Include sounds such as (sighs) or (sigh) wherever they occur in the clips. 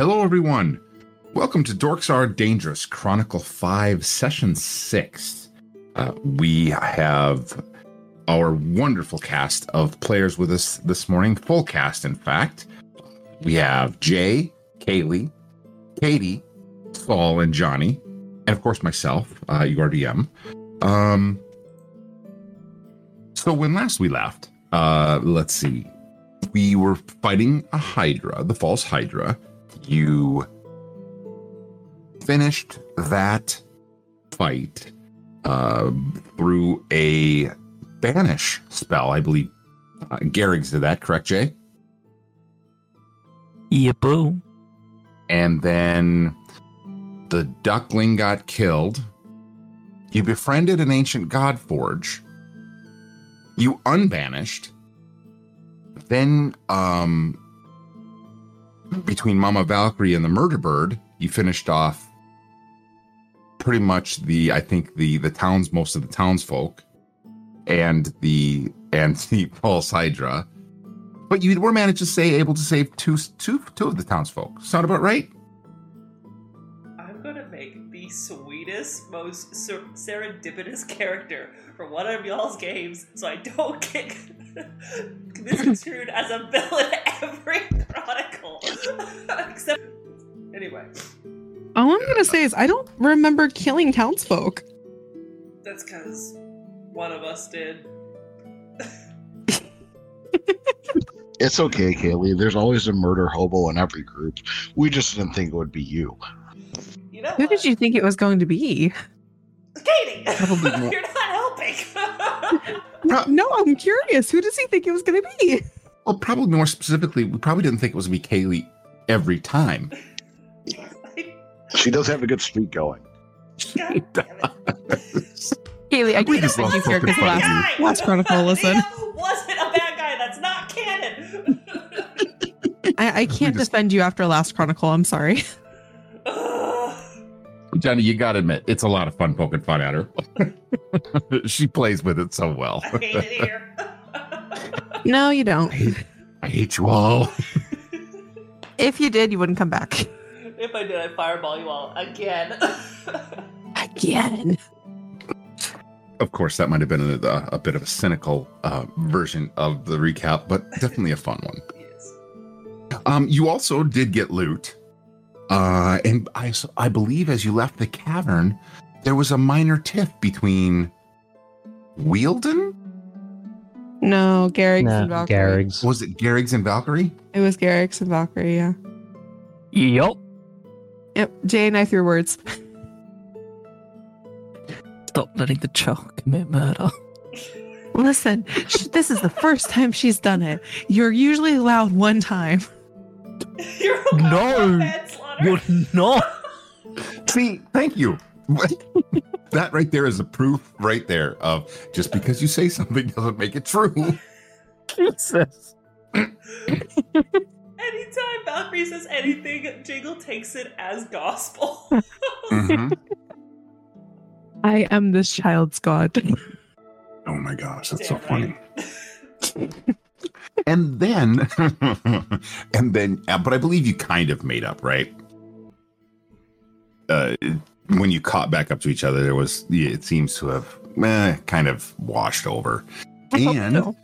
Hello, everyone. Welcome to Dorks Are Dangerous, Chronicle 5, Session 6. Uh, we have our wonderful cast of players with us this morning, full cast, in fact. We have Jay, Kaylee, Katie, Saul, and Johnny, and of course myself, uh, URDM. Um, so when last we left, uh, let's see, we were fighting a Hydra, the false Hydra. You finished that fight uh, through a banish spell, I believe. Uh, Garrigs did that, correct, Jay? Boo. And then the duckling got killed. You befriended an ancient god forge. You unbanished. Then, um, between Mama Valkyrie and the murder bird, you finished off pretty much the I think the the towns most of the townsfolk and the and (laughs) the false Hydra. But you were managed to say able to save two two two of the townsfolk. Sound about right? I'm gonna make the sweetest, most ser- serendipitous character for one of y'all's games, so I don't (laughs) get misconstrued as a villain every chronicle. (laughs) Except, anyway, All I'm gonna say is I don't remember killing townsfolk. that's because one of us did. (laughs) It's okay, Kaylee. There's always a murder hobo in every group. We just didn't think it would be you. You know Who what? did you think it was going to be? Katie, Probably (laughs) more- you're not helping. Pro- No, I'm curious. Who does he think it was going to be? well, probably more specifically, we probably didn't think it was gonna be Kaylee every time. She does have a good streak going. God damn it. Haley, I We can't just defend you here because last, last Chronicle, listen. Liam wasn't a bad guy. That's not canon. I, I can't just- defend you after last Chronicle. I'm sorry. Ugh. Johnny, you gotta admit, it's a lot of fun poking fun at her. (laughs) she plays with it so well. I hate it here. (laughs) No, you don't. hate, I hate you all. (laughs) If you did, you wouldn't come back. if I did, I'd fireball you all again. Again. Of course, that might have been a, a bit of a cynical uh, version of the recap, but definitely a fun one. yes. Um, you also did get loot, uh, and I believe as you left the cavern, there was a minor tiff between Wielden. No, Garrick's Nah, and Valkyrie. Garrigs. Was it Garrigs and Valkyrie? It was Garrick's and Valkyrie, yeah. Yup. Yep. Jay and I threw words. (laughs) Stop letting the child commit murder. Listen, sh- this is the first time she's done it. You're usually allowed one time. (laughs) You're No. Manslaughter. You're not. See, thank you. (laughs) that right there is a proof right there of just because you say something doesn't make it true. Jesus. (laughs) Anytime Valkyrie says anything, Jingle takes it as gospel. (laughs) Mhm. I am this child's god. Oh my gosh, that's Damn so funny. right. and then and then uh, but i believe you kind of made up right uh when you caught back up to each other there was it seems to have eh, kind of washed over and No.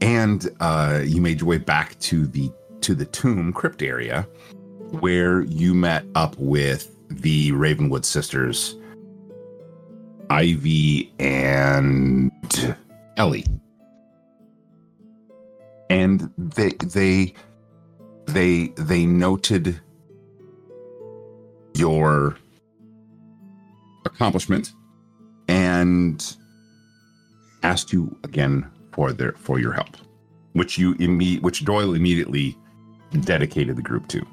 and uh you made your way back to the to the tomb crypt area where you met up with the ravenwood sisters ivy and ellie and they they they they noted your accomplishment and asked you again for their for your help which you imme- which doyle immediately dedicated the group to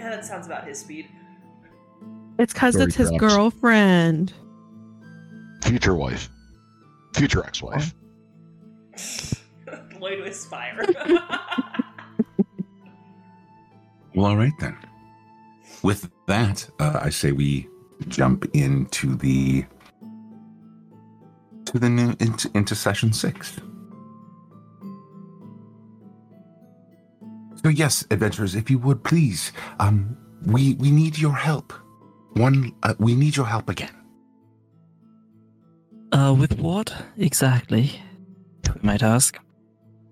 yeah, that sounds about his speed. It's because it's his perhaps. girlfriend. Future wife. Future ex wife. Way to aspire. well all right then with that uh, i say we jump into the to the new into, into session six So yes, adventurers, if you would please, um, we we need your help. One, uh, we need your help again. Uh, with what exactly? We might ask.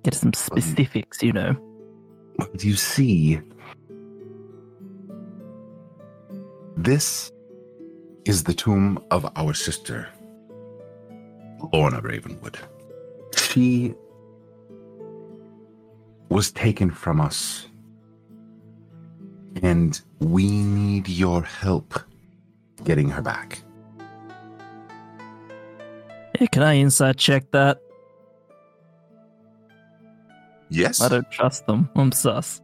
Get some specifics, you know. Do you see, this is the tomb of our sister, Lorna Ravenwood. She was taken from us, and we need your help getting her back. Hey, can I insight check that? Yes, I don't trust them. I'm sus.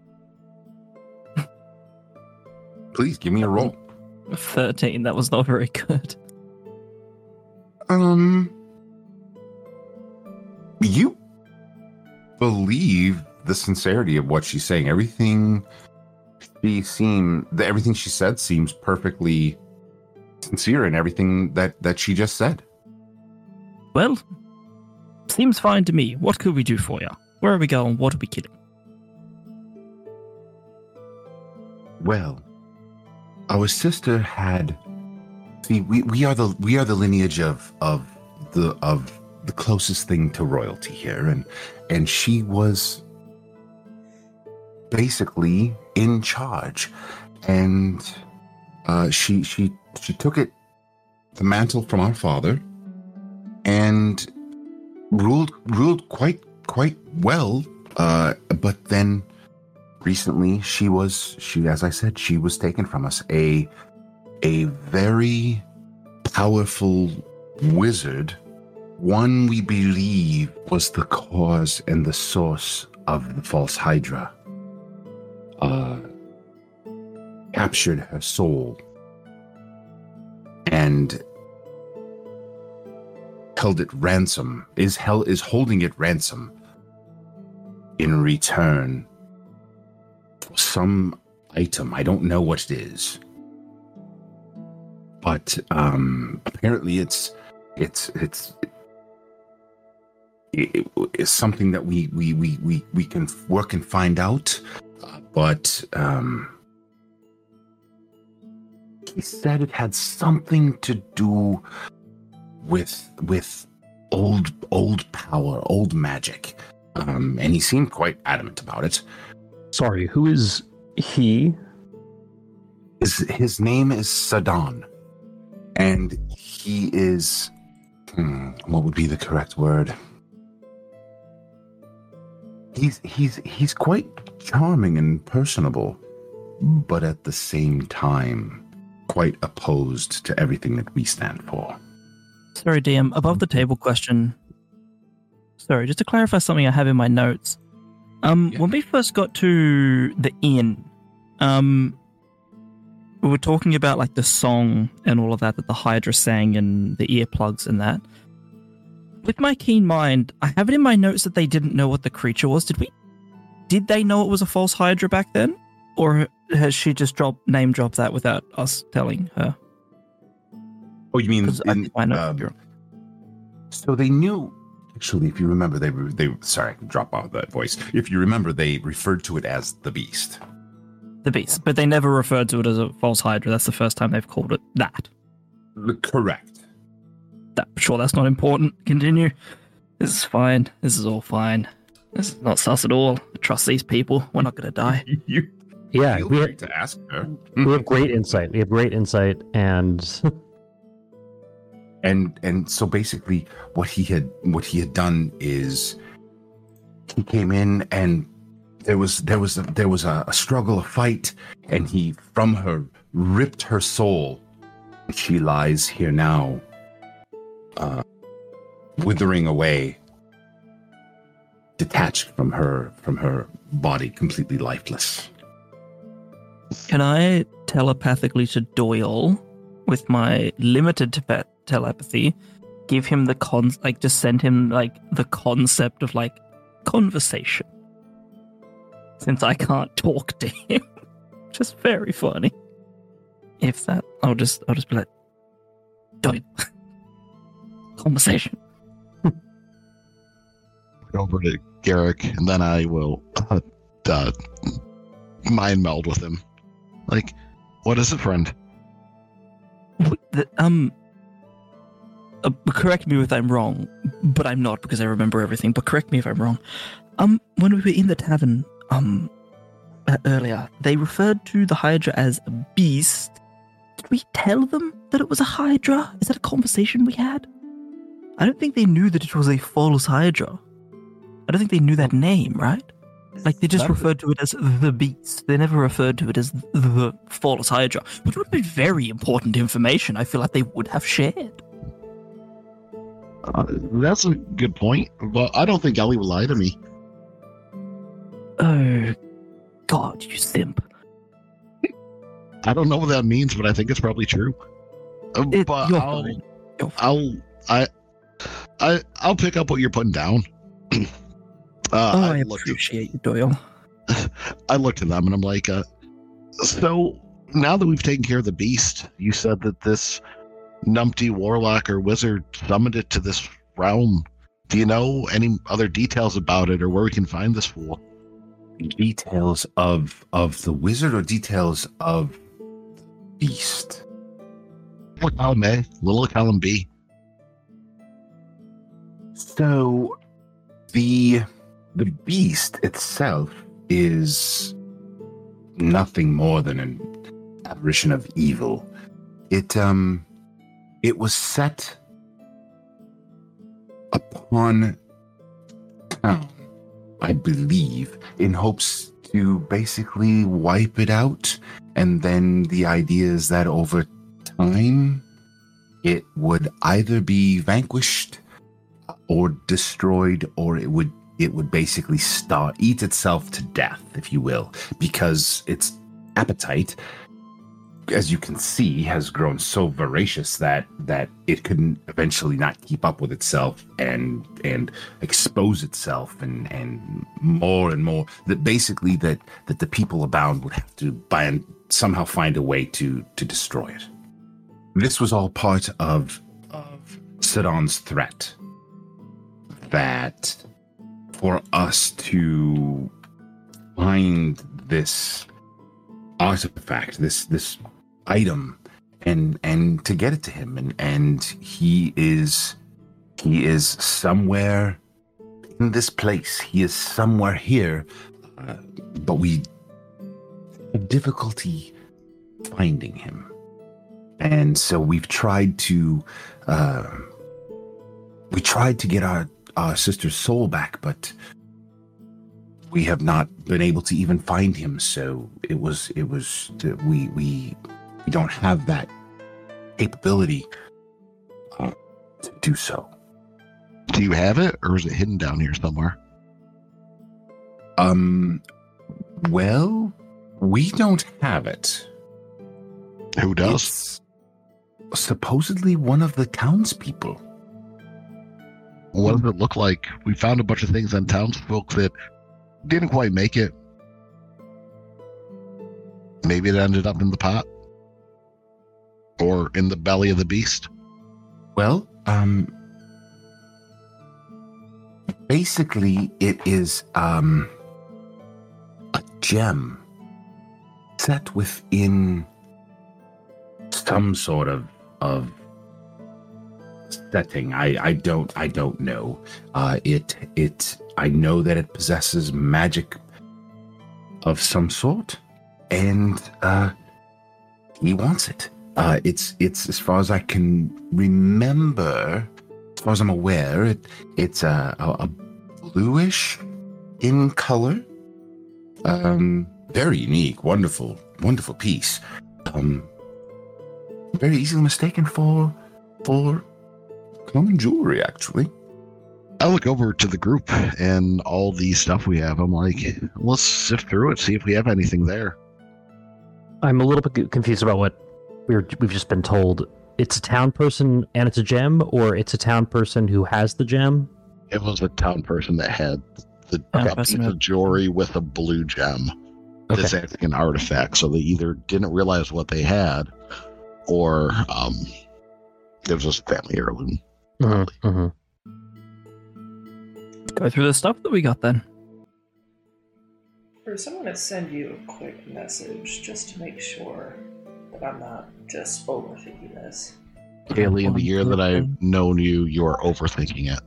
please give me a roll. 13, that was not very good. Um, you believe the sincerity of what she's saying. Everything she seemed, the, everything she said seems perfectly sincere in everything that that she just said. Well, seems fine to me. What could we do for you? Where are we going? What are we killing? Well, our sister had. See, we, we are the we are the lineage of of the of the closest thing to royalty here, and and she was basically in charge, and uh, she she she took it the mantle from our father, and ruled ruled quite quite well. Uh, but then recently she was she as i said she was taken from us. A a very powerful wizard one we believe was the cause and the source of the false hydra uh captured her soul. And held it ransom is hell is holding it ransom in return some item. I don't know what it is, but um, apparently it's it's it's it, it's something that we we we we we can work and find out. But um, he said it had something to do with with old old power, old magic. Um, and he seemed quite adamant about it. Sorry, who is he? His, his name is Sadan, and he is. Hmm, what would be the correct word? He's he's he's quite charming and personable, but at the same time, quite opposed to everything that we stand for. Sorry, DM. Above the table question. Sorry, just to clarify something I have in my notes. Um, Yeah. when we first got to the inn, um, we were talking about like the song and all of that that the Hydra sang and the earplugs and that. With my keen mind, I have it in my notes that they didn't know what the creature was. Did we? Did they know it was a false Hydra back then, or has she just dropped name dropped that without us telling her? Oh, you mean I in- my notes um, So they knew. Actually, if you remember, they were- they sorry, I can drop out that voice. If you remember, they referred to it as the Beast. the beast, but they never referred to it as a false Hydra. That's the first time they've called it that. Correct. that sure that's not important. Continue. This is fine. This is all fine. This is not sus at all. I trust these people. We're not gonna die. (laughs) You Yeah, we free have, to ask her. we have great insight. We have great insight, and (laughs) and and so basically what he had what he had done is he came in and there was there was a, there was a, a struggle a fight and he from her ripped her soul. She lies here now uh withering away detached from her from her body completely lifeless. Can I telepathically to Doyle with my limited te- telepathy give him the con like just send him like the concept of like conversation since I can't talk to him. (laughs) just very funny. If that I'll just I'll just be like Doyle (laughs) conversation. over to Garrick, and then I will uh, uh, mind meld with him. Like, what is it, friend? The- um. Uh, correct me if I'm wrong, but I'm not because I remember everything. But correct me if I'm wrong. Um, when we were in the tavern, um, uh, earlier, they referred to the Hydra as a beast. Did we tell them that it was a Hydra? Is that a conversation we had? I don't think they knew that it was a false Hydra. I don't think they knew that name, right? Like they just That- referred to it as the beast. They never referred to it as the false Hydra, which would be very important information. I feel like they would have shared. Uh, that's a good point, but I don't think Ellie would lie to me. Oh, God, you simp! I don't know what that means, but I think it's probably true. Uh, It- but I'll, fine. You're fine. I'll, I, I, I'll pick up what you're putting down. (clears throat) uh, Oh, I, I appreciate you, Doyle. (laughs) I looked at them and I'm like, uh, so now that we've taken care of the beast, you said that this numpty warlock or wizard summoned it to this realm. Do you know any other details about it or where we can find this fool? Details of of the wizard or details of the beast. Little column A, little column B. So the the beast itself is nothing more than an apparition of evil. It um it was set upon town, I believe, in hopes to basically wipe it out. And then the idea is that over time it would either be vanquished or destroyed or it would it would basically start eat itself to death if you will because its appetite as you can see has grown so voracious that that it couldn't eventually not keep up with itself and and expose itself and and more and more. That basically that that the people abound would have to by and somehow find a way to to destroy it. This was all part of of Sidon's threat that for us to find this artifact, this this item, and and to get it to him, and and he is he is somewhere in this place. He is somewhere here, uh, but we have difficulty finding him, and so we've tried to. Uh, we tried to get our our sister's soul back, but we have not been able to even find him. So it was it was we we we don't have that capability uh, to do so. Do you have it or is it hidden down here somewhere? Um, well, we don't have it. Who does? It's supposedly one of the townspeople. What does it look like? We found a bunch of things on townsfolk that didn't quite make it. Maybe it ended up in the pot or in the belly of the beast. Well, um basically it is um a gem set within some sort of of setting. I I don't I don't know. Uh it it I know that it possesses magic of some sort and uh he wants it. Uh, it's it's as far as I can remember, as far as I'm aware, it it's a, a, a bluish in color. Um, very unique, wonderful, wonderful piece. Um, very easily mistaken for for common jewelry, actually. I look over to the group and all the stuff we have. I'm like, let's sift through it, see if we have anything there. I'm a little bit confused about what we're we've just been told. It's a town person and it's a gem, or it's a town person who has the gem. It was a town person that had the Town piece of jewelry with a blue gem. Okay. It's actually an artifact, so they either didn't realize what they had, or um, it was just family heirloom. Mhm, mhm. Go through the stuff that we got then. Bruce, I'm gonna send you a quick message just to make sure that I'm not just overthinking this. Haley, in the year that I've known you, you're overthinking it.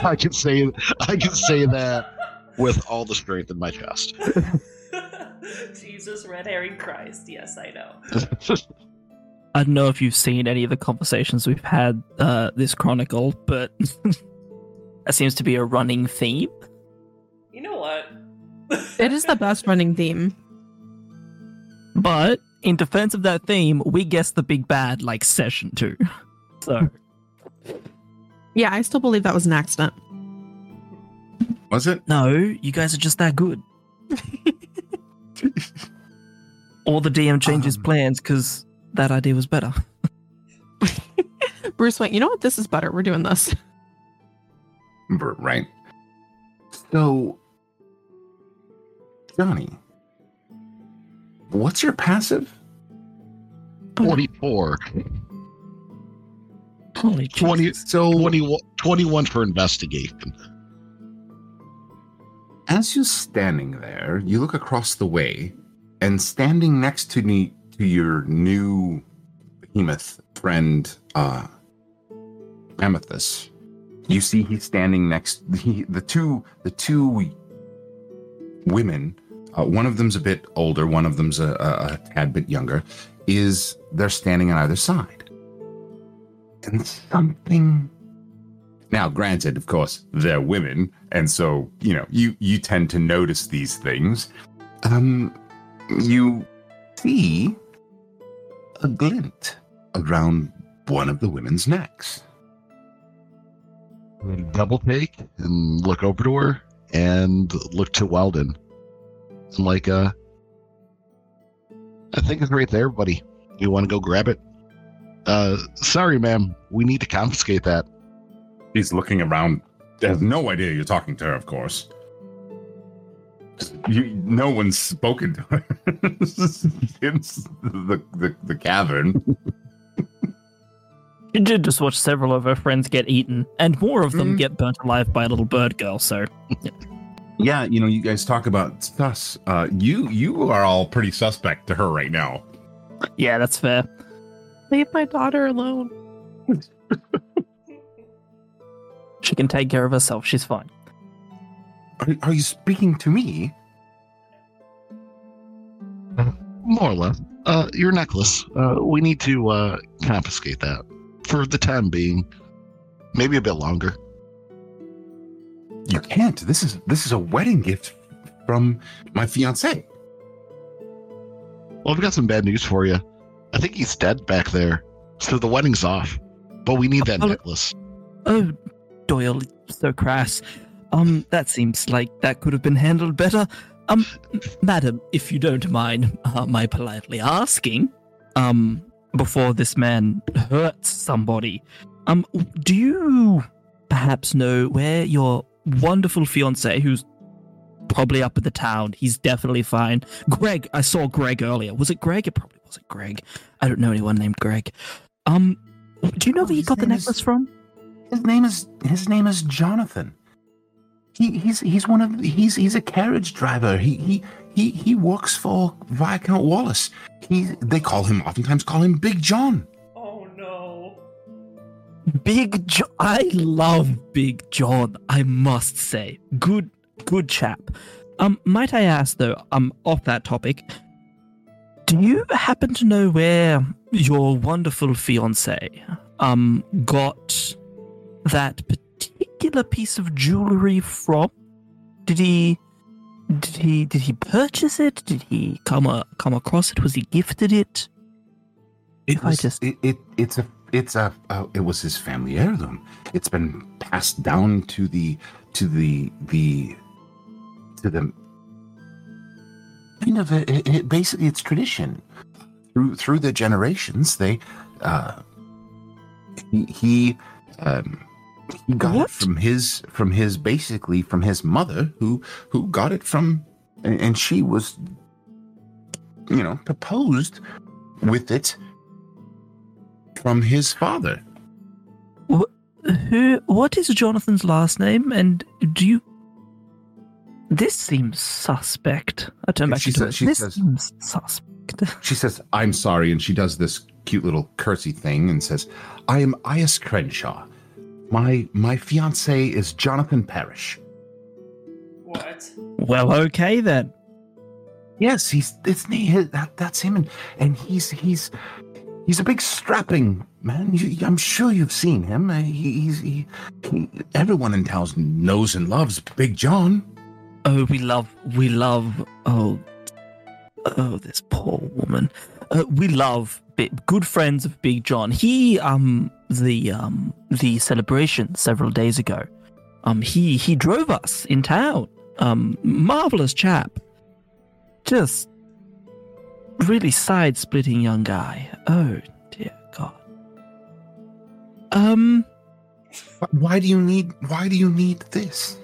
(laughs) I can say I can say that with all the strength in my chest. (laughs) Jesus, red herring Christ. Yes, I know. (laughs) I don't know if you've seen any of the conversations we've had uh, this chronicle, but that seems to be a running theme. You know what? It is the best running theme. But in defense of that theme, we guessed the big bad like session two. (laughs) So Yeah, I still believe that was an accident. Was it? no, you guys are just that good. (laughs) or the DM changes Um. plans because that idea was better. (laughs) Bruce went, you know what? This is better. We're doing this. Right. So, Johnny, what's your passive? 24. Holy 20, Jesus. So, 21, 21 for investigation. as you're standing there, you look across the way, and standing next to me, to your new behemoth friend, uh, Amethyst, you see he's standing next. He, the two, the two women. Uh, one of them's a bit older. One of them's a, a, a tad bit younger. Is they're standing on either side, and something now, granted, of course, they're women, and so you know you you tend to notice these things. Um, you see a glint around one of the women's necks. Double take and look over to her and look to Weldon. I'm like, uh, I think it's right there, buddy. You want to go grab it? Uh, sorry, ma'am. We need to confiscate that. He's looking around. Has no idea you're talking to her, of course. You, no one's spoken to her (laughs) since the, the, the cavern. You did just watch several of her friends get eaten, and more of them Mm. get burnt alive by a little bird girl. So Yeah, you know, you guys talk about sus. Uh, you you are all pretty suspect to her right now. yeah, that's fair. Leave my daughter alone. (laughs) She can take care of herself. She's fine. Are, are you speaking to me? More or less. Uh, your necklace. Uh, we need to uh, confiscate that for the time being. Maybe a bit longer. You can't. This is this is a wedding gift from my fiance. Well, I've got some bad news for you. I think he's dead back there. So the wedding's off. But we need that Apollo- necklace. Oh, Doyle, so crass. Um, that seems like that could have been handled better. Um, madam, if you don't mind uh, my politely asking, um, before this man hurts somebody, um, do you perhaps know where your wonderful fiance, who's probably up in the town, he's definitely fine. Greg, I saw Greg earlier. Was it Greg? It probably wasn't Greg. I don't know anyone named Greg. Um, do you know Oh, where he got the name is- necklace from? His name is his name is Jonathan. He, he's he's one of he's he's a carriage driver. He he he he works for Viscount Wallace. He they call him oftentimes call him Big John. Big John. I love Big John. I must say, good, good chap. Um, might I ask though? Um, off that topic, do you happen to know where your wonderful fiance um got that particular piece of jewelry from? Did he? Did he? Did he purchase it? Did he come a, come across it? Was he gifted it? It If I just- it, it it's a it's a uh, it was his family heirloom. It's been passed down to the to the the to the kind of a, it, it- basically it's tradition through through the generations. They uh he he um he got What? it from his from his basically from his mother who who got it from and, and she was you know proposed with it from his father. Who? What is Jonathan's last name? And do you This seems suspect. I turn back she to said- it. she This says- seems suspect. (laughs) She says, I'm sorry. And she does this cute little curtsy thing and says, I am Ias Crenshaw. My my fiance is Jonathan Parrish. What? Well, okay then. Yes, he's it's he, that that's him, and and he's he's he's a big strapping man. I'm sure you've seen him. Uh, He, he's he, he, everyone in town knows and loves Big John. Oh, we love, we love. Oh, oh, this poor woman. Uh, we love good friends of Big John. He, um, the um, the celebration several days ago. Um, he he drove us in town. Um, marvelous chap. Just really side-splitting young guy. Oh dear God. Um. Why do you need Why do you need this?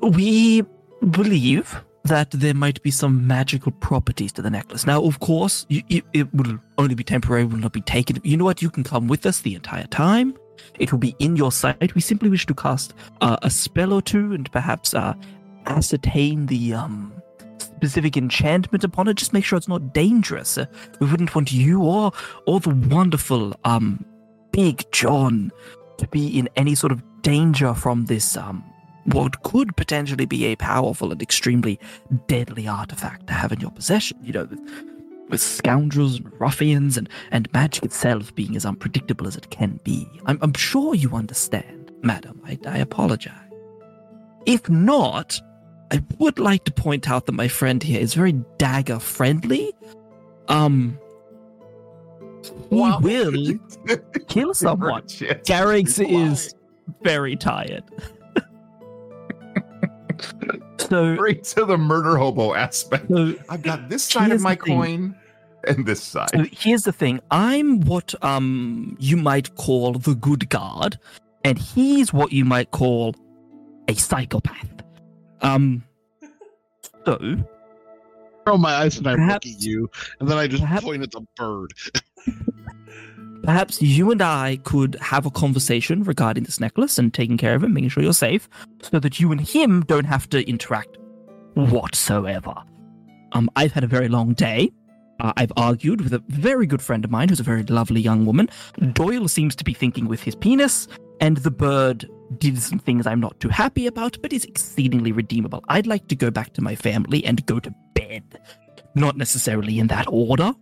We believe that there might be some magical properties to the necklace. Now, of course, you, it, it will only be temporary, will not be taken. You know what? You can come with us the entire time. It will be in your sight. We simply wish to cast uh, a spell or two and perhaps uh, ascertain the um, specific enchantment upon it. Just make sure it's not dangerous. Uh, we wouldn't want you or or the wonderful um, Big John to be in any sort of danger from this um, what could potentially be a powerful and extremely deadly artifact to have in your possession. You know, with, scoundrels and ruffians and, and magic itself being as unpredictable as it can be. I'm, I'm sure you understand, madam. I, I apologize. If not, I would like to point out that my friend here is very dagger friendly. Um, he Wow. will (laughs) kill someone. Garrix is very tired. (laughs) so, Straight to the murder hobo aspect. so, I've got this side of my thing. coin and this side. so here's the thing. I'm what um you might call the good guard, and he's what you might call a psychopath. Um, (laughs) so Throw my eyes and I look Perhaps- at you, and then I just perhaps- point at the bird. (laughs) perhaps you and I could have a conversation regarding this necklace and taking care of it, making sure you're safe, so that you and him don't have to interact whatsoever. Um, I've had a very long day. Uh, I've argued with a very good friend of mine who's a very lovely young woman. Doyle seems to be thinking with his penis, and the bird did some things I'm not too happy about, but is exceedingly redeemable. I'd like to go back to my family and go to bed. Not necessarily in that order.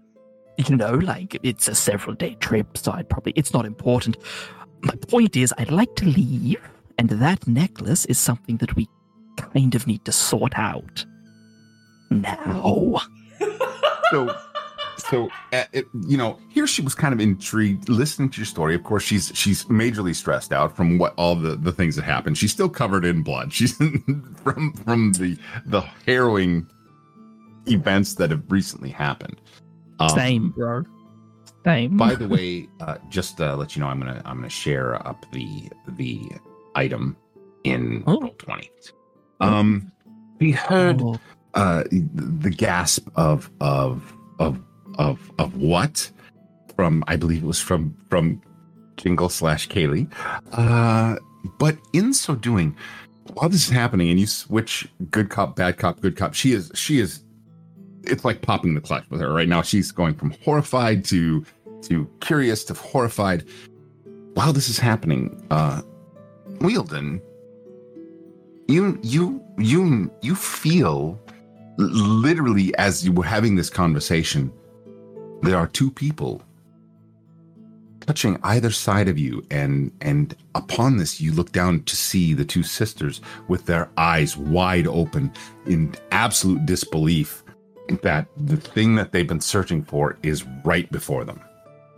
You know, like it's a several day trip, so I'd probably, it's not important. My point is, I'd like to leave, and that necklace is something that we kind of need to sort out. Now. (laughs) so so uh, it, you know here she was kind of intrigued listening to your story of course she's she's majorly stressed out from what all the the things that happened she's still covered in blood (laughs) she's from from the the harrowing events that have recently happened um, Same, bro. Same. by the (laughs) way uh just to let you know i'm gonna i'm gonna share up the the item in Oh. 20 um we heard Oh, uh the gasp of of of of of what? From i believe it was from from jingle slash kaylee. Uh but in so doing while this is happening and you switch good cop bad cop good cop she is she is it's like popping the clutch with her right now. She's going from horrified to to curious to horrified. While this is happening uh wielden you you you you feel literally as you were having this conversation there are two people touching either side of you and and upon this you look down to see the two sisters with their eyes wide open in absolute disbelief that the thing that they've been searching for is right before them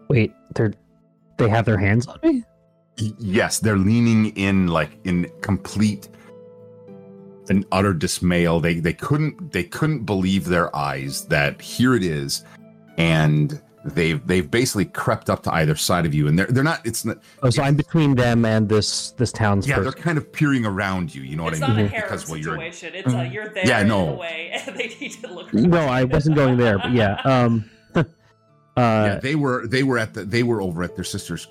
Wait, they're they have their hands on me? Yes they're leaning in like in complete and utter dismay they they couldn't they couldn't believe their eyes that here it is and they've they've basically crept up to either side of you and they're they're not it's not Oh, so I'm between them and this this town's yeah they're kind of peering around you you know what it's i not mean a harem because well you're situation. It's uh, Mhm. you're there Yeah, in no. the way, (laughs) and they need to look. No, I wasn't going there, but yeah. (laughs) Um (laughs) uh yeah they were they were at the they were over at their sister's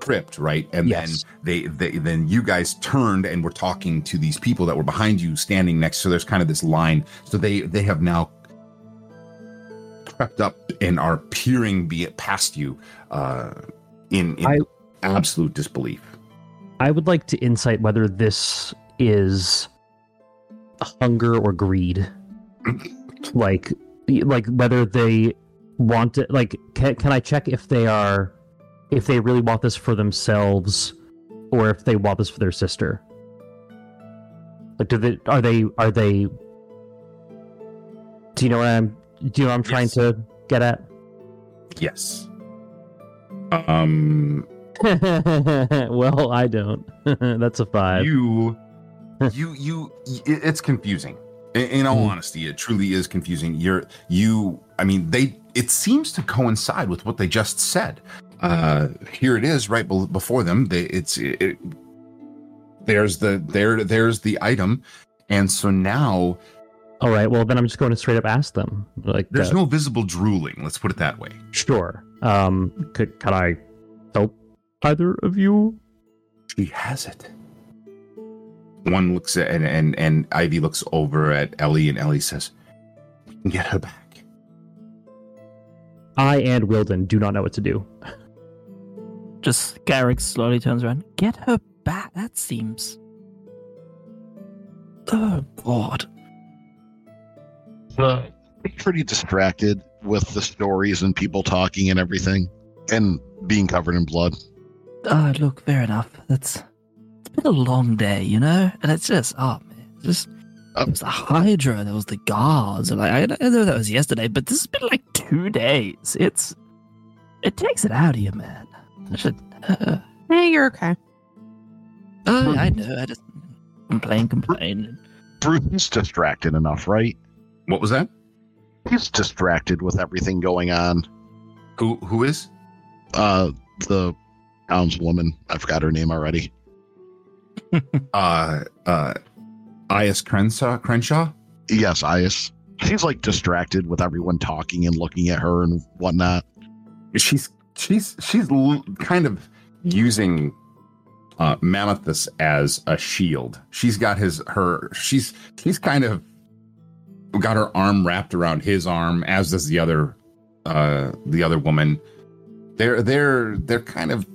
crypt, right? And Yes. then they, they then you guys turned and were talking to these people that were behind you, standing next. So there's kind of this line. So they they have now crept up and are peering be it past you uh, in, in I- absolute disbelief. I would like to insight whether this is hunger or greed. (clears throat) like like whether they want it like can, can I check if they are if they really want this for themselves or if they want this for their sister? Like do they are they are they Do you know what I'm do you know what I'm trying Yes. to get at? Yes. Um, (laughs) well, I don't. (laughs) That's a five. you you you it's confusing in, in all Mhm. honesty it truly is confusing you're you i mean they it seems to coincide with what they just said uh here it is right be- before them they it's it, there's the there there's the item and so now All right. Well, then I'm just going to straight up ask them. Like, there's uh, no visible drooling let's put it that way sure. Um, could can I help either of you? she has it one looks at and and, and ivy looks over at ellie and ellie says we can get her back I and Wilden do not know what to do. Just Garrick slowly turns around. Get her back. That seems. Oh God. Uh, pretty distracted with the stories and people talking and everything, and being covered in blood. Ah, look, fair enough. That's it's been a long day, you know, and it's just oh man, it's just Oh. there was the Hydra, there was the guards, and like I I know that was yesterday, but this has been like two days. It's it takes it out of you, man. I should. Uh, Hey, you're okay. oh, I know. I just complain, complain. Bruce's distracted enough, right? What was that He's distracted with everything going on. who who is Uh, the townswoman, I forgot her name already. (laughs) uh uh Ias Crenshaw Crenshaw Yes, Ias. She's like distracted with everyone talking and looking at her and whatnot. she's she's she's l- kind of using uh Mammothus as a shield. She's got his her she's she's kind of got her arm wrapped around his arm as does the other uh the other woman. They're they're they're kind of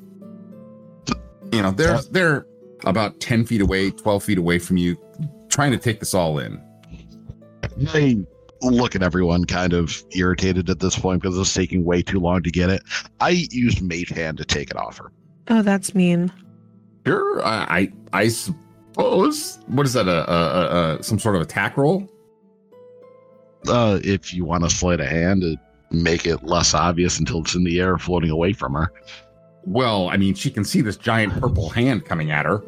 you know, they're they're about 10 feet away, 12 feet away from you trying to take this all in. They look at everyone kind of irritated at this point because it's taking way too long to get it. I used Mage Hand to take it off her. Oh, that's mean. Sure, I I, I suppose. What is that? A, a, a, a some sort of attack roll? Uh, if you want to sleight a hand to make it less obvious until it's in the air floating away from her. Well, I mean, she can see this giant purple hand coming at her.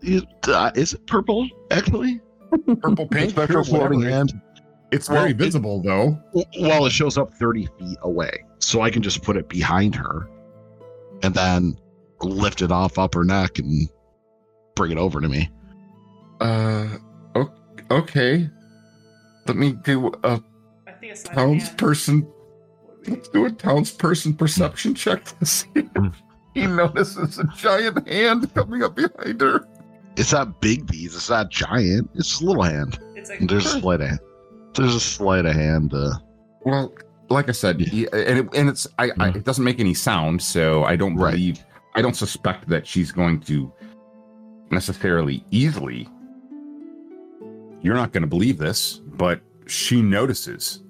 It, uh, is it purple, actually? Purple pink, Special floating hand. It's Well, very it- visible, though. Well, it shows up 30 feet away. So I can just put it behind her and then lift it off up her neck and bring it over to me. Uh, okay. Let me do a I think it's sleight of hand. townsperson. Let's do a townsperson perception check to see if he notices a giant hand coming up behind her. It's not big bees. It's not giant. It's a little hand. It's like There's a sleight of hand. There's a sleight of hand. Uh, Well, like I said, y- and it, and it's I, I it doesn't make any sound, so I don't Right. believe I don't suspect that she's going to necessarily easily. You're not going to believe this, but she notices,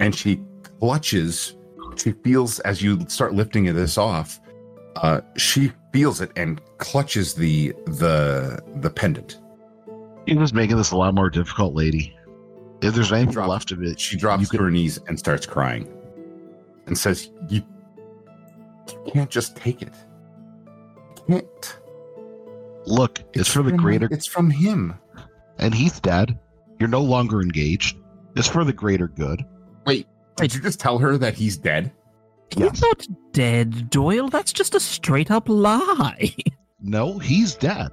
and she clutches. She feels as you start lifting this off. Uh, she feels it and clutches the the the pendant. you're just making this a lot more difficult, lady. If there's anything Drop. left of it, She drops to her knees and starts crying, and says, "You, you can't just take it. You can't. look. It's, for the greater, It's from him. And he's dead. You're no longer engaged. It's for the greater good. Wait, did you just tell her that he's dead? He's not dead, Doyle. That's just a straight up lie. (laughs) No, he's dead.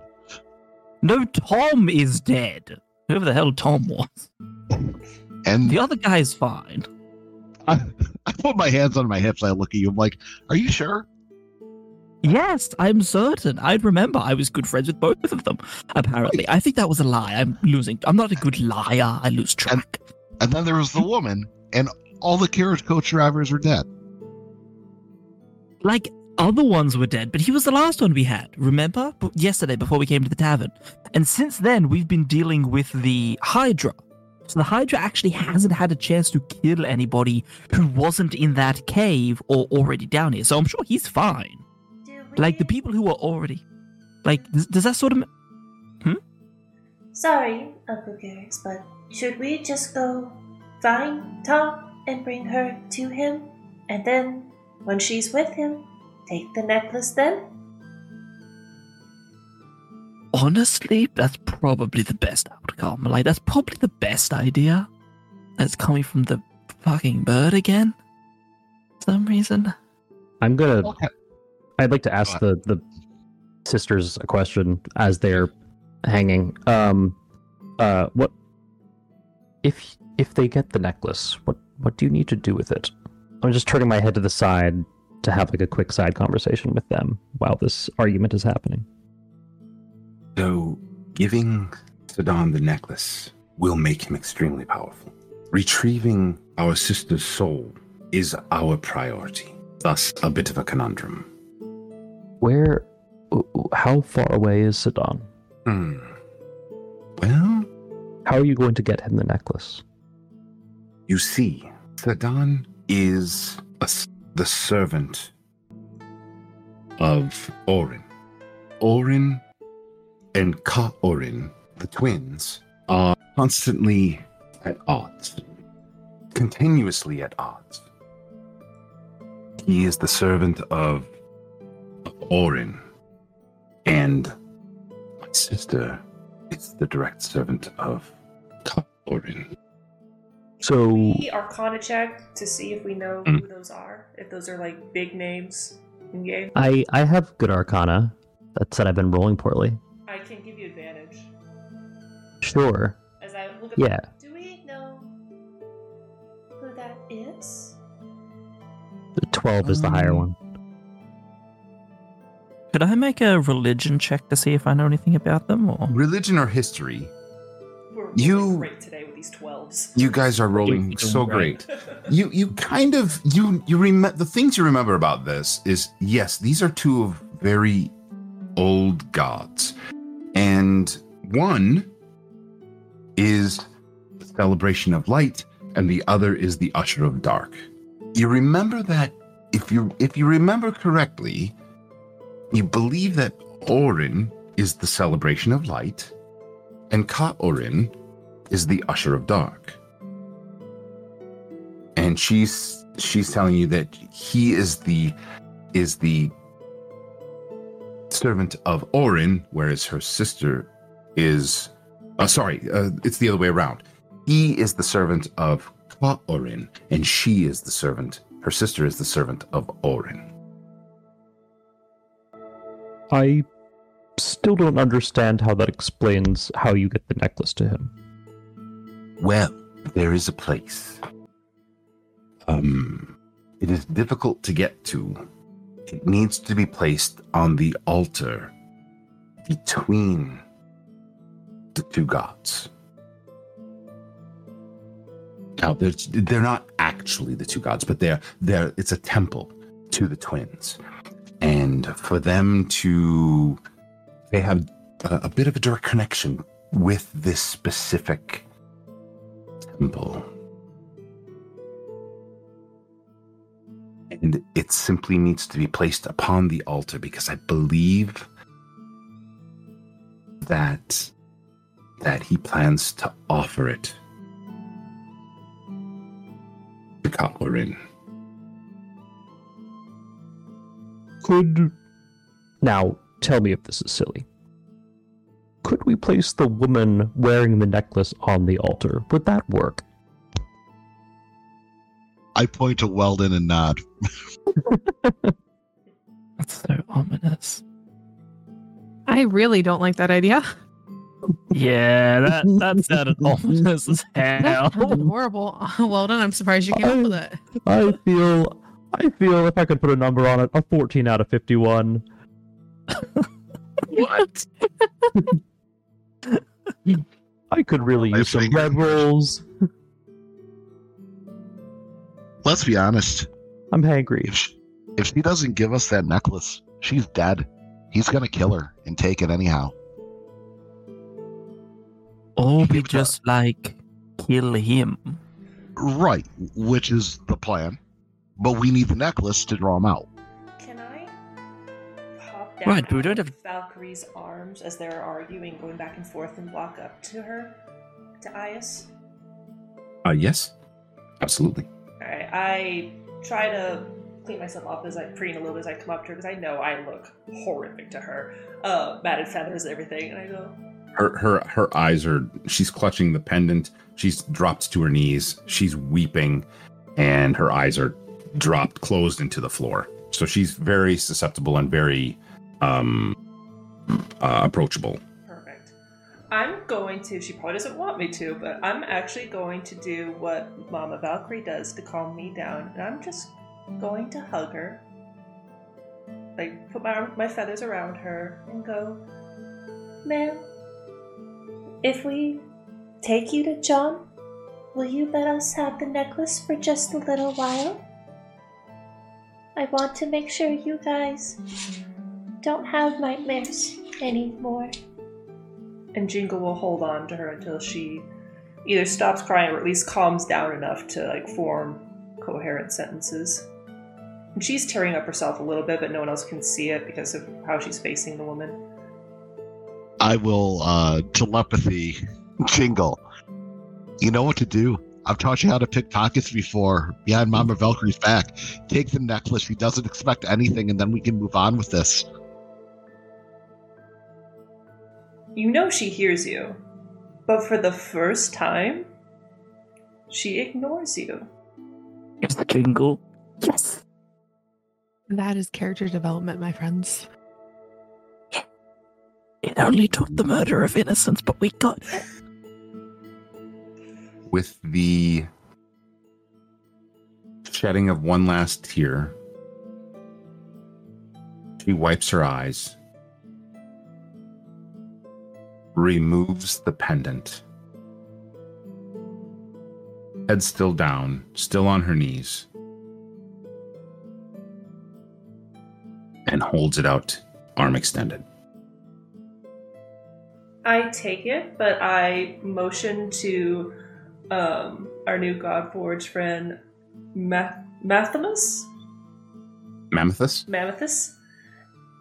no, Tom is dead. Whoever the hell Tom was. And The other guy's fine. I, (laughs) I put my hands on my hips. I look at you. I'm like, "Are you sure?" Yes, I'm certain. I remember I was good friends with both of them. Apparently, I think that was a lie. I'm losing. I'm not a good liar. I lose track. And then there was the woman, and all the carriage coach drivers were dead. Like other ones were dead, but he was the last one we had. Remember? Yesterday before we came to the tavern. And since then, we've been dealing with the Hydra. So the Hydra actually hasn't had a chance to kill anybody who wasn't in that cave or already down here. So I'm sure he's fine. Do Like the people who are already. Like, does, does that sort of. Hmm? Sorry, Uncle Garrix, but should we just go find Tom and bring her to him? And then, when she's with him, take the necklace then? Honestly, that's probably the best outcome. Like, that's probably the best idea. That's coming from the fucking bird again. For some reason. I'm gonna. I'd like to ask the the sisters a question as they're hanging. Um, uh, what if if they get the necklace? What what do you need to do with it? I'm just turning my head to the side to have like a quick side conversation with them while this argument is happening. So, giving Sadan the necklace will make him extremely powerful. Retrieving our sister's soul is our priority. Thus, a bit of a conundrum. Where? How far away is Sidon? Hmm. Well, How are you going to get him the necklace? you see, Sadan is a the servant of Orin. Orin and Ka Orin, the twins, are constantly at odds, continuously at odds. He is the servant of Orin, and my sister is the direct servant of Ka Orin. So We Arcana check to see if we know Mm. who those are. If those are like big names in game. I I have good Arcana. That said, I've been rolling poorly. I can give you advantage. Sure. As I look at Yeah. Do we know who that is? The twelve is the higher Um, one. Could I make a religion check to see if I know anything about them? Or Religion or history? We're rolling You- great today with these twelves. You guys are rolling Doing so great. great. You you kind of you you remember the things you remember about this is yes, these are two of very old gods. And one is the celebration of light and the other is the usher of dark. You remember that if you if you remember correctly, you believe that Orin is the celebration of light and Ka Orin is the usher of dark. And she's she's telling you that he is the is the servant of Orin, whereas her sister is uh, sorry, uh, it's the other way around. He is the servant of Ka Orin, and she is the servant. Her sister is the servant of Orin. I still don't understand how that explains how you get the necklace to him. Well, there is a place. Um, it is difficult to get to. It needs to be placed on the altar between the two gods. Now, they're, they're not actually the two gods, but they're, they're, it's a temple to the twins. And for them to, they have a, a bit of a direct connection with this specific temple. And it simply needs to be placed upon the altar because I believe that that he plans to offer it to Kaorin. Could now tell me if this is silly. Could we place the woman wearing the necklace on the altar? Would that work? I point to Weldon and nod. (laughs) that's so ominous. I really don't like that idea. (laughs) Yeah, that that sounded (laughs) ominous as That hell. sounded horrible. Well done. I'm surprised you came up with it. I feel, I feel if I could put a number on it, a 14 out of 51. (laughs) what? (laughs) I could really I use some red rolls. Let's be honest. I'm hangry. If she, if she doesn't give us that necklace, she's dead. He's gonna kill her and take it anyhow. Or we Give just like kill him. Right, which is the plan. But we need the necklace to draw him out. Can I hop down Right, but we don't have- Valkyrie's arms as they're arguing, going back and forth, and walk up to her, to Ias? Uh, yes, absolutely. Alright, I try to clean myself up as I preen a little bit as I come up to her because I know I look horrific to her. Uh, matted feathers and everything, and I go, Her her her eyes are. She's clutching the pendant. She's dropped to her knees. She's weeping, and her eyes are dropped, closed into the floor. So she's very susceptible and very um uh, approachable. Perfect. I'm going to, she probably doesn't want me to, but I'm actually going to do what Mama Valkyrie does to calm me down. And I'm just going to hug her. Like, put my, my feathers around her and go, Ma'am, if we take you to John, will you let us have the necklace for just a little while? I want to make sure you guys don't have nightmares anymore and Jingle will hold on to her until she either stops crying or at least calms down enough to like form coherent sentences. And she's tearing up herself a little bit, but no one else can see it because of how she's facing the woman. I will uh telepathy jingle. You know what to do. I've taught you how to pick pockets before behind Mama mm-hmm. Valkyrie's back. Take the necklace. He doesn't expect anything, and then we can move on with this. You know she hears you, but for the first time, she ignores you. It's the jingle. Yes. That is character development, my friends. It only took the murder of innocence, but we got it. With the shedding of one last tear, she wipes her eyes, removes the pendant, head still down, still on her knees, and holds it out, arm extended. I take it, but I motion to um, our new Godforge friend, Ma- Mathamus? Mammothus? Mammothus,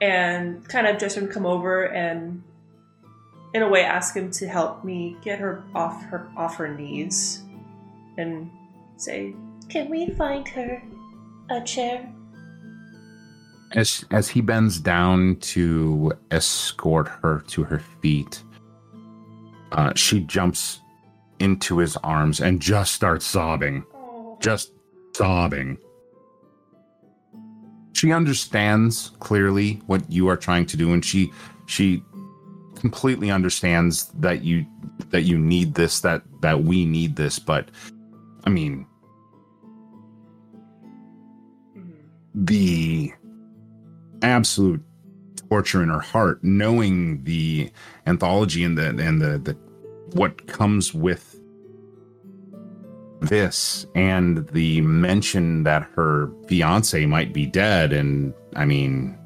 and kind of just him come over and, in a way, ask him to help me get her off her off her knees, and say, "Can we find her a chair?" As as he bends down to escort her to her feet, uh, she jumps into his arms and just starts sobbing, just sobbing. She understands clearly what you are trying to do, and she she completely understands that you that you need this, that that we need this. But I mean, the absolute torture in her heart knowing the anthology and the and the, the what comes with this and the mention that her fiance might be dead and i mean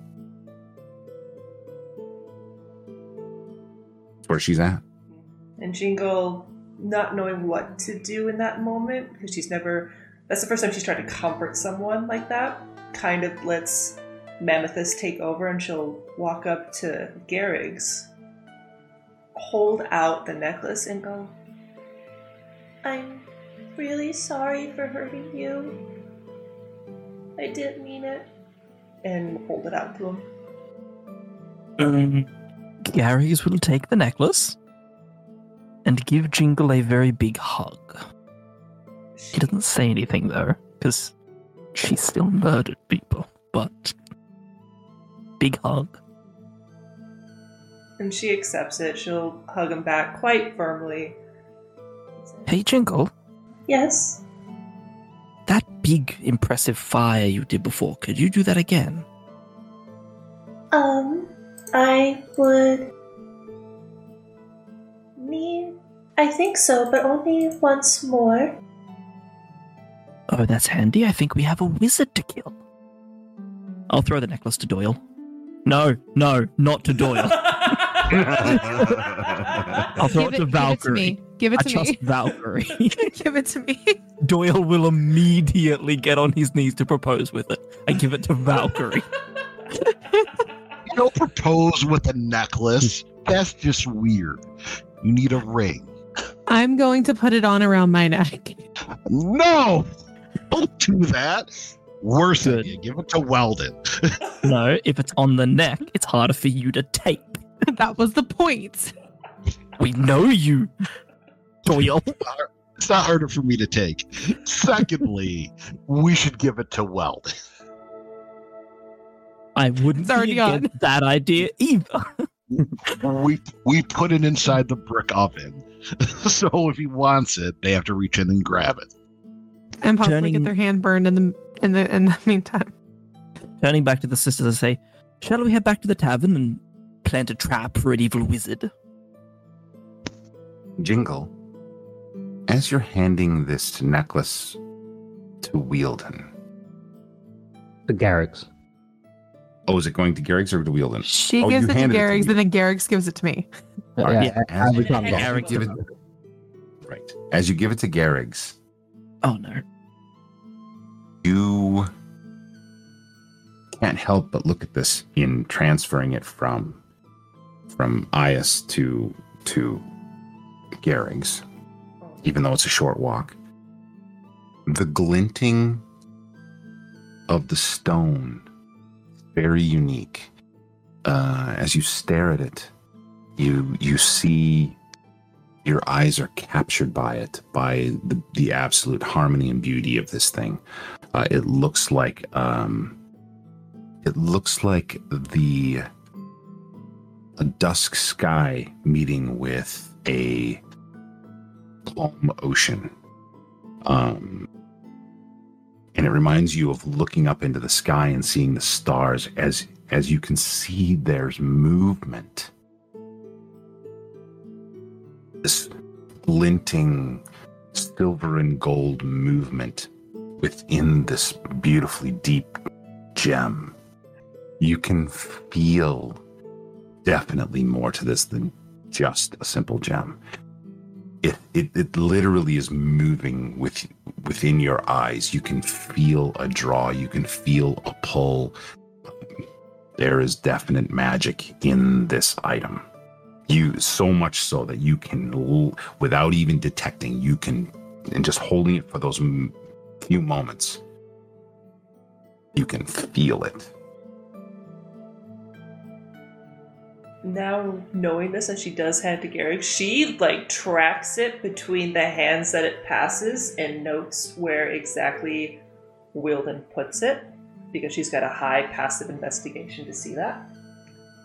where she's at And Jingle, not knowing what to do in that moment, because she's never. That's the first time she's tried to comfort someone like that, kind of lets Mammothus take over and she'll walk up to Garrigs, hold out the necklace, and go, I'm really sorry for hurting you. I didn't mean it. And hold it out to him. Um, Gary's will take the necklace and give Jingle a very big hug. He doesn't say anything though, because she still murdered people, but big hug. And she accepts it. She'll hug him back quite firmly. Hey, Jingle, Yes. that big, impressive fire you did before, could you do that again? Um, I would Me? I think so, but only once more. Oh, that's handy. I think we have a wizard to kill. I'll throw the necklace to Doyle. No, no, not to Doyle. (laughs) I'll throw Give it to it, give it to Valkyrie. me. Give it I to trust me. (laughs) Valkyrie. give it to me. Doyle will immediately get on his knees to propose with it. I give it to Valkyrie. (laughs) You don't propose with a necklace. That's just weird. You need a ring. I'm going to put it on around my neck. No! Don't do that. Worse Good. idea. Give it to Weldon. (laughs) No, if it's on the neck, it's harder for you to tape. (laughs) that was the point. We know you, Doyle. It's not harder for me to take. Secondly, we should give it to Weldon. I wouldn't It's already be that idea either. We we put it inside the brick oven. (laughs) so if he wants it, they have to reach in and grab it. And possibly Turning- get their hand burned in the in the in the (laughs) meantime. Turning back to the sisters, I say, Shall we head back to the tavern and plant a trap for an evil wizard? Jingle, as you're handing this necklace to Wielden, The Garrick's. oh, is it going to Garrick's or to Wielden? She Oh, gives it to handed it to Garrick's and then Garrick's gives it to me. All right, yeah, as I was you- talking about- as you give it, right. As you give it to Garrick's, Oh no. you can't help but look at this in transferring it from from Ias to to Garrigs, even though it's a short walk. The glinting of the stone, very unique. Uh, as you stare at it, you you see your eyes are captured by it, by the, the absolute harmony and beauty of this thing. Uh, it looks like um, it looks like the a dusk sky meeting with a calm ocean. Um, and it reminds you of looking up into the sky and seeing the stars as as you can see there's movement this glinting silver and gold movement within this beautifully deep gem. You can feel definitely more to this than just a simple gem. It, it, it literally is moving with within your eyes. You can feel a draw. You can feel a pull. There is definite magic in this item you so much so that you can without even detecting you can and just holding it for those few moments you can feel it now knowing this and she does hand to Garrick, she like tracks it between the hands that it passes and notes where exactly Wilden puts it because she's got a high passive investigation to see that.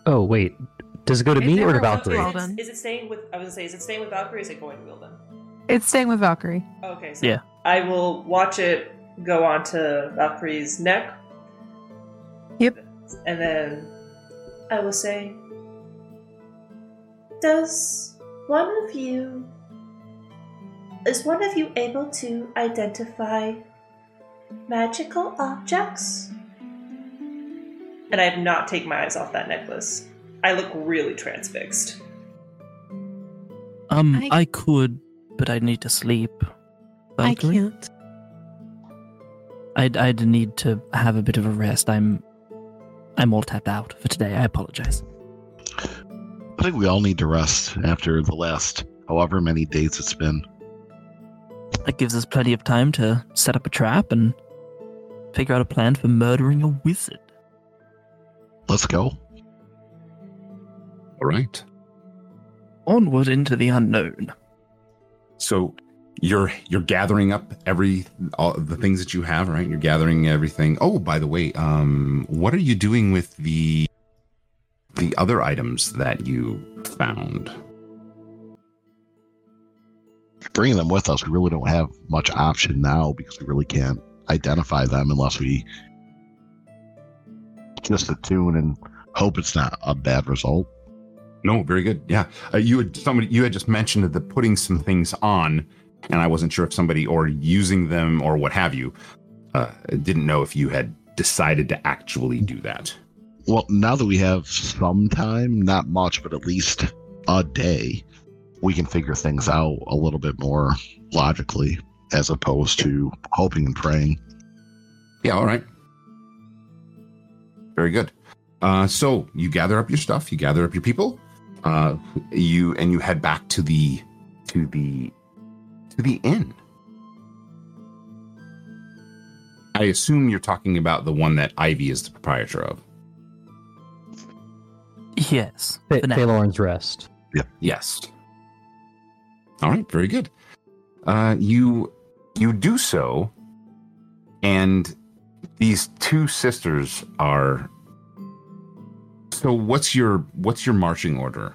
Oh wait, does it go to Is me there or to a Valkyrie? Well Is, done. it, is it staying with? I was gonna say, is it staying with Valkyrie? Or is it going to Wilden? It's staying with Valkyrie. Okay, so Yeah. I will watch it go onto Valkyrie's neck. Yep. And then I will say, Does one of you. Is one of you able to identify magical objects? and I have not taken my eyes off that necklace. I look really transfixed. Um, I- I, could, but I need to sleep. I can't. I'd, I'd need to have a bit of a rest. I'm, I'm all tapped out for today. I apologize. I think we all need to rest after the last however many days it's been. That gives us plenty of time to set up a trap and figure out a plan for murdering a wizard. Let's go. all right Onward into the unknown. so you're you're gathering up every all the things that you have right you're gathering everything oh by the way um what are you doing with the the other items that you found. Bringing them with us, we really don't have much option now because we really can't identify them unless we just attune and hope it's not a bad result. No, very good. Yeah, uh, you had somebody you had just mentioned the putting some things on, and I wasn't sure if somebody or using them or what have you. Uh, didn't know if you had decided to actually do that. Well, now that we have some time, not much, but at least a day, we can figure things out a little bit more logically as opposed to hoping and praying. Yeah, all right. Very good. Uh, so you gather up your stuff, you gather up your people, uh, you and you head back to the to the to the inn. I assume you're talking about the one that Ivy is the proprietor of. Yes. Fa- for now. Phalorn's Rest. Yes. All right, very good. Uh, you you do so, and these two sisters are. So what's your what's your marching order?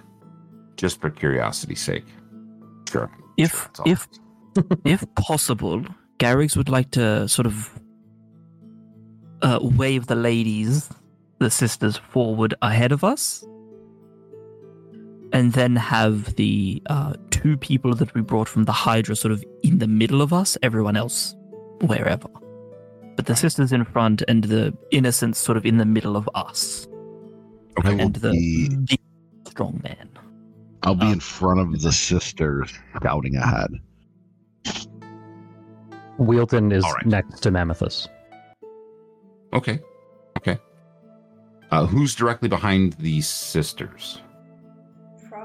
Just for curiosity's sake. Sure. If sure, if (laughs) if possible, Garrix would like to sort of uh, wave the ladies, the sisters, forward ahead of us, and then have the uh, two people that we brought from the Hydra sort of in the middle of us, everyone else wherever. But the sisters in front and the innocents sort of in the middle of us, I will and the be, big, strong man. I'll be uh, in front of the sisters scouting ahead. Wheelton is All right. next to Mammothus. Okay. Okay. Uh, who's directly behind these sisters?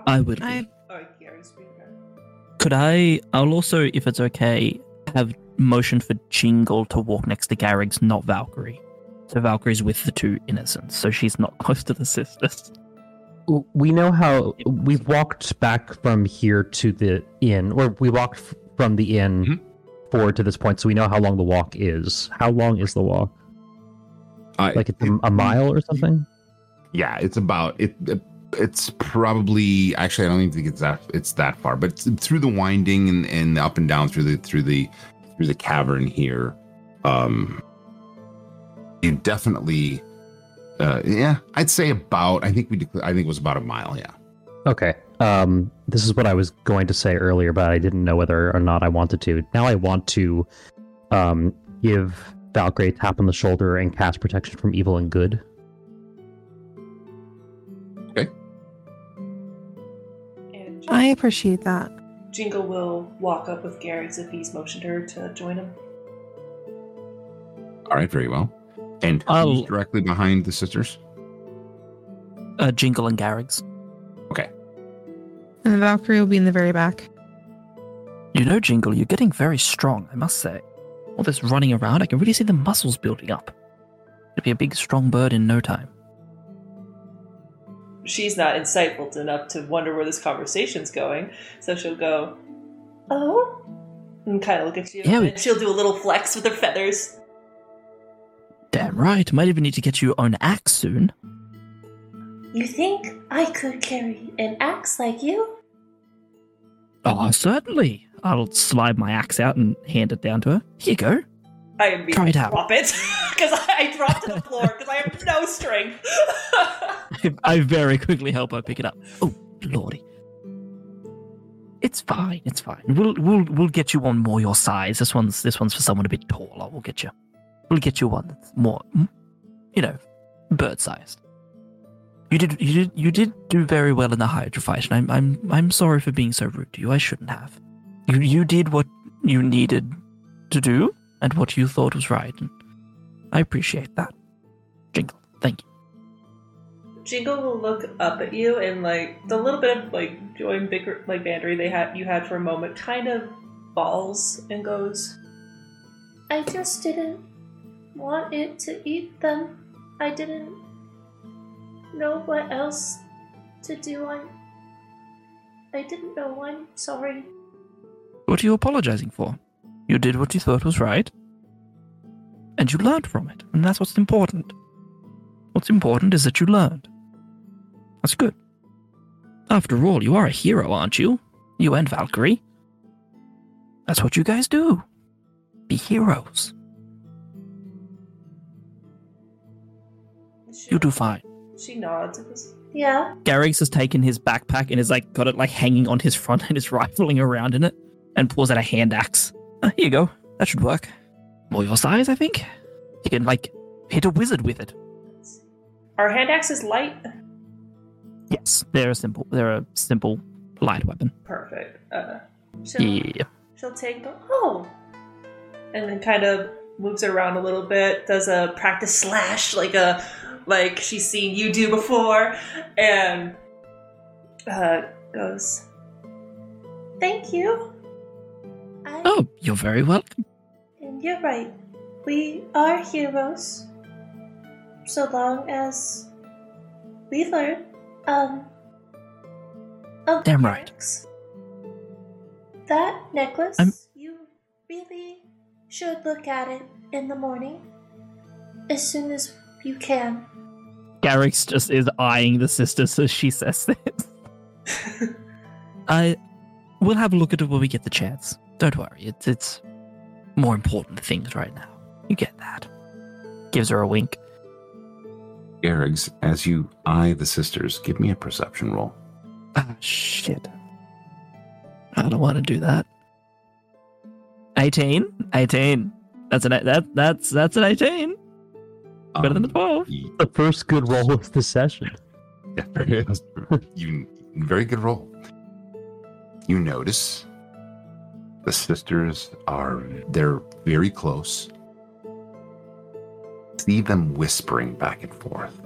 Probably. I would. Be. I Oh, Gary's. Could I? I'll also, if it's okay, have motion for Jingle to walk next to Garrix, not Valkyrie. So Valkyrie's with the two innocents, so she's not (laughs) close to the sisters. We know how we've walked back from here to the inn, or we walked from the inn Mhm. forward to this point, so we know how long the walk is. How long is the walk? Uh, Like it's a, a mile or something? Yeah, it's about it. It- It's probably actually I don't even think it's that it's that far, but through the winding and, and up and down through the through the through the cavern here. Um, you definitely, uh, yeah, I'd say about. I think we I think it was about a mile. Yeah. Okay. Um, this is what I was going to say earlier, but I didn't know whether or not I wanted to. Now I want to um, give Valkyrie a tap on the shoulder and cast protection from evil and good. I appreciate that. Jingle will walk up with Gary's if he's motioned her to join him. All right. Very well. And I'll- who's directly behind the sisters? Uh, Jingle and Garrigs. Okay. And the Valkyrie will be in the very back. You know, Jingle, you're getting very strong, I must say. All this running around, I can really see the muscles building up. You'll be a big, strong bird in no time. She's not insightful enough to wonder where this conversation's going, so she'll go, Oh? and kind of look at you. Yeah, we- and she'll do a little flex with her feathers. Damn right. Might even need to get your own axe soon. You think I could carry an axe like you? Oh, certainly. I'll slide my axe out and hand it down to her. Here you go. I immediately Try it out. drop it (laughs) because I dropped to the floor because I have no strength. (laughs) I very quickly help her pick it up. Oh, lordy. It's fine. It's fine. We'll we'll we'll get you one more your size. This one's this one's for someone a bit taller. We'll get you. We'll get you one that's more, you know, bird sized. You did you did you did do very well in the Hydra fight, and I'm I'm I'm sorry for being so rude to you. I shouldn't have. You you did what you needed to do and what you thought was right, and I appreciate that. Jingle, thank you. Jingle will look up at you and like the little bit of like joy and bigger like bantery they had you had for a moment kind of falls and goes. I just didn't want it to eat them. I didn't know what else to do. I I didn't know. I'm sorry. What are you apologizing for? You did what you thought was right, and you learned from it, and that's what's important. What's important is that you learned. That's good. After all, you are a hero, aren't you? You and Valkyrie. That's what you guys do. Be heroes. She, You do fine. She nods. Yeah. Garrix has taken his backpack and has like got it like hanging on his front (laughs) and is rifling around in it and pulls out a hand axe. Uh, here you go. That should work. More your size, I think. You can like hit a wizard with it. Our hand axe is light. Yes, they're a simple. They're a simple light weapon. Perfect. Uh, she'll, Yeah. she'll take the oh, and then kind of moves it around a little bit. Does a practice slash like a like she's seen you do before, and uh, goes. Thank you. I, Oh, you're very welcome. And you're right. We are heroes. So long as we learn. Um. Oh, Damn right. Alex, That necklace, I'm- you really should look at it in the morning. As soon as you can. Garrix just is eyeing the sisters as she says this. (laughs) I we'll have a look at it when we get the chance. Don't worry, it's it's more important things right now. You get that. Gives her a wink. Garrigs, as you eye the sisters, give me a perception roll. Ah shit. I don't want to do that. 18? 18. That's an that that's that's an 18. Better than a Um, 12. y- The first good roll of the session. (laughs) Yeah, very, you very good roll. You notice the sisters are they're very close. See them whispering back and forth.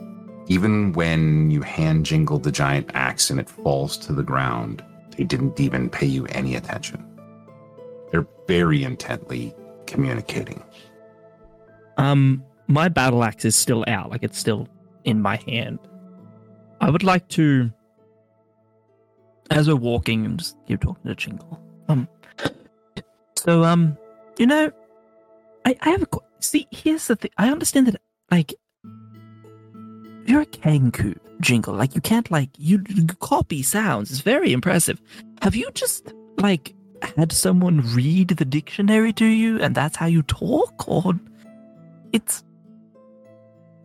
Even when you hand jingled the giant axe and it falls to the ground, they didn't even pay you any attention. They're very intently communicating. Um, my battle axe is still out, like it's still in my hand. I would like to, as we're walking, and just keep talking to Jingle. Um, so um, you know, I I have a see. Here's the thing. I understand that like you're a Kenku Jingle. Like you can't like you, you copy sounds. It's very impressive. Have you just like had someone read the dictionary to you, and that's how you talk, or? it's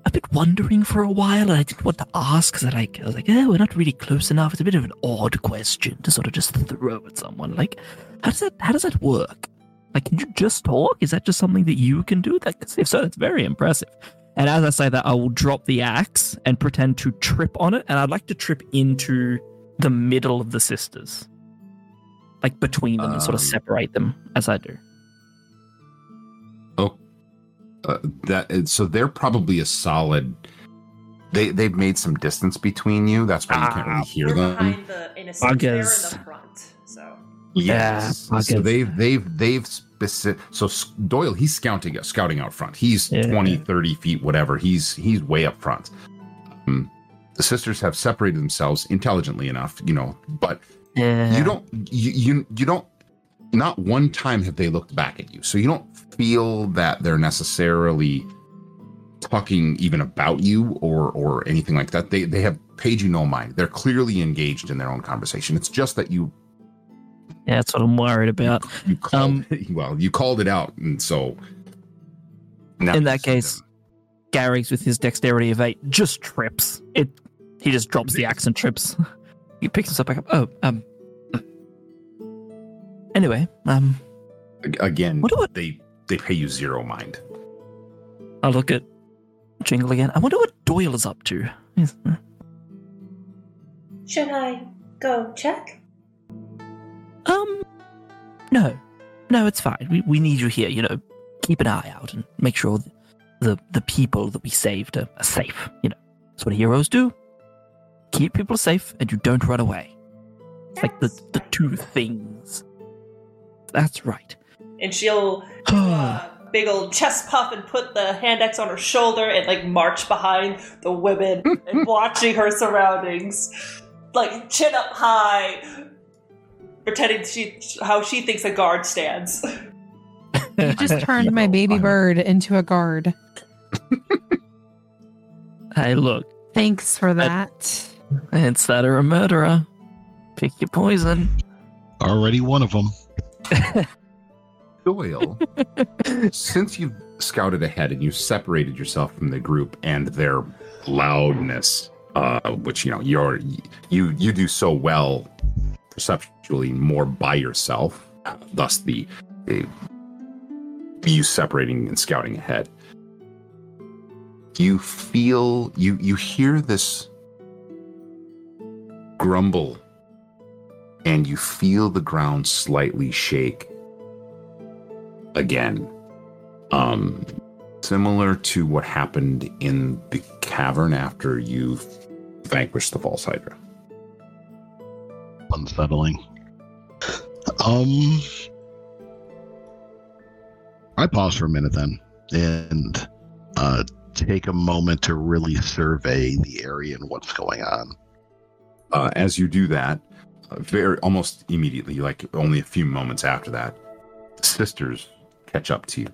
I've been wondering for a while, and I didn't want to ask because I like I was like, eh, we're not really close enough. It's a bit of an odd question to sort of just throw at someone. Like, how does that how does that work? Like, can you just talk? Is that just something that you can do? That if so, that's very impressive. And as I say that, I will drop the axe and pretend to trip on it, and I'd like to trip into the middle of the sisters, like between them, and sort of Um, separate them as I do. Uh, that is- so they're probably a solid. They they've made some distance between you. That's why you can't Ah, really hear them. behind the in a sense, they're in the front. So Yes. Yeah, so they've they've they've specific. So Doyle, he's scouting scouting out front. He's Yeah. 20, 30 feet, whatever. He's he's way up front. Um, the sisters have separated themselves intelligently enough, you know, but Yeah. you don't you, you you don't not one time have they looked back at you so you don't feel that they're necessarily talking even about you or or anything like that they they have paid you no mind they're clearly engaged in their own conversation it's just that you Yeah, that's what I'm worried about. you called Um, well you called it out and so In that case- them. Garrix with his dexterity of eight just trips. It he just drops the axe and trips. (laughs) he picks himself back up. Oh, um. Anyway, um, Ag- again What do I- they they pay you zero mind I'll look at Jingle again. I wonder what Doyle is up to. Should I go check? Um, no, no, it's fine. We we need you here. You know, keep an eye out and make sure the the, the people that we saved are, are safe. You know, that's what heroes do. Keep people safe, and you don't run away. It's like the the two things. That's right. and she'll do (sighs) a uh, big old chest puff and put the hand axe on her shoulder and like march behind the women and (laughs) watching her surroundings, like chin up high, pretending she how she thinks a guard stands. (laughs) You just turned my baby bird into a guard. (laughs) Hey, look. Thanks for that. It's that or a murderer. Pick your poison. Already one of them. (laughs) Doyle, since you've scouted ahead and you separated yourself from the group and their loudness, uh, which you know you're you you do so well perceptually more by yourself, thus the, the you separating and scouting ahead. You feel you you hear this grumble and you feel the ground slightly shake again. Um, similar to what happened in the cavern after you vanquished the false hydra. Unsettling. Um, I pause for a minute then and uh, take a moment to really survey the area and what's going on. Uh, as you do that, very almost immediately, like only a few moments after that, sisters catch up to you,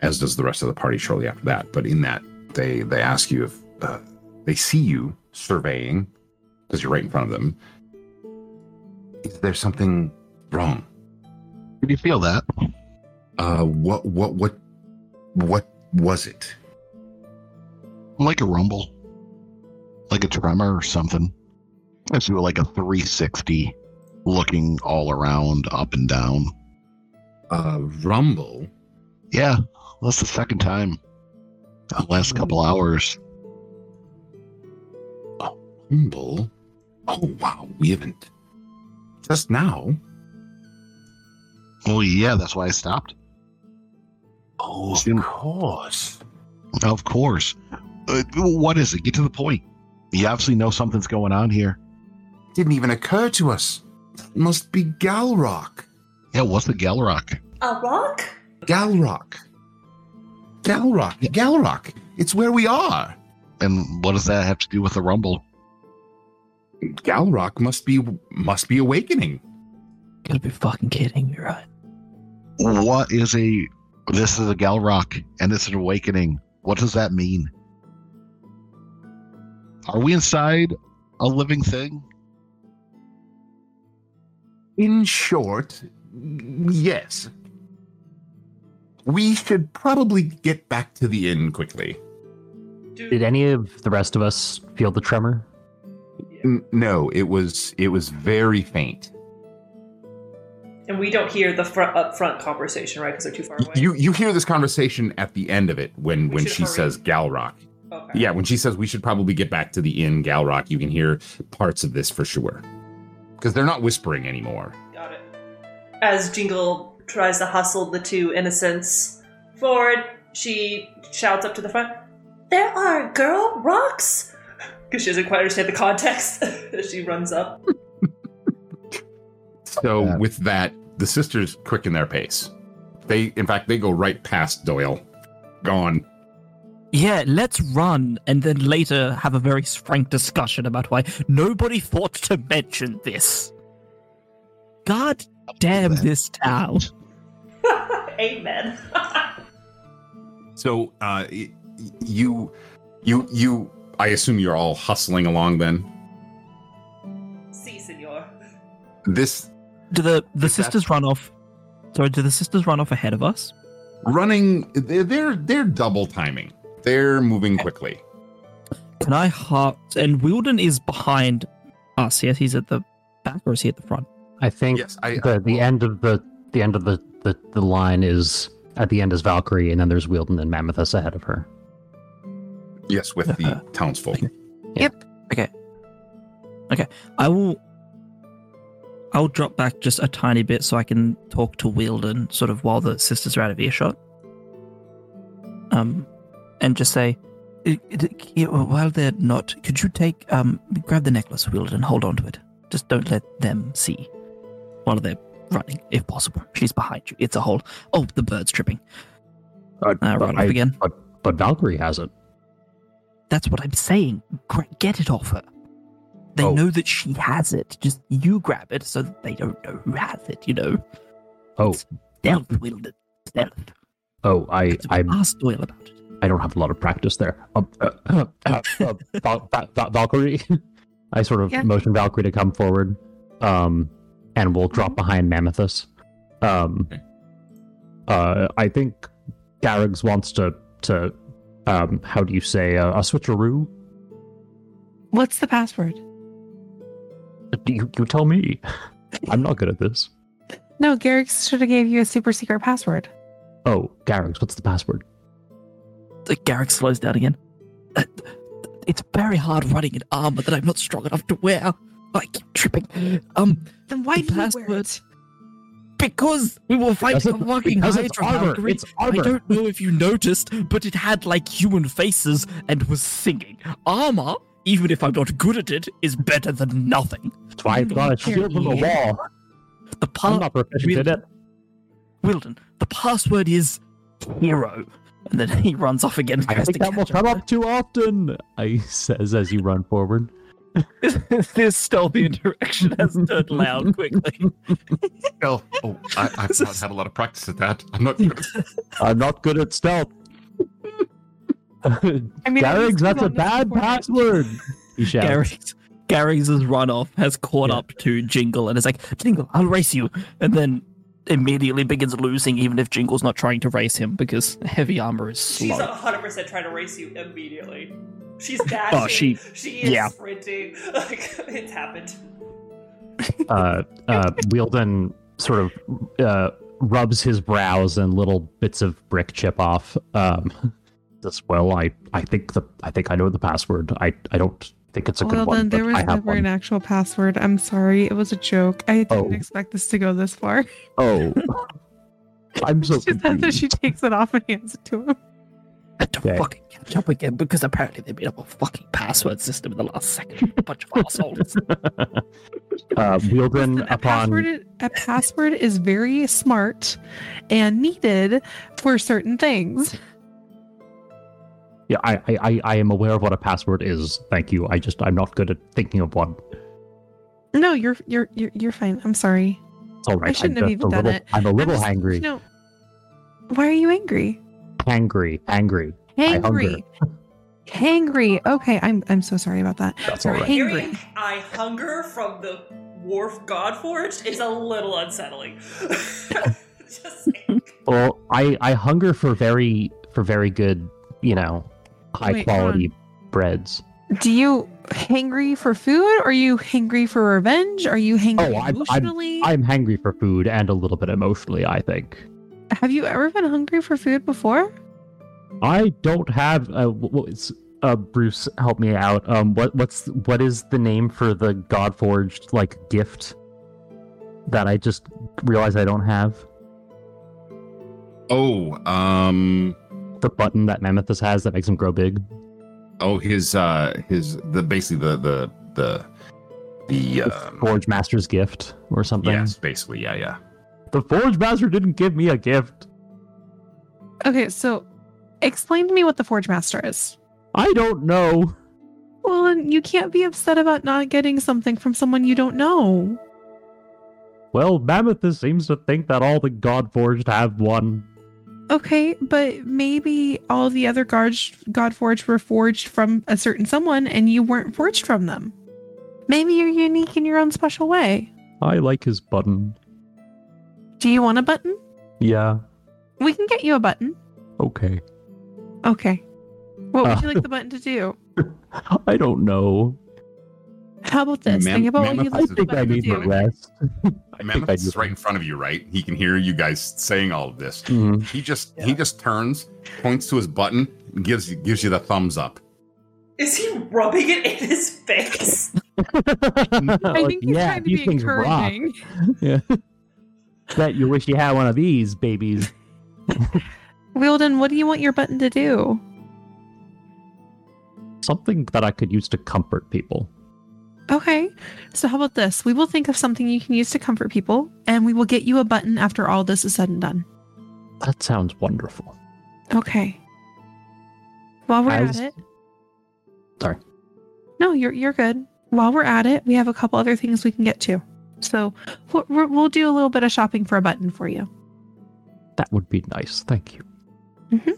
as does the rest of the party shortly after that. But in that, they they ask you if uh, they see you surveying, because you're right in front of them. Is there something wrong? Did you feel that? Uh, what what what what was it? Like a rumble, like a tremor or something. I do like a 360 looking all around, up and down. Uh, rumble. Yeah, that's the second time. The last couple hours. Rumble. Oh wow, we haven't. Just now. Well, yeah, that's why I stopped. Oh, of course. Of course. Uh, what is it? Get to the point. You obviously know something's going on here. Didn't even occur to us. It must be Galrock. Yeah, what's a Galrock? A rock? Galrock. Galrock. Galrock. It's where we are. And what does that have to do with the rumble? Galrock must be must be awakening. Gotta be fucking kidding me, right? What is a this is a Galrock and it's an awakening. What does that mean? Are we inside a living thing? In short, yes. We should probably get back to the inn quickly. Did any of the rest of us feel the tremor? N- no, it was it was very faint. and we don't hear the front up uh, front conversation, right? Because they're too far away. You you hear this conversation at the end of it when We when she hurry. says Galrock. okay. Yeah, when she says we should probably get back to the inn, Galrock, you can hear parts of this for sure. Because they're not whispering anymore. Got it. As Jingle tries to hustle the two innocents forward, she shouts up to the front, There are girl rocks! (laughs) Because she doesn't quite understand the context as (laughs) she runs up. So Yeah. with that, the sisters quicken their pace. They, in fact, they go right past Doyle. Gone. Yeah, let's run and then later have a very frank discussion about why nobody thought to mention this. God damn this town. (laughs) Amen. (laughs) So uh, y- y- you, you, you. I assume you're all hustling along. Then si, senor. this Do the, the Is that- sisters run off? Sorry, do the sisters run off ahead of us? running. They're they're, they're double timing. They're moving quickly. Can I hop? and Wilden is behind us? Yes, he's at the back or is he at the front? I think Yes, I. the the end of the the end of the, the the line is at the end is Valkyrie, and then there's Wielden and Mammothus ahead of her. yes, with the townsfolk. Okay. Yeah. Yep. Okay. Okay. I will. I'll drop back just a tiny bit so I can talk to Wielden, sort of while the sisters are out of earshot. Um, and just say, "I- I- yeah, well, while they're not, could you take um, grab the necklace, Wielden, and hold on to it. Just don't let them see while they're running, if possible. She's behind you. It's a hole. Oh, the bird's tripping. Uh, Uh, right I- off again. But but Valkyrie has it. That's what I'm saying. Gra- Get it off her. They Oh. know that she has it. Just you grab it so that they don't know who has it, you know? Oh Stealth, Wilden. Stealth. oh I I Ask Doyle about it. I don't have a lot of practice there. Um, uh, uh, (coughs) uh, Val- Val- Val- Valkyrie, (laughs) I sort of Yeah. motion Valkyrie to come forward, um, and we'll drop behind Mammothus. Um, uh, I think Garrigs wants to to um, how do you say uh, a switcheroo? What's the password? You, you tell me. (laughs) I'm not good at this. No, Garrick should have gave you a super secret password. Oh, Garrigs, what's the password? The Garrick slows down again. Uh, It's very hard running in armor that I'm not strong enough to wear. I keep tripping. Um, Then why The do you wear password- it? because we were fighting a Because it- fucking because it's Hydra armor. Valkyrie. It's I don't know if you noticed, but it had like human faces and was singing. Armor, even if I'm not good at it, is better than nothing. That's why I've got a shield from the wall. The I'm not proficient in it. Wielden, the password is hero. And then (laughs) he runs off again. I think that will catch come up too often. I says as you run forward. (laughs) this stealthy interaction has turned loud quickly. (laughs) Oh, oh I, I've not had a lot of practice at that. I'm not good. at- I'm not good at stealth. I mean, at Garrigs, that's a bad know password. He shouts. Garrick's, Garrick's run off has caught Yeah. up to Jingle and is like, Jingle, I'll race you. And then immediately begins losing, even if Jingle's not trying to race him because heavy armor is slow. She's 100% trying to race you immediately. She's (laughs) dashing. Oh, she- she is yeah. sprinting. (laughs) Like, it's happened. (laughs) uh, uh, Wielden sort of uh, rubs his brows and little bits of brick chip off. Um, this well, I, I think the I think I know the password. I, I don't think it's a good well, one. then there was I have never one. an actual password. I'm sorry. It was a joke. I didn't Oh. expect this to go this far. Oh, (laughs) I'm so she said that she takes it off and hands it to him. I had to Okay. fucking catch up again because apparently they made up a fucking password system in the last second. A bunch of assholes. (laughs) uh, Wielden Listen, a upon password, i- a password is very smart and needed for certain things. Yeah, I, I I I am aware of what a password is. Thank you. I just I'm not good at thinking of one. No, you're you're you're, you're fine. I'm sorry. It's all right. I shouldn't I'm have even a done little, it. I'm a little I'm just- hangry. You know, why are you angry? Angry, angry. angry, hunger. Hangry. Hangry. Okay, I'm I'm so sorry about that. That's all You're hangry. Hearing I hunger from the Wharf Godforged is a little unsettling. (laughs) Just saying. Well, I I hunger for very for very good, you know, high Wait, hold quality breads. Do you hangry for food? Are you hangry for revenge? Are you hangry Oh, I'm- I'm- emotionally? I'm hungry for food and a little bit emotionally. I think Have you ever been hungry for food before? I don't have. Uh, wh- uh, Bruce? Help me out. Um, what what's what is the name for the Godforged like gift that I just realized I don't have? Oh, um, The button that Mammothus has that makes him grow big. oh, his, uh, his, the basically the, the, the, the, The um, Forge Master's gift or something. yes, basically, yeah, yeah. The Forge Master didn't give me a gift. Okay, so explain to me what the Forge Master is. I don't know. Well, you can't be upset about not getting something from someone you don't know. Well, Mammothus seems to think that all the Godforged have one. Okay, but maybe all the other guards, Godforged were forged from a certain someone and you weren't forged from them. Maybe you're unique in your own special way. I like his button. Do you want a button? Yeah, We can get you a button. okay. Okay. What would you like (laughs) the button to do? I don't know. How about this? Mam- Think about what you'd Mammoth I like is the think I to need to do. rest. (laughs) I think I Mammoth is right in front of you, right? He can hear you guys saying all of this. Mhm. He just he just turns, points to his button, and gives you gives you the thumbs up. Is he rubbing it in his face? (laughs) I think he's yeah, trying to these be things rock. encouraging. Yeah. Bet you wish you had one of these, babies. (laughs) Wielden, what do you want your button to do? Something that I could use to comfort people. Okay. So how about this? We will think of something you can use to comfort people, and we will get you a button after all this is said and done. That sounds wonderful. Okay. While we're As- at it. Sorry. No, you're you're good. While we're at it, we have a couple other things we can get to. So we'll, we'll we'll do a little bit of shopping for a button for you. That would be nice. Thank you. Mm-hmm.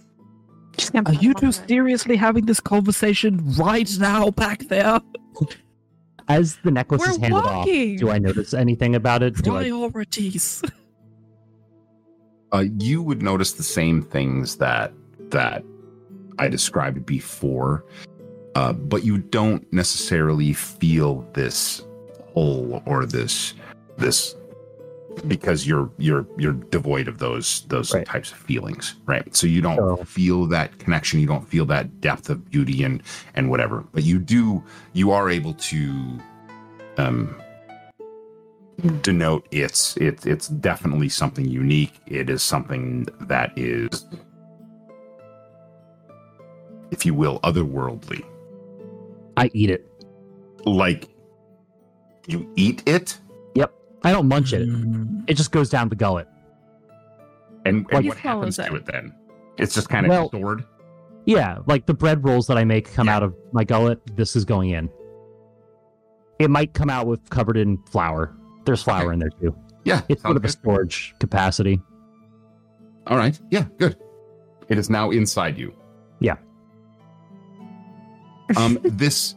Just gonna Are you two seriously having this conversation right now back there? (laughs) As the necklace We're is handed walking. off, do I notice anything about it? Do I? Priorities. (laughs) uh, you would notice the same things that that I described before, uh, but you don't necessarily feel this pull or this this because you're you're you're devoid of those those Right. types of feelings, right? So you don't So- feel that connection, you don't feel that depth of beauty and and whatever, but you do you are able to um denote it's it's it's definitely something unique. It is something that is, if you will, otherworldly. I eat it. Like you eat it, I don't munch it. Mm. It just goes down the gullet. and, and He what happens to it. it then? It's just kind of Well- stored. Yeah, like the bread rolls that I make come Yeah. out of my gullet. This is going in. It might come out with covered in flour. There's flour Okay. in there too. Yeah, It's sounds sort of a storage capacity. All right. Yeah, good. It is now inside you. Yeah. Um, this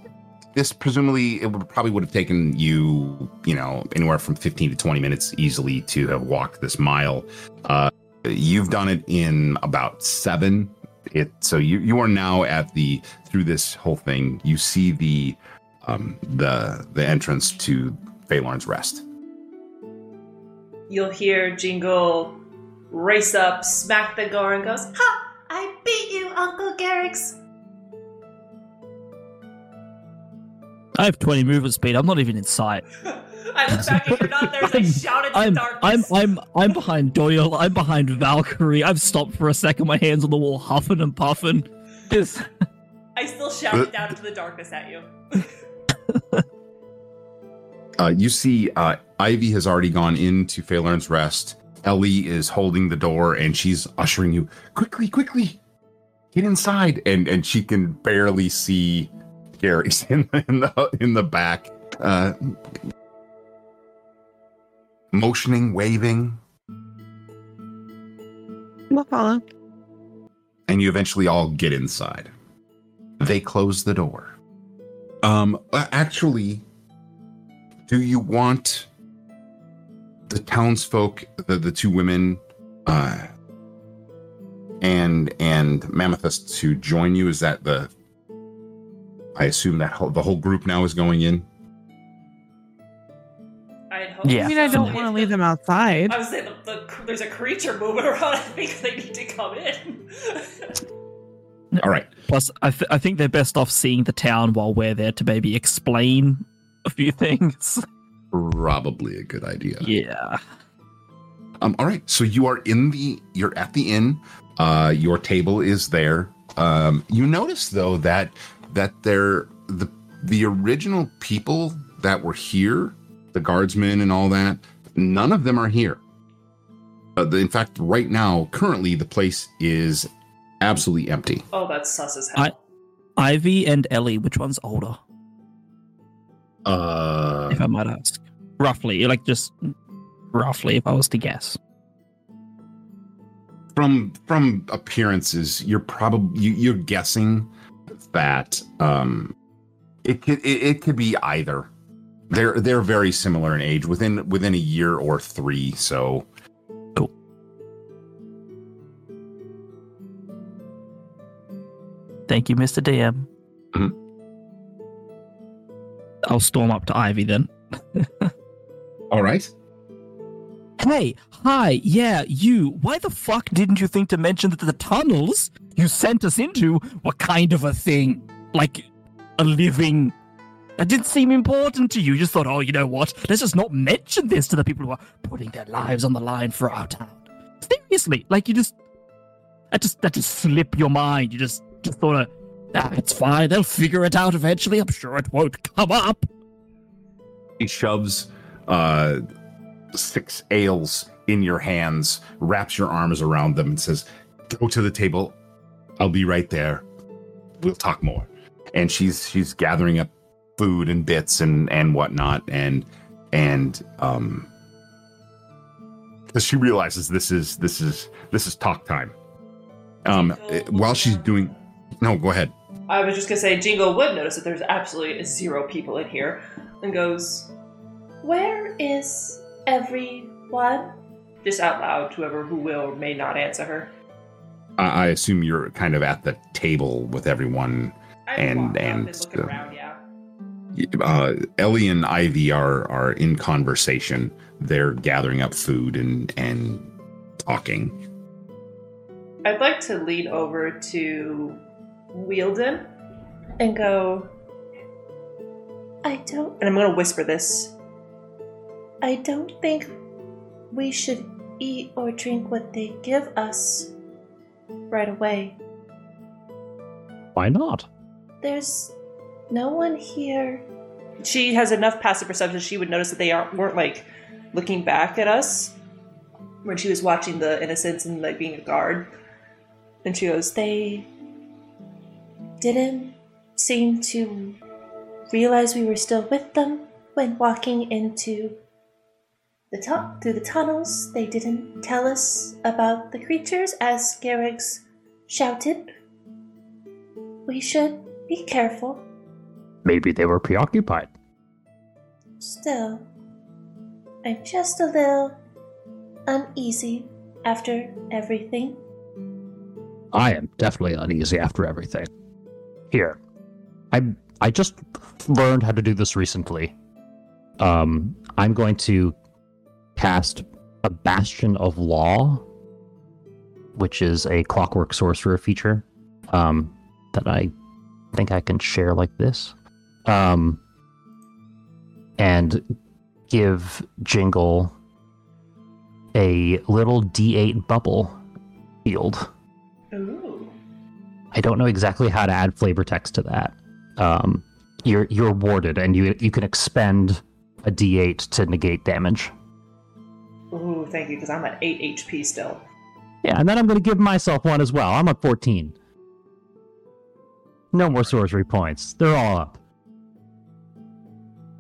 this presumably it would probably would have taken you, you know, anywhere from 15 to 20 minutes easily to have walked this mile. Uh, you've done it in about seven. It so you you are now at the through this whole thing. You see the um the the entrance to Phalorn's Rest. You'll hear Jingle race up, smack the door, and goes, Ha! I beat you, Uncle Garrix! I have 20 movement speed. I'm not even in sight. (laughs) I look back and you're not there, so I shout into I'm, the I'm. I'm, I'm behind Doyle. I'm behind Valkyrie. I've stopped for a second, my hands on the wall, huffing and puffing. It's, (laughs) I still shout down into the darkness at you. (laughs) Uh, you see, uh, Ivy has already gone into Phalorn's Rest. Ellie is holding the door and she's ushering you quickly, quickly, get inside. And and she can barely see Gary's (laughs) in, in the in the back, uh, motioning, waving, We'll follow. and you eventually all get inside. They close the door. Um, uh, actually, do you want the townsfolk, the the two women, uh, and and Mammothus to join you? Is that the? I assume that whole, the whole group now is going in. I'd Yeah. I mean, I don't so. want to leave them outside. I was saying the, the, there's a creature moving (laughs) around. I think they need to come in. All right. plus, I, th- I think they're best off seeing the town while we're there to maybe explain a few things. Probably a good idea. Yeah. Um, all right. So you are in the you're at the inn. Uh, your table is there. Um, you notice though that that there the the original people that were here, the guardsmen and all that, none of them are here. Uh, the, in fact, right now, currently, the place is absolutely empty. oh, that's sus as hell. I- Ivy and Ellie, which one's older, Uh, if I might ask? Roughly, like just roughly, if I was to guess. from from appearances, you're probably you, you're guessing that um, it could it, it could be either. They're they're very similar in age, within within a year or three. So cool. Thank you, Mr. DM. Mhm. I'll storm up to Ivy then. (laughs) all right. Hey, hi, yeah, you. Why the fuck didn't you think to mention that the tunnels you sent us into were kind of a thing? Like a living. That didn't seem important to you. You just thought, oh, you know what? Let's just not mention this to the people who are putting their lives on the line for our town. Seriously, like you just. That just that just slipped your mind. You just just thought, ah, it's fine. They'll figure it out eventually. I'm sure it won't come up. He shoves uh, six ales in your hands, wraps your arms around them, and says, "Go to the table. I'll be right there. We'll talk more." And she's she's gathering up food and bits and and whatnot, and and um, she realizes this is this is this is talk time. Um, eh, while she's doing, no, go ahead. I was just gonna say, Jingo would notice that there's absolutely zero people in here. and goes, Where is everyone? just out loud, to whoever who will or may not answer her. I I assume you're kind of at the table with everyone. I And- walk and, uh, around, yeah. Uh, Ellie and Ivy are are in conversation. They're gathering up food and and talking. I'd like to lean over to Wielden and go, I don't and I'm going to whisper this. I don't think we should eat or drink what they give us right away. Why not? There's no one here. She has enough passive perception she would notice that they aren't weren't like looking back at us when she was watching the innocents and like being a guard. And she goes, They didn't seem to realize we were still with them when walking into the tu- through the tunnels. They didn't tell us about the creatures as Garrix shouted. We should be careful. Maybe they were preoccupied. Still, I'm just a little uneasy after everything. I am definitely uneasy after everything. Here, I I just learned how to do this recently. Um, I'm going to cast a Bastion of Law, which is a Clockwork Sorcerer feature um, that I think I can share like this, um, and give Jingle a little D8 bubble field. "Ooh, I don't know exactly how to add flavor text to that. Um, you're you're warded, and you you can expend a D8 to negate damage. Ooh, thank you, because I'm at eight HP still." Yeah, and then I'm going to give myself one as well. I'm at 14. No more sorcery points. They're all up.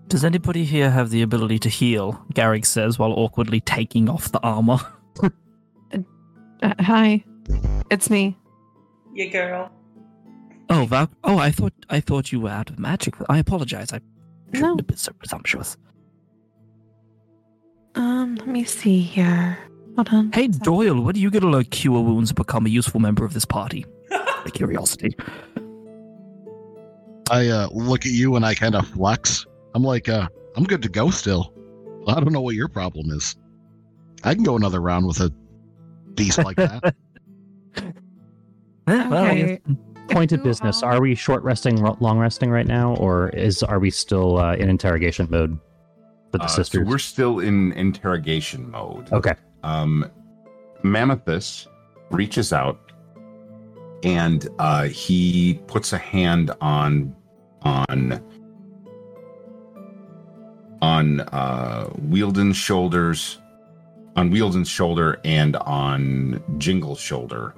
Does anybody here have the ability to heal? Garrick says while awkwardly taking off the armor. (laughs) Uh, hi, it's me. Your girl. Oh, Val- oh, I thought I thought you were out of magic. I apologize. I shouldn't No. have been so presumptuous. Um, let me see here. Hold on. Hey, Doyle, when do you get to learn cure wounds and become a useful member of this party? (laughs) Out of curiosity. I uh, look at you and I kind of flex. I'm like, uh, I'm good to go still. I don't know what your problem is. I can go another round with a beast like that. (laughs) Well, Okay. guess- Point of business. are- Are we short resting, long resting right now, or is are we still uh, in interrogation mode the Uh, so we're still in interrogation mode. Okay. Um, Mammothus reaches out and uh, he puts a hand on on on uh, Wielden's shoulders, on Wielden's shoulder, and on Jingle's shoulder,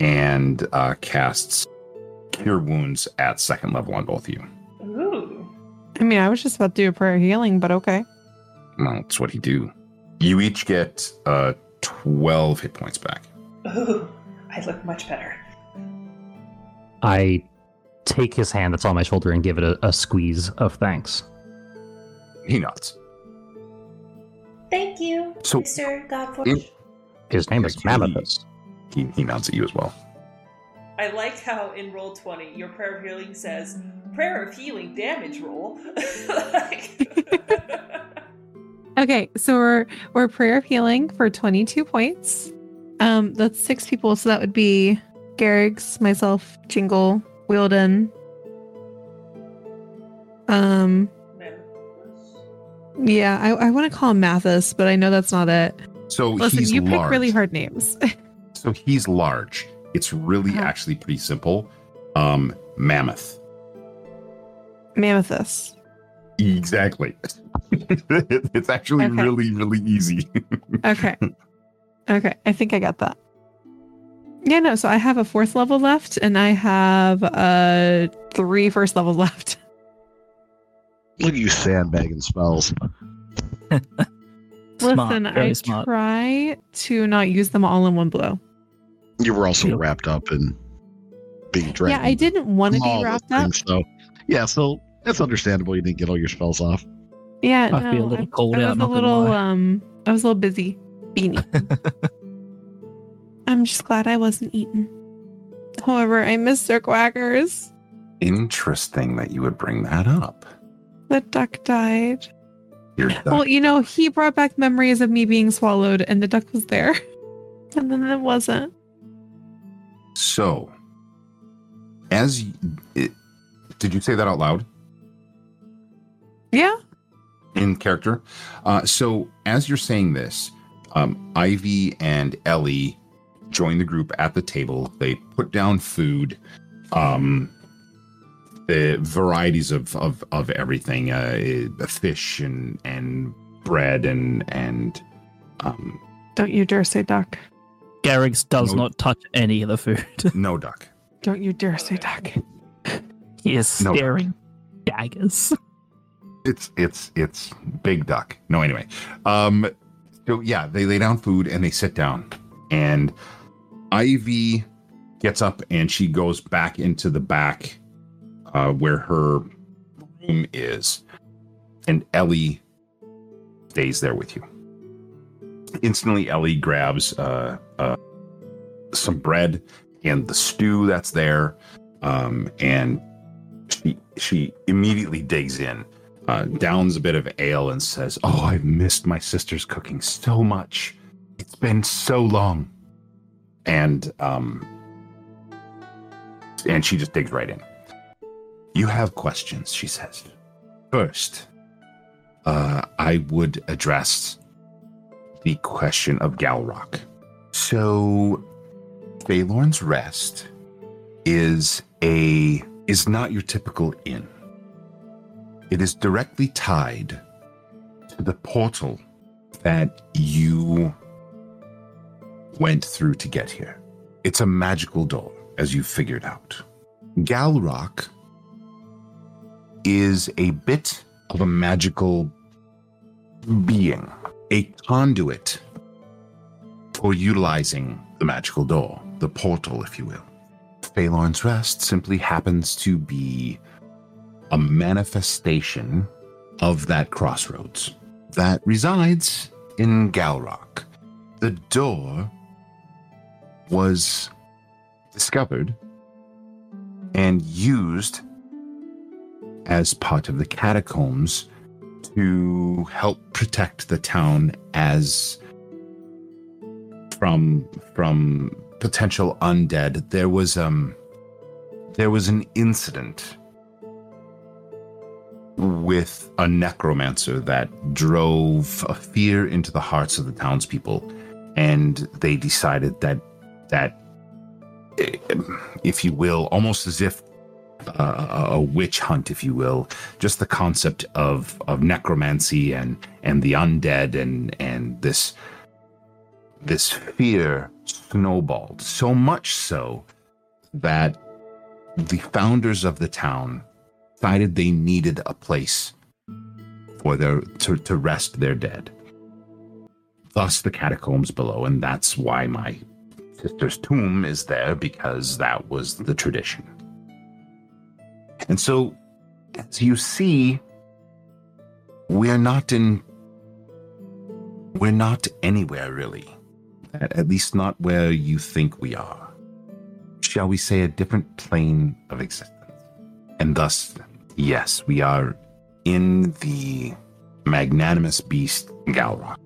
and uh, casts Cure Wounds at second level on both of you. Ooh. I mean, I was just about to do a prayer healing, but okay. Well, that's what he do. You each get uh, twelve hit points back. Ooh. I look much better. I take his hand that's on my shoulder and give it a, a squeeze of thanks. He nods. Thank you, So- Mr. Godforge. In- His name is He- Mammothus. He, he nods at you as well. I like how in Roll20, your prayer of healing says, prayer of healing damage roll. (laughs) Like- (laughs) Okay, so we're we're prayer of healing for 22 points. Um, that's six people, so that would be Garrigs, myself, Jingle, Wielden. Um, yeah, I, I want to call him Mathis, but I know that's not it. So Listen, he's you large. pick really hard names. (laughs) So he's large. It's really Uh-huh. actually pretty simple. Um, mammoth. Mammothus. Exactly. (laughs) it's actually Okay. really, really easy. (laughs) Okay. okay, I think I got that. Yeah, no, so I have a fourth level left, and I have uh three first levels (laughs) left. Look at you sandbagging spells. Listen, very I smart. try to not use them all in one blow. You were also wrapped up in being dragged. Yeah, I didn't want to be wrapped up. So, yeah, so that's understandable you didn't get all your spells off. Yeah, I no, feel a little I, cold I out, was a not little um I was a little busy beanie. (laughs) I'm just glad I wasn't eaten. However, I miss Sir Quackers. Interesting that you would bring that up. The duck died. Your duck. Well, you know, he brought back memories of me being swallowed and the duck was there. (laughs) And then it wasn't. So, as it, did you say that out loud Yeah. in character? Uh, so, as you're saying this, um, Ivy and Ellie join the group at the table. They put down food, um, the varieties of of, of everything, uh, fish and and bread and and um, Don't you dare say duck. Garrix does No. not touch any of the food. (laughs) no duck. Don't you dare say duck. he is No. staring daggers. It's it's it's big duck. No, anyway. Um so yeah, they lay down food and they sit down. And Ivy gets up and she goes back into the back uh where her room is. And Ellie stays there with you. Instantly Ellie grabs uh uh some bread and the stew that's there. Um and she she immediately digs in uh, downs a bit of ale and says, "Oh, I've missed my sister's cooking so much. It's been so long." And um, and she just digs right in. You have questions, she says. First, uh, I would address the question of Galrock. So, Phalorn's Rest is a is not your typical inn. It is directly tied to the portal that you went through to get here. It's a magical door, as you figured out. Galrock is a bit of a magical being, a conduit for utilizing the magical door, the portal, if you will. Phalorn's Rest simply happens to be a manifestation of that crossroads that resides in Galrock. The door was discovered and used as part of the catacombs to help protect the town as from from potential undead. There was um there was an incident with a necromancer that drove a fear into the hearts of the townspeople and they decided that that eh, if you will almost as if uh, a witch hunt if you will just the concept of of necromancy and and the undead and and this this fear snowballed so much so that the founders of the town decided they needed a place for their to, to rest their dead. Thus the catacombs below, and that's why my sister's tomb is there, because that was the tradition. And so as you see, we're not in we're not anywhere really. At, at least not where you think we are. Shall we say a different plane of existence? And thus, yes, we are in the magnanimous beast Galrock.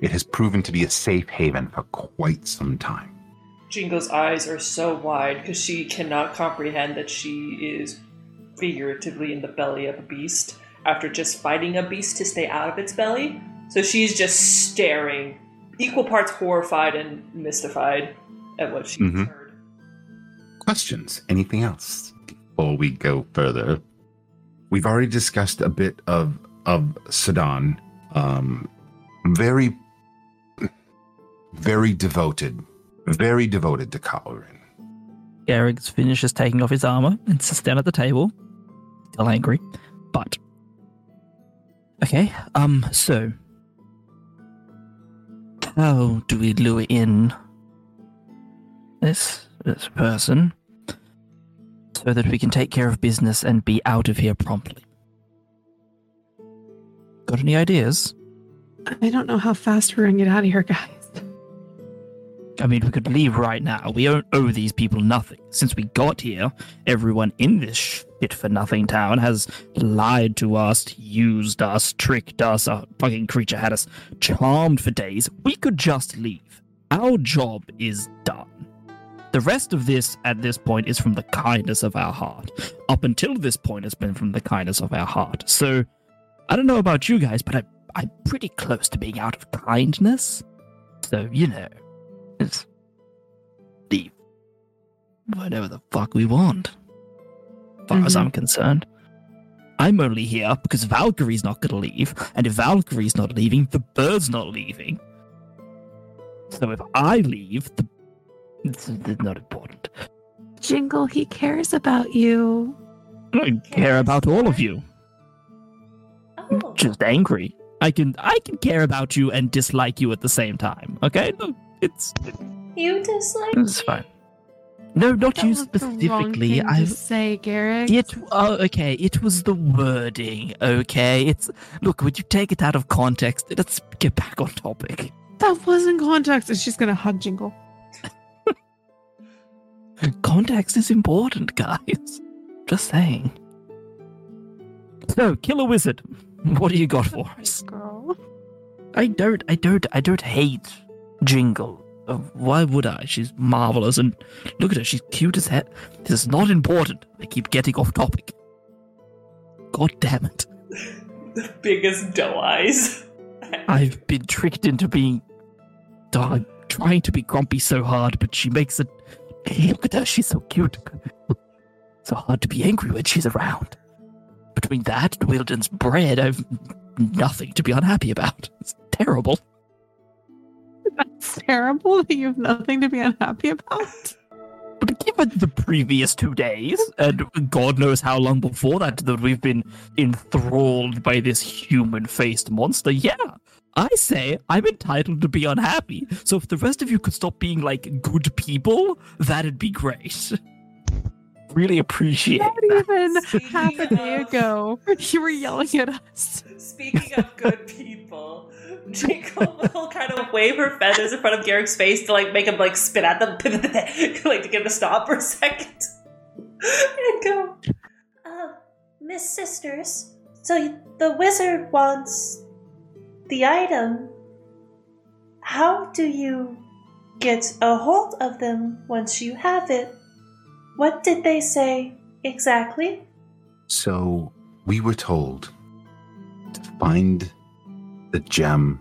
It has proven to be a safe haven for quite some time. Jingo's eyes are so wide because she cannot comprehend that she is figuratively in the belly of a beast after just fighting a beast to stay out of its belly. So she's just staring, equal parts horrified and mystified at what she's Mhm. heard. Questions? Anything else before we go further? We've already discussed a bit of of Sedan. Um, very, very devoted, very devoted to Kalorin. Garrix finishes taking off his armor and sits down at the table, still angry. But okay, um, so how do we lure in this this person so that we can take care of business and be out of here promptly? Got any ideas? I don't know how fast we're gonna get out of here, guys. I mean, we could leave right now. We don't owe these people nothing. Since we got here, everyone in this shit for nothing town has lied to us, used us, tricked us. A fucking creature had us charmed for days. We could just leave. Our job is done. The rest of this at this point is from the kindness of our heart. Up until this point, has been from the kindness of our heart. So, I don't know about you guys, but I, I'm pretty close to being out of kindness. So, you know, it's leave whatever the fuck we want. As far as Mhm. I'm concerned. I'm only here because Valkyrie's not going to leave, and if Valkyrie's not leaving, the bird's not leaving. So if I leave, the it's, it's not important. Jingle, he cares about you. I care about all of you. Oh, Just angry. I can I can care about you and dislike you at the same time. Okay, it's you dislike it's me? fine. No, not That you was the wrong specifically. I say, Garrick. It oh, okay. It was the wording. Okay, it's look. Would you take it out of context? Let's get back on topic. That wasn't context. It's just gonna hug Jingle. (laughs) Context is important, guys. Just saying. So, killer wizard, what do you got for us? Girl. I don't, I don't, I don't hate Jingle. Uh, why would I? She's marvelous, and look at her. She's cute as hell. This is not important. I keep getting off topic. God damn it! The biggest doe eyes. (laughs) I've been tricked into being. Oh, I'm trying to be grumpy so hard, but she makes it. Hey, look at her, she's so cute. so hard to be angry when she's around. Between that and Wielden's bread, I've nothing to be unhappy about. It's terrible. That's terrible that you have nothing to be unhappy about. (laughs) But given the previous two days, and God knows how long before that, that we've been enthralled by this human faced monster, yeah, I say I'm entitled to be unhappy. So if the rest of you could stop being like good people, that'd be great. (laughs) Really appreciate it. Not that. even half a day ago, (laughs) you were yelling at us. Speaking of good people, Will kind of wave her feathers in front of Garrick's face to like make him like spit at them, (laughs) like to get him to stop for a second, and go. Uh, Miss Sisters, so the wizard wants the item. How do you get a hold of them once you have it? What did they say exactly? So we were told to find the gem.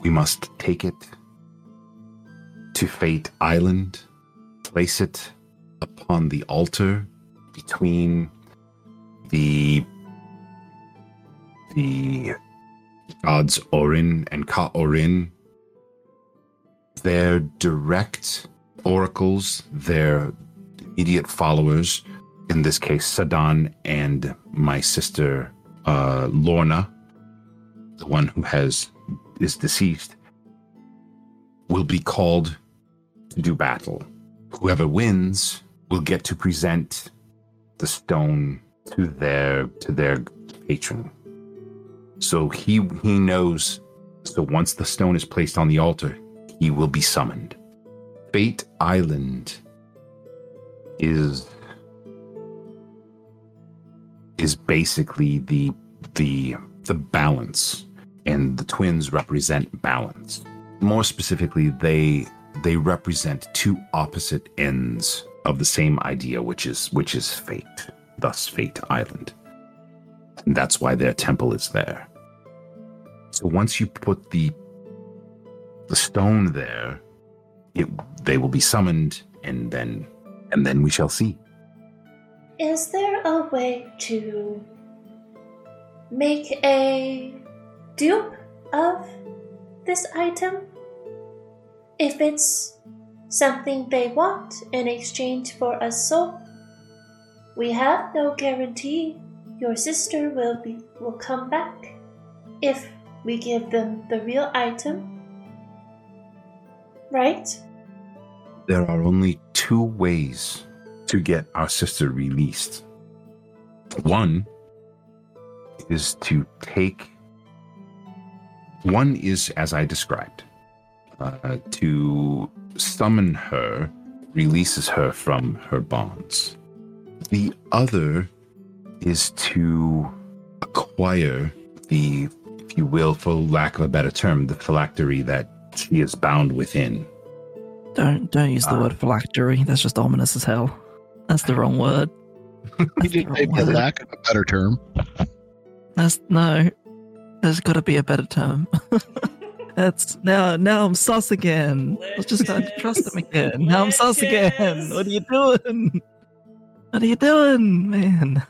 We must take it to Fate Island, place it upon the altar between the the gods Orin and Kalorin. Their direct oracles, their immediate followers, in this case Sadan and my sister uh, Lorna, the one who has is deceased, will be called to do battle. Whoever wins will get to present the stone to their to their patron. So he he knows. So once the stone is placed on the altar, he will be summoned. Fate Island is is basically the the the balance and the twins represent balance. More specifically, they they represent two opposite ends of the same idea, which is which is fate, thus Fate Island. And that's why their temple is there. So once you put the the stone there, it they will be summoned and then and then we shall see. Is there a way to make a dupe of this item? If it's something they want in exchange for a soul, we have no guarantee your sister will be will come back if we give them the real item. Right? There are only two ways to get our sister released. One is to take. One is, as I described, uh, to summon her, releases her from her bonds. The other is to acquire the, if you will, for lack of a better term, the phylactery that she is bound within. Don't don't use the Ah. word phylactery. That's just ominous as hell. That's the wrong word. (laughs) You That's the did wrong maybe a word. lack of a better term. That's no. There's got to be a better term. (laughs) That's now. Now I'm sus again. I was just going to trust him again. Now I'm sus again. What are you doing? What are you doing, man?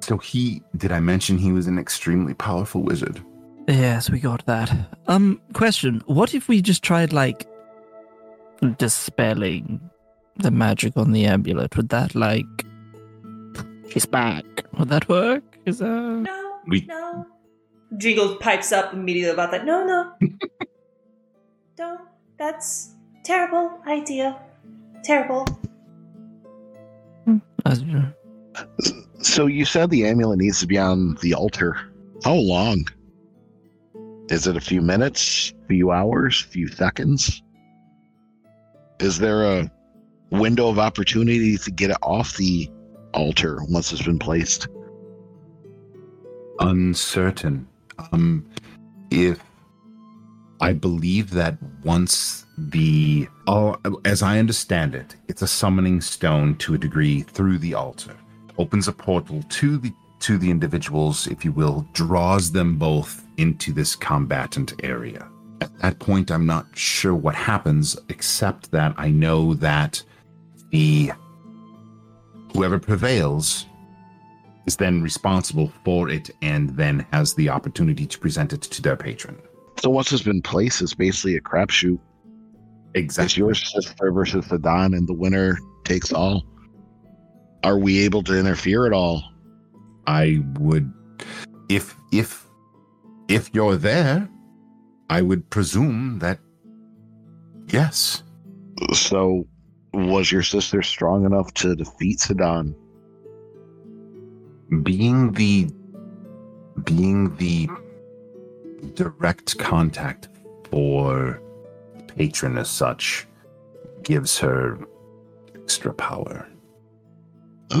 So he, did I mention he was an extremely powerful wizard? Yes, we got that. Um, question: What if we just tried like dispelling the magic on the amulet? Would that like? She's back. Would that work? Is that? No, We- no. Jingle pipes up immediately about that. No, no. (laughs) Don't. That's terrible idea. Terrible. So you said the amulet needs to be on the altar. How long? Is it a few minutes, few hours, few seconds? Is there a window of opportunity to get it off the altar once it's been placed? Uncertain. Um, if I believe that once the, oh, as I understand it, it's a summoning stone to a degree through the altar, opens a portal to the to the individuals, if you will, draws them both into this combatant area. At that point, I'm not sure what happens, except that I know that the whoever prevails is then responsible for it and then has the opportunity to present it to their patron. So once it's been placed, it's basically a crapshoot. It's your sister versus the Don, and the winner takes all. Are we able to interfere at all? I would if if if you're there, I would presume that yes. So, was your sister strong enough to defeat Sadan? Being the being the direct contact for patron as such gives her extra power.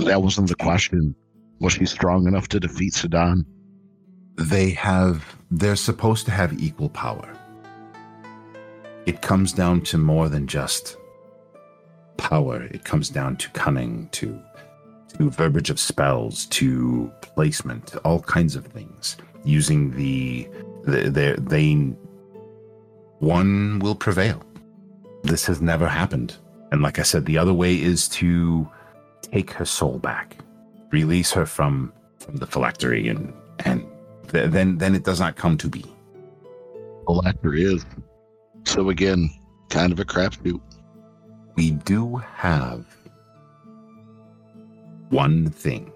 That wasn't the question. Was she strong enough to defeat Sadan? they have they're supposed to have equal power it comes down to more than just power it comes down to cunning to to verbiage of spells to placement all kinds of things using the the they, they one will prevail this has never happened and like i said the other way is to take her soul back release her from from the phylactery and and th- then then it does not come to be. Well, actor is. So again, kind of a crapshoot. We do have one thing,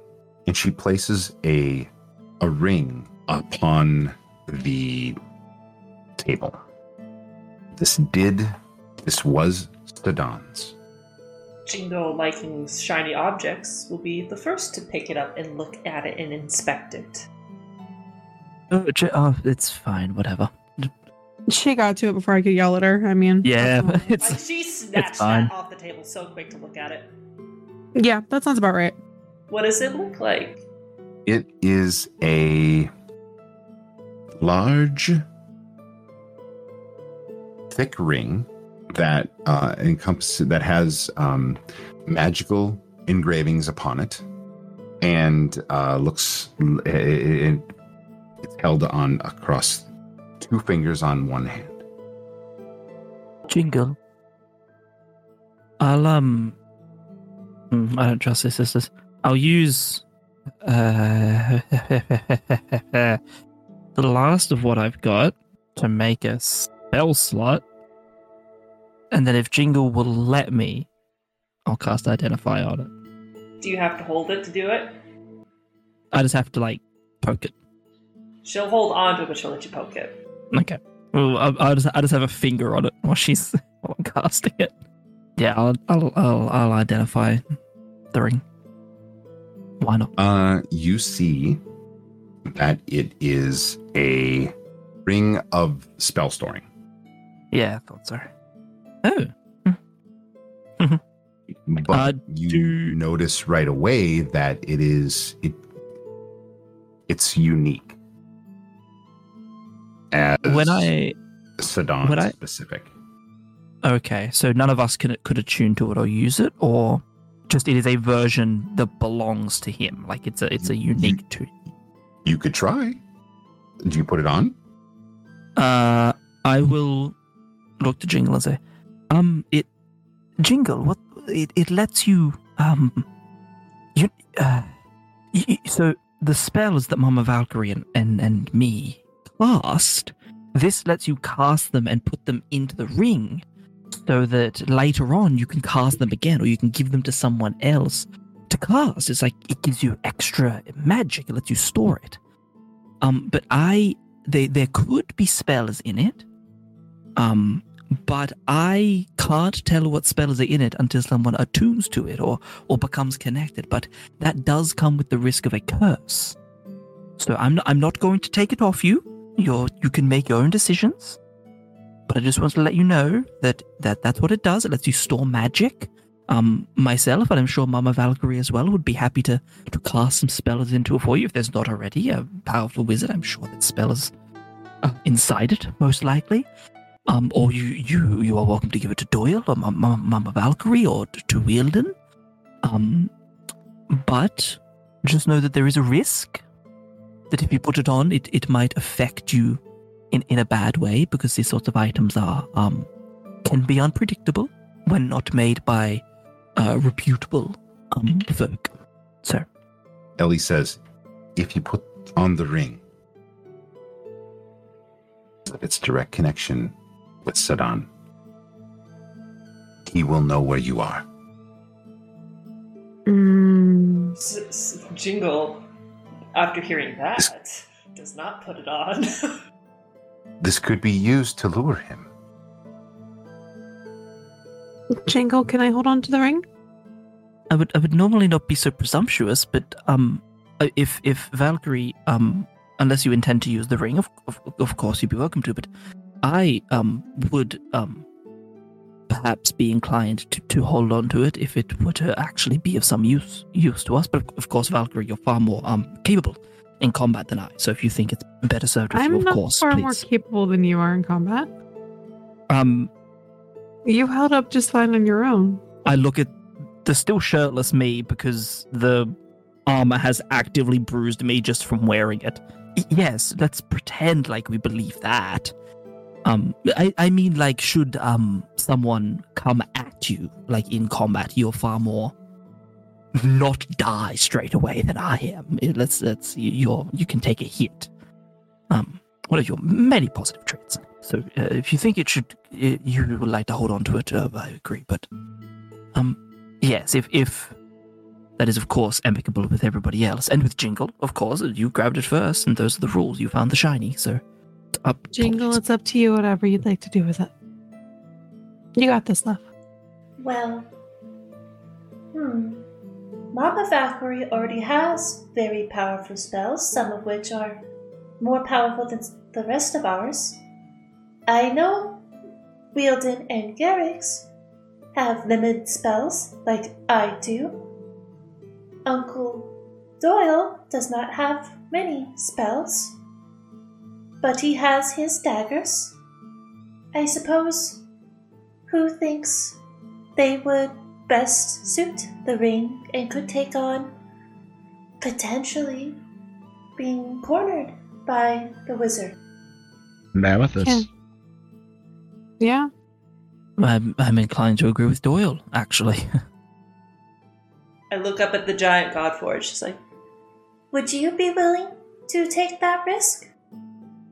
and she places a a ring upon the table. This did this was Stadan's. Jingo, liking shiny objects, will be the first to pick it up and look at it and inspect it. Oh, j- oh, it's fine. Whatever. She got to it before I could yell at her. I mean, Yeah, (laughs) Like it's she snatched fine. that off the table so quick to look at it. yeah, that sounds about right. What does it look like? It is a large, thick ring that uh, encompasses that has um, magical engravings upon it, and uh, looks it, it, it's held on across two fingers on one hand. jingle. I'll um. hmm, I don't trust his sisters. I'll use uh (laughs) the last of what I've got to make a spell slot, and then if Jingle will let me, I'll cast Identify on it. Do you have to hold it to do it? I just have to like poke it. She'll hold on to it, but she'll let you poke it. Okay. Well, I, I just I just have a finger on it while she's (laughs) while I'm casting it. Yeah, I'll I'll I'll, I'll identify the ring. Why not? Uh, you see that it is a ring of spell storing. Yeah, I thought so. Oh, (laughs) But Uh, you do- notice right away that it is it it's unique. As when I Sedan when I- specific. okay, so none of us can could attune to it or use it, or just it is a version that belongs to him. Like it's a it's a unique to. You could try. Do you put it on? Uh, I will look to Jingle and say, um, it, Jingle, what, it, it lets you, um, you, uh, y- y- so the spells that Mama Valkyrie and, and, and me cast, this lets you cast them and put them into the ring so that later on you can cast them again or you can give them to someone else to cast. It's like, it gives you extra magic, it lets you store it. Um, but I they, there could be spells in it. Um, but I can't tell what spells are in it until someone attunes to it or or becomes connected. But that does come with the risk of a curse. So I'm not, I'm not going to take it off you. You're you can make your own decisions. But I just want to let you know that, that that's what it does. It lets you store magic. Um, myself, and I'm sure Mama Valkyrie as well, would be happy to, to cast some spells into it for you if there's not already a powerful wizard. I'm sure that spells uh, inside it, most likely. Um, or you, you, you are welcome to give it to Doyle or Ma- Ma- Mama Valkyrie or to, to Wielden. Um, but just know that there is a risk that if you put it on, it, it might affect you in, in a bad way because these sorts of items are um, can be unpredictable when not made by uh, reputable um, folk. So Ellie says, if you put on the ring, its direct connection with Sadan, he will know where you are. Mm, S- s- Jingle, after hearing that, does not put it on. (laughs) This could be used to lure him. Jingle, can I hold on to the ring? I would I would normally not be so presumptuous, but um, if if Valkyrie um, unless you intend to use the ring, of of, of course you'd be welcome to. But I um would um perhaps be inclined to, to hold on to it if it were to actually be of some use use to us. But of, of course, Valkyrie, you're far more um capable in combat than I. So if you think it's better served with I'm you, of course, far please. more capable than you are in combat. um, You held up just fine on your own. I look at the still shirtless me because the armor has actively bruised me just from wearing it. Yes, let's pretend like we believe that. Um, I, I mean, like, should um someone come at you, like in combat, you're far more not die straight away than I am. Let's let's you're you can take a hit. Um, what are your many positive traits? So uh, if you think it should, uh, you would like to hold on to it. Uh, I agree, but um, yes, if if that is of course amicable with everybody else and with Jingle, of course, you grabbed it first, and those are the rules. You found the shiny, so up. Jingle, it's up to you, whatever you'd like to do with it. You got this, love. Well, hmm. Mama Valkyrie already has very powerful spells, some of which are more powerful than the rest of ours. I know Wielden and Garrix have limited spells, like I do. Uncle Doyle does not have many spells, but he has his daggers. I suppose who thinks they would best suit the ring and could take on potentially being cornered by the wizard. Mammothus. Can- Yeah. I'm, I'm inclined to agree with Doyle, actually. (laughs) I look up at the giant Godforge. She's like, Would you be willing to take that risk?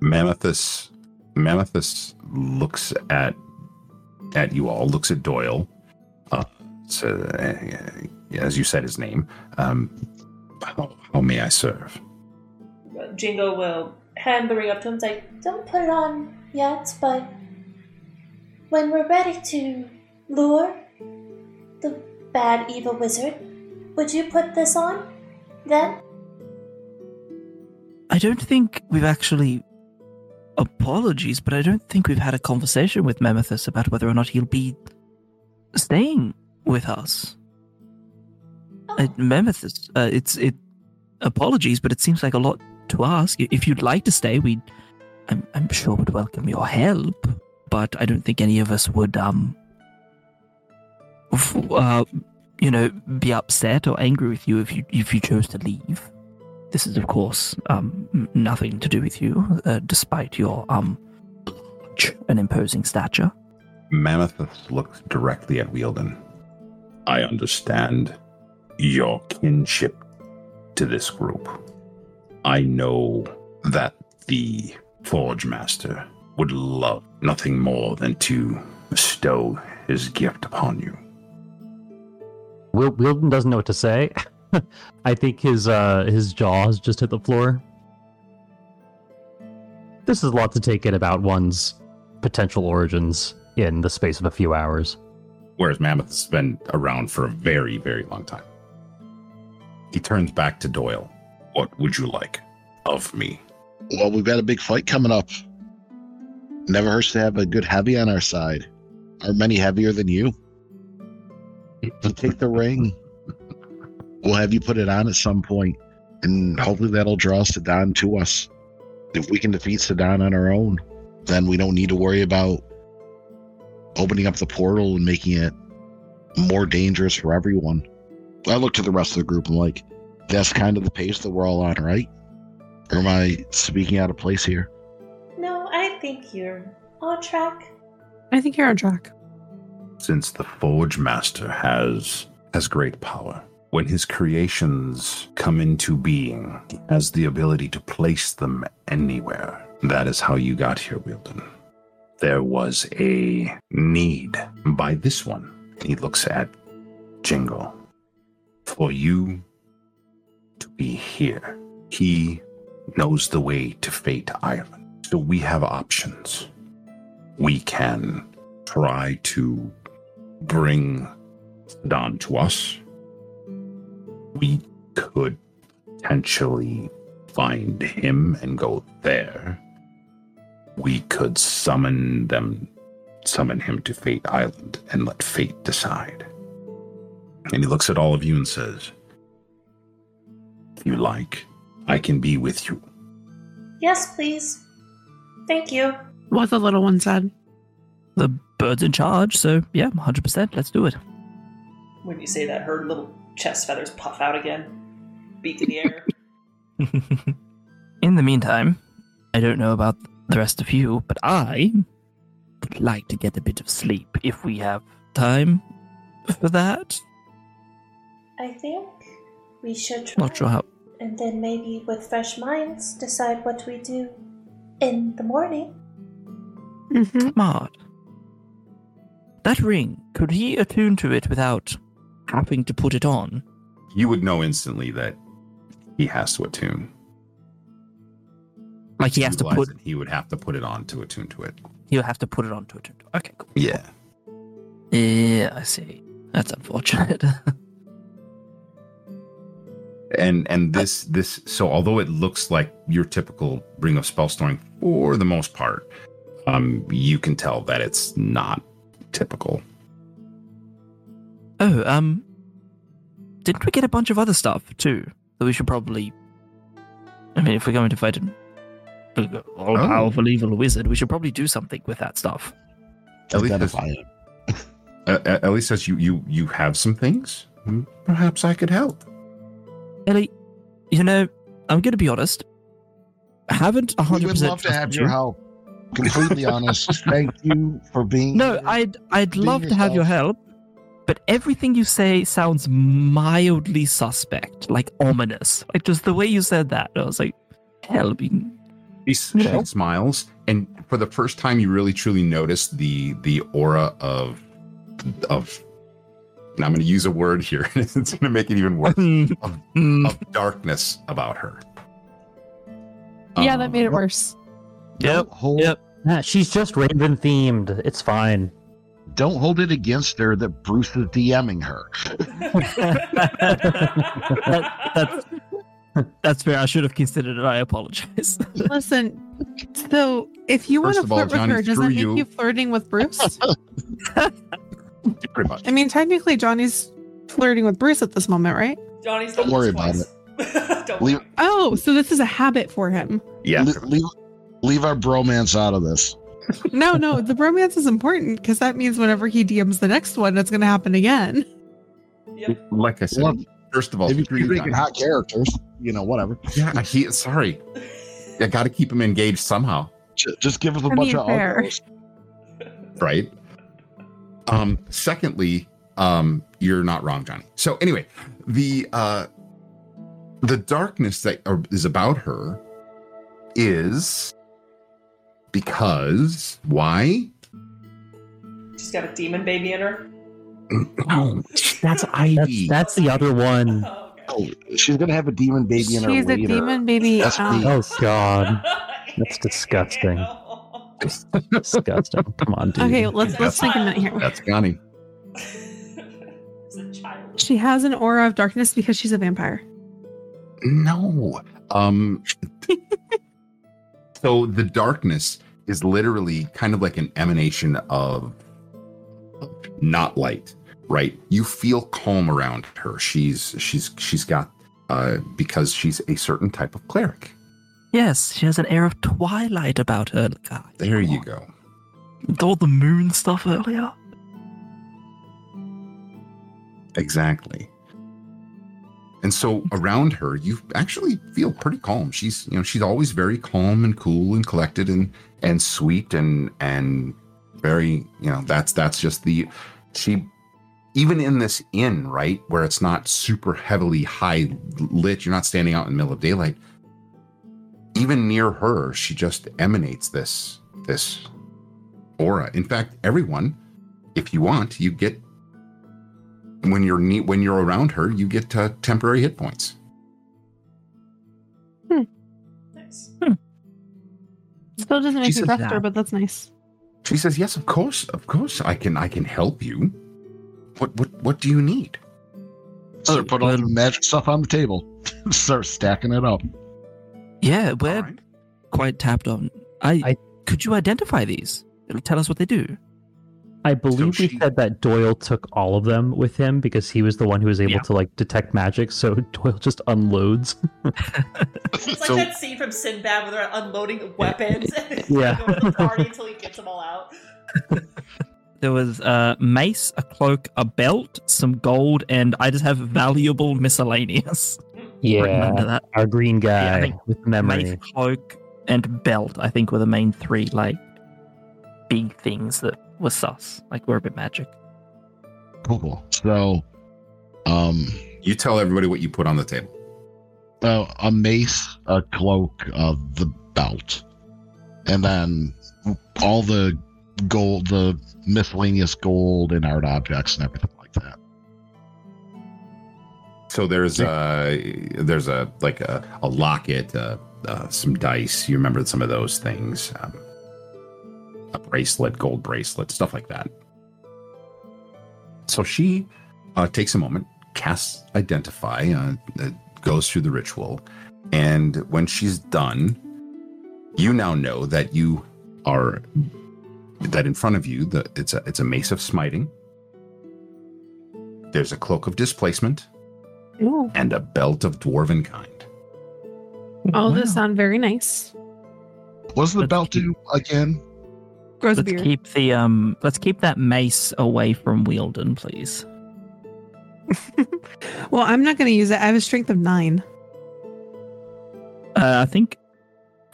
Mammothus Mammothus looks at at you all, looks at Doyle. So, uh, as you said his name, um, how, how may I serve? Jingle will Hand the ring up to him, it's like, don't put it on yet, but when we're ready to lure the bad evil wizard, would you put this on then? I don't think we've actually. Apologies, but I don't think we've had a conversation with Mammothus about whether or not he'll be staying with us. Oh, Uh, it's it. Apologies, but it seems like a lot to ask. If you'd like to stay, we, I'm I'm sure would welcome your help. But I don't think any of us would um. f- Uh, you know, be upset or angry with you if you if you chose to leave. This is, of course, um, nothing to do with you, uh, despite your um, and imposing stature. Mammothus looks directly at Wielden. I understand your kinship to this group. I know that the Forge Master would love nothing more than to bestow his gift upon you. Wil- Wielden doesn't know what to say. (laughs) I think his uh his jaws just hit the floor. This is a lot to take in about one's potential origins in the space of a few hours. Whereas Mammoth has been around for a very, very long time. He turns back to Doyle. What would you like of me? Well, we've got a big fight coming up. Never hurts to have a good heavy on our side. Are many heavier than you? So take the ring. We'll have you put it on at some point, and hopefully that'll draw Sedan to us. If we can defeat Sedan on our own, then we don't need to worry about opening up the portal and making it more dangerous for everyone. I look to the rest of the group and like, that's kind of the pace that we're all on, right? Or am I speaking out of place here? no, I think you're on track. I think you're on track. since the Forge Master has has great power. When his creations come into being, he has the ability to place them anywhere. That is how you got here, Wielden. There was a need by this one. He looks at Jingle. For you to be here. He knows the way to Fate Island. So we have options. We can try to bring Don to us, we could potentially find him and go there. We could summon them, summon him to Fate Island and let fate decide. And he looks at all of you and says, If you like, I can be with you. Yes, please. Thank you. What the little one said. The bird's in charge, so yeah, 100%. Let's do it. When you say that, her little chest feathers puff out again, beak in the air. (laughs) In the meantime, I don't know about the rest of you, but I would like to get a bit of sleep if we have time for that. I think we should try. Not sure how. And then maybe with fresh minds decide what we do in the morning. Mm-hmm. Smart. That ring, could he attune to it without having to put it on? You would know instantly that he has to attune. Like he has to put, it. He would have to put it on to attune to it. he'll have to put it on to attune to. It. Okay, cool. Yeah. Yeah, I see. That's unfortunate. (laughs) and and this this so although it looks like your typical ring of spell storing for the most part um you can tell that it's not typical oh, um, didn't we get a bunch of other stuff too that we should probably? I mean, if we're going to fight an all-powerful evil wizard, we should probably do something with that stuff. At least Identify it. (laughs) uh, at least says you you you have some things Hmm, perhaps i could help Ellie, you know, I'm going to be honest. I haven't We 100% would love to have trusted your help. Completely (laughs) honest. Thank you for being No, here. I'd I'd Be love to have your help, but everything you say sounds mildly suspect, like ominous. Like just the way you said that, I was like, help. you- he, she Yeah. smiles and for the first time you really truly notice the the aura of of and i'm going to use a word here (laughs) it's going to make it even worse of, Mm, of darkness about her Yeah, Um, that made it worse. Yep. Hold, Yep. Ah, she's just Raven themed. It's fine. don't hold it against her that Bruce is DMing her. (laughs) that, that's (laughs) That's fair. I should have considered it. I apologize. (laughs) Listen, so if you want to of all, flirt with Johnny, her, does screw that make you. you flirting with Bruce? (laughs) Pretty much. I mean, technically, Johnny's flirting with Bruce at this moment, right? Johnny's Don't done worry this twice. Don't Leave- worry. Oh, so this is a habit for him. Yeah. Le- leave, leave our bromance out of this. No, no, the bromance is important because that means whenever he DMs the next one, it's going to happen again. Yep. Like I said, Well, first of all, Maybe screw you're making guys. hot characters. You know, whatever. Yeah, he. Sorry, I got to keep him engaged somehow, J- Just give us a I bunch mean, of fair. right? Um. Secondly, um, you're not wrong, Johnny. So anyway, the uh, the darkness that is about her is because why? She's got a demon baby in her. No, (clears throat) that's That's, Ivy. that's the other one. Oh, she's gonna have a demon baby in her She's a later. demon baby. That's um. Oh God, (laughs) That's disgusting. (laughs) disgusting. Come on, dude. Okay, let's let's take a minute here. That's Johnny. It's a child. She has an aura of darkness because she's a vampire. No. Um (laughs) so the darkness is literally kind of like an emanation of, of not light, right? You feel calm around her. She's she's she's got uh because she's a certain type of cleric. yes, she has an air of twilight about her. God, There you go. with all the moon stuff earlier. Exactly. And so around her, you actually feel pretty calm. She's, you know, she's always very calm and cool and collected and and sweet and and very, you know, that's that's just the she even in this inn, right, where it's not super heavily high lit, you're not standing out in the middle of daylight. Even near her, she just emanates this this aura. In fact, everyone, if you want, you get when you're neat when you're around her you get uh, temporary hit points Nice. Still doesn't make She me says trust her, that. but that's nice. she says yes of course of course i can i can help you what what what do you need So put all the magic stuff on the table. (laughs) Start stacking it up. Yeah, we're All right. quite tapped on. I, I- could you identify these? It'll tell us what they do. I believe we she- said that Doyle took all of them with him because he was the one who was able Yeah. to like detect magic. So (laughs) Doyle just unloads. (laughs) It's like So- that scene from Sinbad where they're unloading weapons. Yeah. Going to the party until he gets them all out. There was a mace, a cloak, a belt, some gold, and I just have valuable miscellaneous. written (laughs) under yeah, that. our green Yeah, I guy think with memory. Mace, cloak, and belt. I think were the main three like big things that were sus. Like were a bit magic. Cool. So, um, you tell everybody what you put on the table uh, a mace, a cloak, uh, the belt, and then all the gold, the miscellaneous gold and art objects and everything like that. so there's uh there's a like a, a locket uh, uh some dice. You remember some of those things um, a bracelet gold bracelet stuff like that. So she uh, takes a moment casts identify uh, uh, goes through the ritual. And when she's done you now know that you are that in front of you the it's a it's a mace of smiting there's a cloak of displacement Ooh. and a belt of dwarvenkind. All Wow. this sound very nice. What does the Let's belt keep- do again? Grows Let's beard. keep the um. Let's keep that mace away from Wielden, please. (laughs) well, I'm not going to use it. I have a strength of nine. Uh, I think.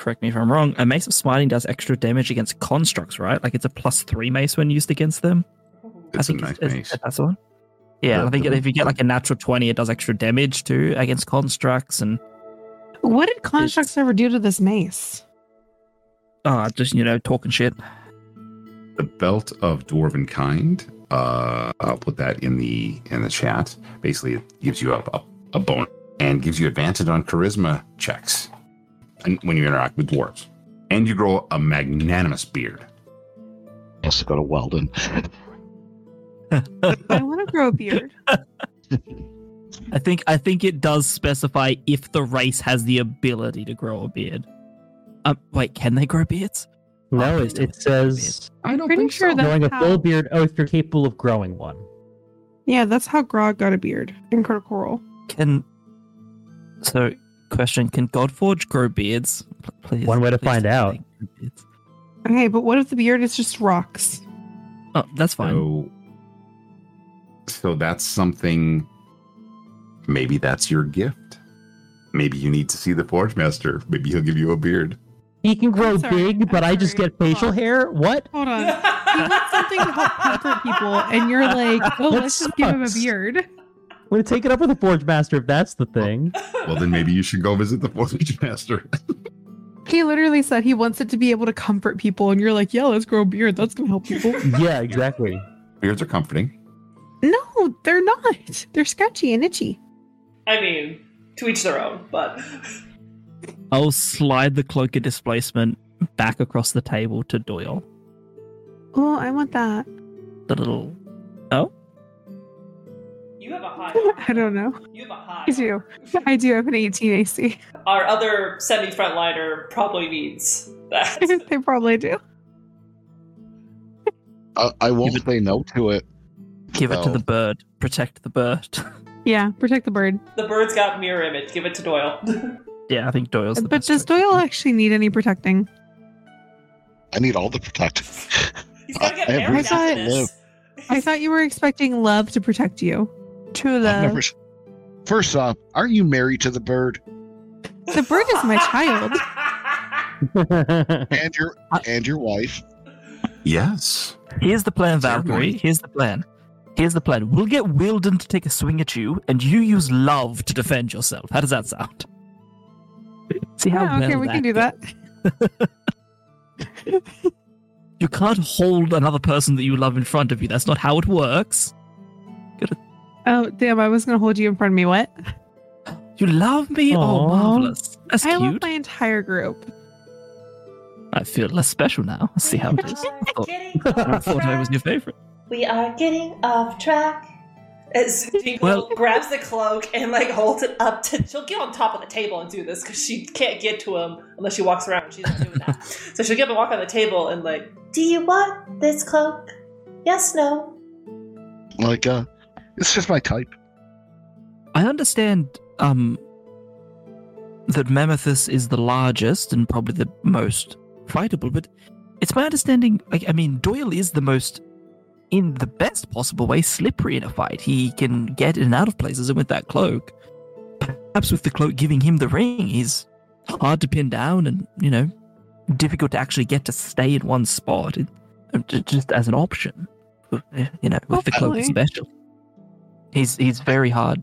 Correct me if I'm wrong. A mace of smiting does extra damage against constructs, right? Like it's a plus three mace when used against them. I It's a think nice it's- mace. That's the one. Yeah, The- I think the- if you get like a natural twenty, it does extra damage too against constructs and What did constructs ever do to this mace? uh just you know talking shit. The belt of dwarvenkind. Uh, I'll put that in the in the chat. Basically, it gives you a a, a bone and gives you advantage on charisma checks, and when you interact with dwarves, and you grow a magnanimous beard. Let's go to Wielden. I want to grow a beard. (laughs) I think I think it does specify if the race has the ability to grow a beard. Um, wait, can they grow beards? No, please it, it they grow says I don't Pretty think sure so. that- growing a how- full beard. Oh, if you're capable of growing one. Yeah, that's how Grog got a beard in Critical Role. Can so question: Can Godforge grow beards? Please. One way to find out. they grow beards. Okay, but what if the beard is just rocks? Oh, that's fine. So, so that's something. Maybe that's your gift. Maybe you need to see the Forge Master. Maybe he'll give you a beard. He can grow sorry, big, but I'm I just get facial on. hair. What? Hold on. He wants something to help comfort people, and you're like, (laughs) oh, That let's just give him a beard. I'm gonna take it up with the Forge Master if that's the thing. Well, then maybe you should go visit the Forge Master. He literally said he wants it to be able to comfort people, and you're like, yeah, let's grow a beard. That's gonna help people. (laughs) yeah, exactly. Beards are comforting. no, they're not. They're sketchy and itchy. I mean, to each their own, but I'll slide the cloak of displacement back across the table to Doyle. Oh, I want that. The little you have a high. (laughs) I don't know. You have a high. I do. (laughs) I do have an 18 AC. Our other semi frontliner probably needs that. (laughs) they probably do. I, I won't say no to it. give it to the bird. Protect the bird. Yeah, protect the bird. the bird's got mirror image. Give it to Doyle. yeah, I think Doyle's the But best does choice. Doyle actually need any protecting? I need all the protect. He's gonna get I- I married thought- after this. I thought you were expecting love to protect you. True I've love. never First off, aren't you married to the bird? The bird is my child. (laughs) And your and your wife? Yes. Here's the plan, Certainly. Valkyrie. Here's the plan. Here's the plan. We'll get Wielden to take a swing at you, and you use love to defend yourself. How does that sound? See how Yeah, okay, well we can do goes? that. (laughs) You can't hold another person that you love in front of you. That's not how it works. Oh, damn, I was going to hold you in front of me. What? You love me? Oh, marvelous. That's I love my entire group. I feel less special now. Let's see how it is. (laughs) (laughs) I thought, I thought I was your favorite. We are getting off track. As Dingle Well- grabs the cloak and like holds it up to, she'll get on top of the table and do this because she can't get to him unless she walks around. She's not doing that, (laughs) so she'll get up and walk on the table and like, Do you want this cloak? Yes, no. Like, uh, it's just my type. I understand um that Mammothus is the largest and probably the most fightable, but it's my understanding like I mean Doyle is the most in the best possible way slippery in a fight. He can get in and out of places and with that cloak. Perhaps with the cloak giving him the ring, he's hard to pin down and, you know, difficult to actually get to stay in one spot. It, just as an option. You know, with the cloak Hopefully. Special. He's he's very hard.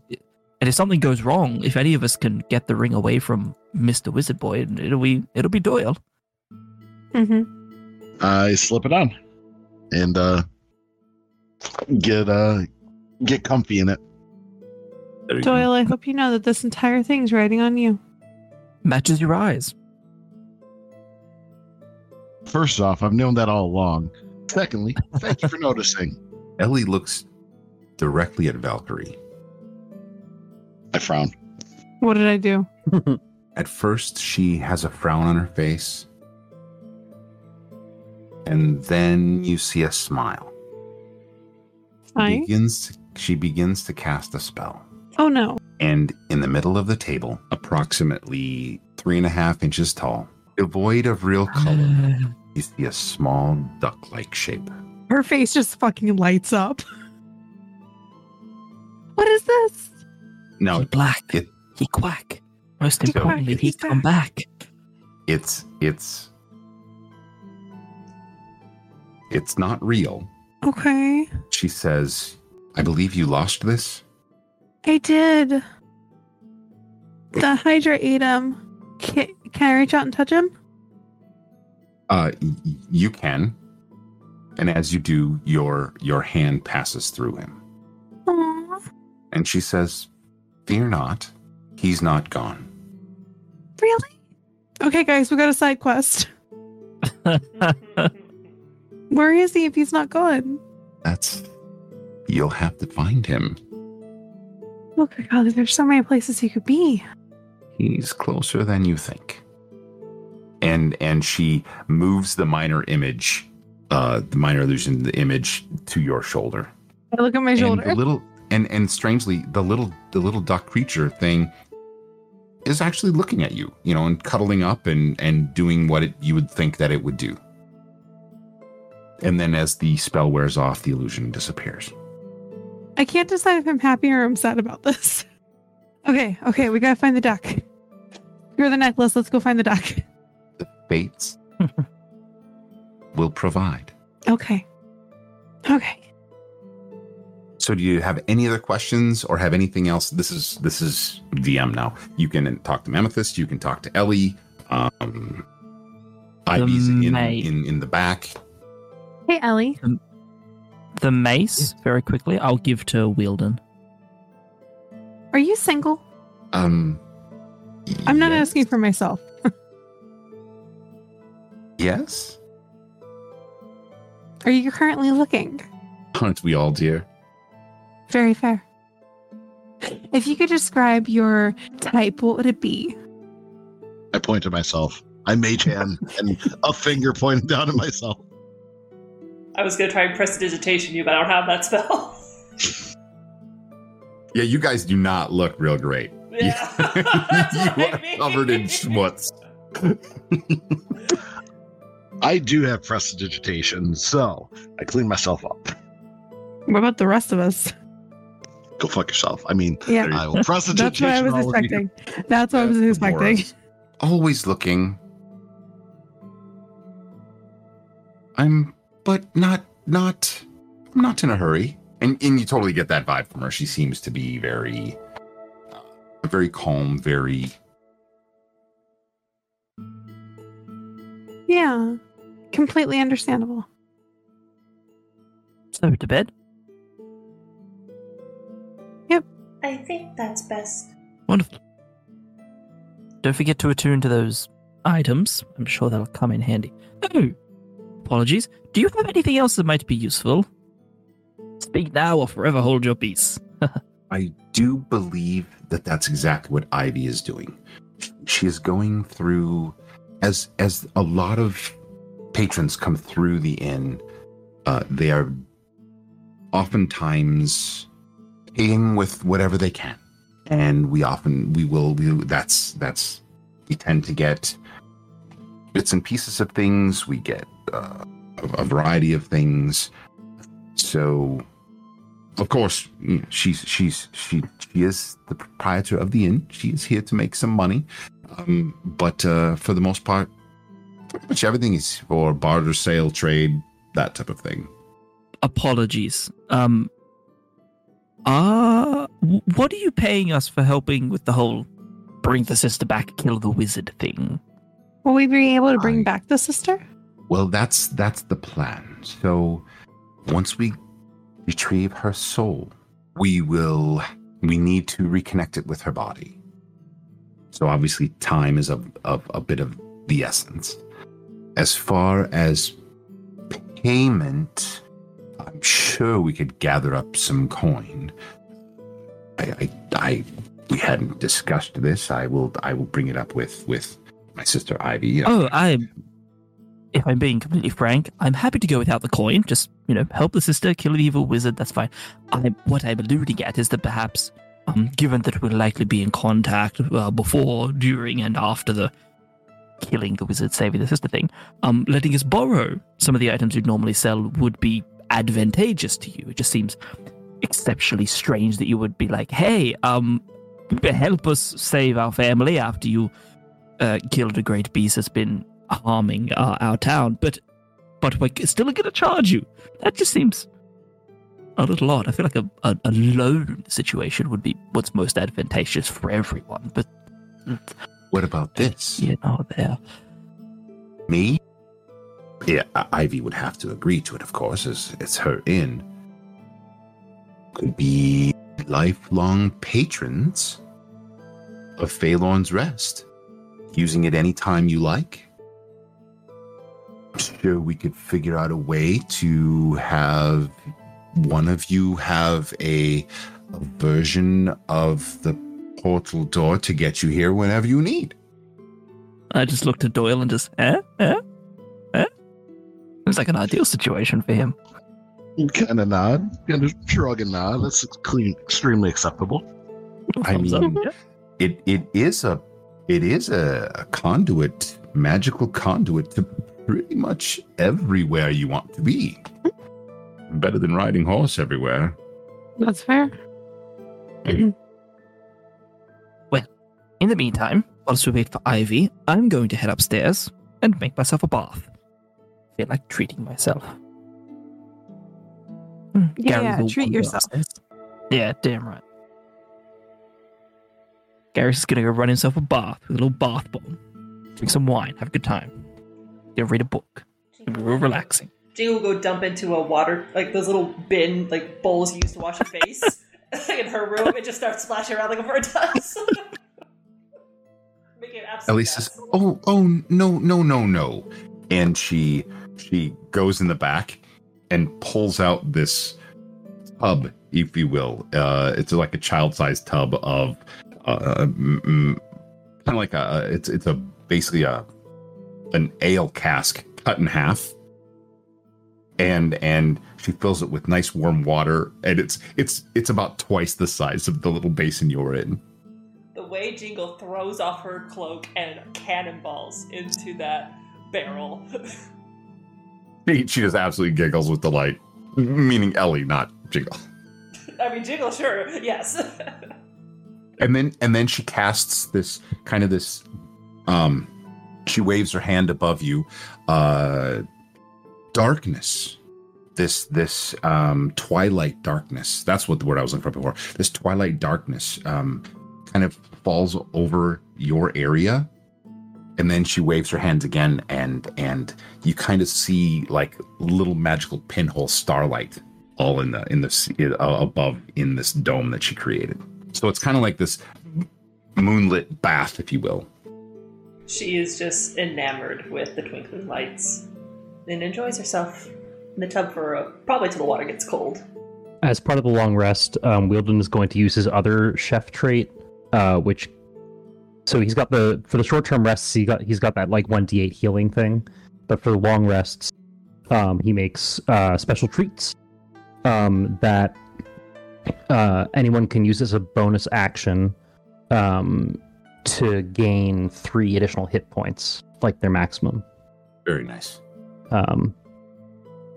And if something goes wrong, if any of us can get the ring away from Mister Wizard Boy, it'll be it'll be Doyle. hmm I slip it on and uh get uh get comfy in it. Doyle, I hope you know that this entire thing's riding on you. Matches your eyes. First off, I've known that all along. Secondly, thank you for (laughs) noticing. Ellie looks directly at Valkyrie. I frown. What did I do? (laughs) At first, she has a frown on her face. And then you see a smile. She begins to, she begins to cast a spell. Oh no. And in the middle of the table, approximately three and a half inches tall, devoid of real color, (sighs) you see a small duck like shape. Her face just fucking lights up. (laughs) what is this? No, he black. it- he quack. Most He quack, importantly, he he's come back. it's it's it's not real. Okay. She says, I believe you lost this. I did. The Hydra ate him. Can, can I reach out and touch him? Uh, y- y- you can, and as you do, your your hand passes through him, Aww. And she says, "Fear not, he's not gone." Really? Okay, guys, we got a side quest. (laughs) Where is he if he's not gone? That's you'll have to find him. Look, golly, there's so many places he could be. He's closer than you think. And and she moves the minor image, uh, the minor illusion, the image to your shoulder. I look at my And shoulder. the little and and strangely, the little the little duck creature thing is actually looking at you, you know, and cuddling up and and doing what it you would think that it would do. And then as the spell wears off, the illusion disappears. I can't decide if I'm happy or I'm sad about this. (laughs) Okay, okay, we gotta find the duck. You're the necklace. Let's go find the duck. (laughs) The fates (laughs) will provide. Okay. Okay. So do you have any other questions or have anything else? This is this is VM now. You can talk to Mammothus, you can talk to Ellie. Um Ivy's in, May- in in the back. Hey, Ellie. The mace, very quickly, I'll give to Wielden. Are you single? Um I'm not yes. asking for myself. (laughs) Yes. Are you currently looking? Aren't we all dear? Very fair. If you could describe your type, what would it be? I point to myself. I mage hand and a finger pointing down at myself. I was gonna try and press prestidigitation you, but I don't have that spell. (laughs) Yeah, you guys do not look real great. yeah. You (laughs) what I (laughs) are mean. covered in schmutz. I do have prestidigitation, so I clean myself up. What about the rest of us? Go fuck yourself. I mean, Yeah, I will prestidigitation. (laughs) that's what I was all expecting. That's what I was expecting. Always looking. I'm but not not I'm not in a hurry. And and you totally get that vibe from her. She seems to be very uh, very calm, very Yeah, completely understandable. So to bed. I think that's best. Wonderful. Don't forget to attune to those items. I'm sure that'll come in handy. Oh, apologies. Do you have anything else that might be useful? Speak now or forever hold your peace. (laughs) I do believe that that's exactly what Ivy is doing. She is going through as as a lot of patrons come through the inn. Uh, they are oftentimes with whatever they can, and we often we will we that's that's we tend to get bits and pieces of things. We get uh, a, a variety of things. So of course, you know, she's she's she she is the proprietor of the inn. She is here to make some money, um, but uh, for the most part, pretty much everything is for barter, sale, trade, that type of thing. Apologies. Um. Uh, what are you paying us for helping with the whole bring the sister back, kill the wizard thing? Will we be able to bring I- back the sister? Well, that's that's the plan. So once we retrieve her soul, we will we need to reconnect it with her body. So obviously time is of, of a bit of the essence. As far as payment, Sure we could gather up some coin. I I, I we hadn't discussed this. I will I will bring it up with with my sister Ivy. Oh, I. If I'm being completely frank, I'm happy to go without the coin. Just you know, help the sister, kill the evil wizard. That's fine. I, what I'm alluding at is that perhaps, um, given that we'll likely be in contact uh, before, during, and after the killing the wizard, saving the sister thing, um, letting us borrow some of the items you'd normally sell would be advantageous to you. It just seems exceptionally strange that you would be like, "Hey, um, help us save our family after you uh, killed a great beast that's been harming uh, our town, but but we're still going to charge you. That just seems a little odd. I feel like a, a, a loan situation would be what's most advantageous for everyone. But What about this? you know, there. Me? Yeah, Ivy would have to agree to it, of course, as it's her inn. Could be lifelong patrons of Phalorn's Rest, using it anytime you like. I'm sure we could figure out a way to have one of you have a a version of the portal door to get you here whenever you need. I just looked at Doyle and just, eh, eh. It was like an ideal situation for him. Kind of nod, kind of shrug and nod. That's clean, extremely acceptable. I Thumbs up, mean, yeah. It it is a it is a, a conduit, magical conduit to pretty much everywhere you want to be. Better than riding horse everywhere. That's fair. (clears throat) Well, in the meantime, whilst we wait for Ivy, I'm going to head upstairs and make myself a bath. Feel like treating myself. Hmm, Yeah, Gary yeah, will treat yourself. upstairs. Yeah, damn right. Gary's just gonna go run himself a bath with a little bath bomb, drink some wine, have a good time. Gonna read a book. It'll be real relaxing. Jingle will go dump into a water, like those little bin, like bowls you use to wash your face (laughs) in her room and just start splashing around like a bird does. (laughs) Make it absolute Elise says, "Oh, oh, no, no, no, no," and she she goes in the back and pulls out this tub, if you will. Uh, it's like a child-sized tub of uh, kind of like a it's it's a basically a an ale cask cut in half, and and she fills it with nice warm water, and it's it's it's about twice the size of the little basin you're in. The way Jingle throws off her cloak and cannonballs into that barrel. (laughs) (laughs) She, she just absolutely giggles with delight, meaning Ellie, not Jiggle. I mean, Jingle, sure, yes. (laughs) And then and then she casts this kind of this um she waves her hand above you uh darkness. This this um twilight darkness. That's what the word i was looking for before. This twilight darkness um kind of falls over your area and then she waves her hands again and and you kind of see like little magical pinhole starlight all in the in the s- uh, above in this dome that she created so it's kind of like this moonlit bath if you will she is just enamored with the twinkling lights and enjoys herself in the tub for uh, probably till the water gets cold. As part of the long rest, um, Wielden is going to use his other chef trait, uh, which so he's got the for the short term rests he got he's got that like one d8 healing thing, but for long rests, um, he makes uh, special treats um, that uh, anyone can use as a bonus action um, to gain three additional hit points, like their maximum. very nice Um,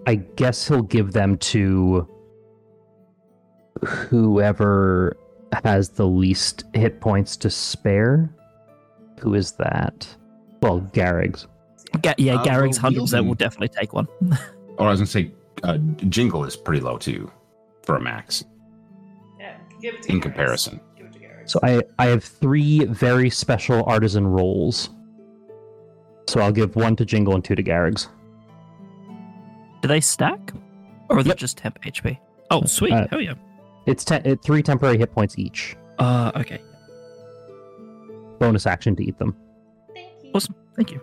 I guess he'll give them to whoever has the least hit points to spare. Who is that? Well, Garrix. Ga- yeah, Uh, Garrix well, hundred percent will definitely take one. (laughs) or i was gonna say uh, jingle is pretty low too for a max Yeah, give it to in Garrix. comparison Give it to Garrix. So I I have three very special artisan rolls. So I'll give one to Jingle and two to Garrix. Do they stack, or are they Yep. just temp HP? Oh, sweet! Uh, Hell yeah! It's te- three temporary hit points each. Uh, okay, Bonus action to eat them. Thank you. awesome. Thank you.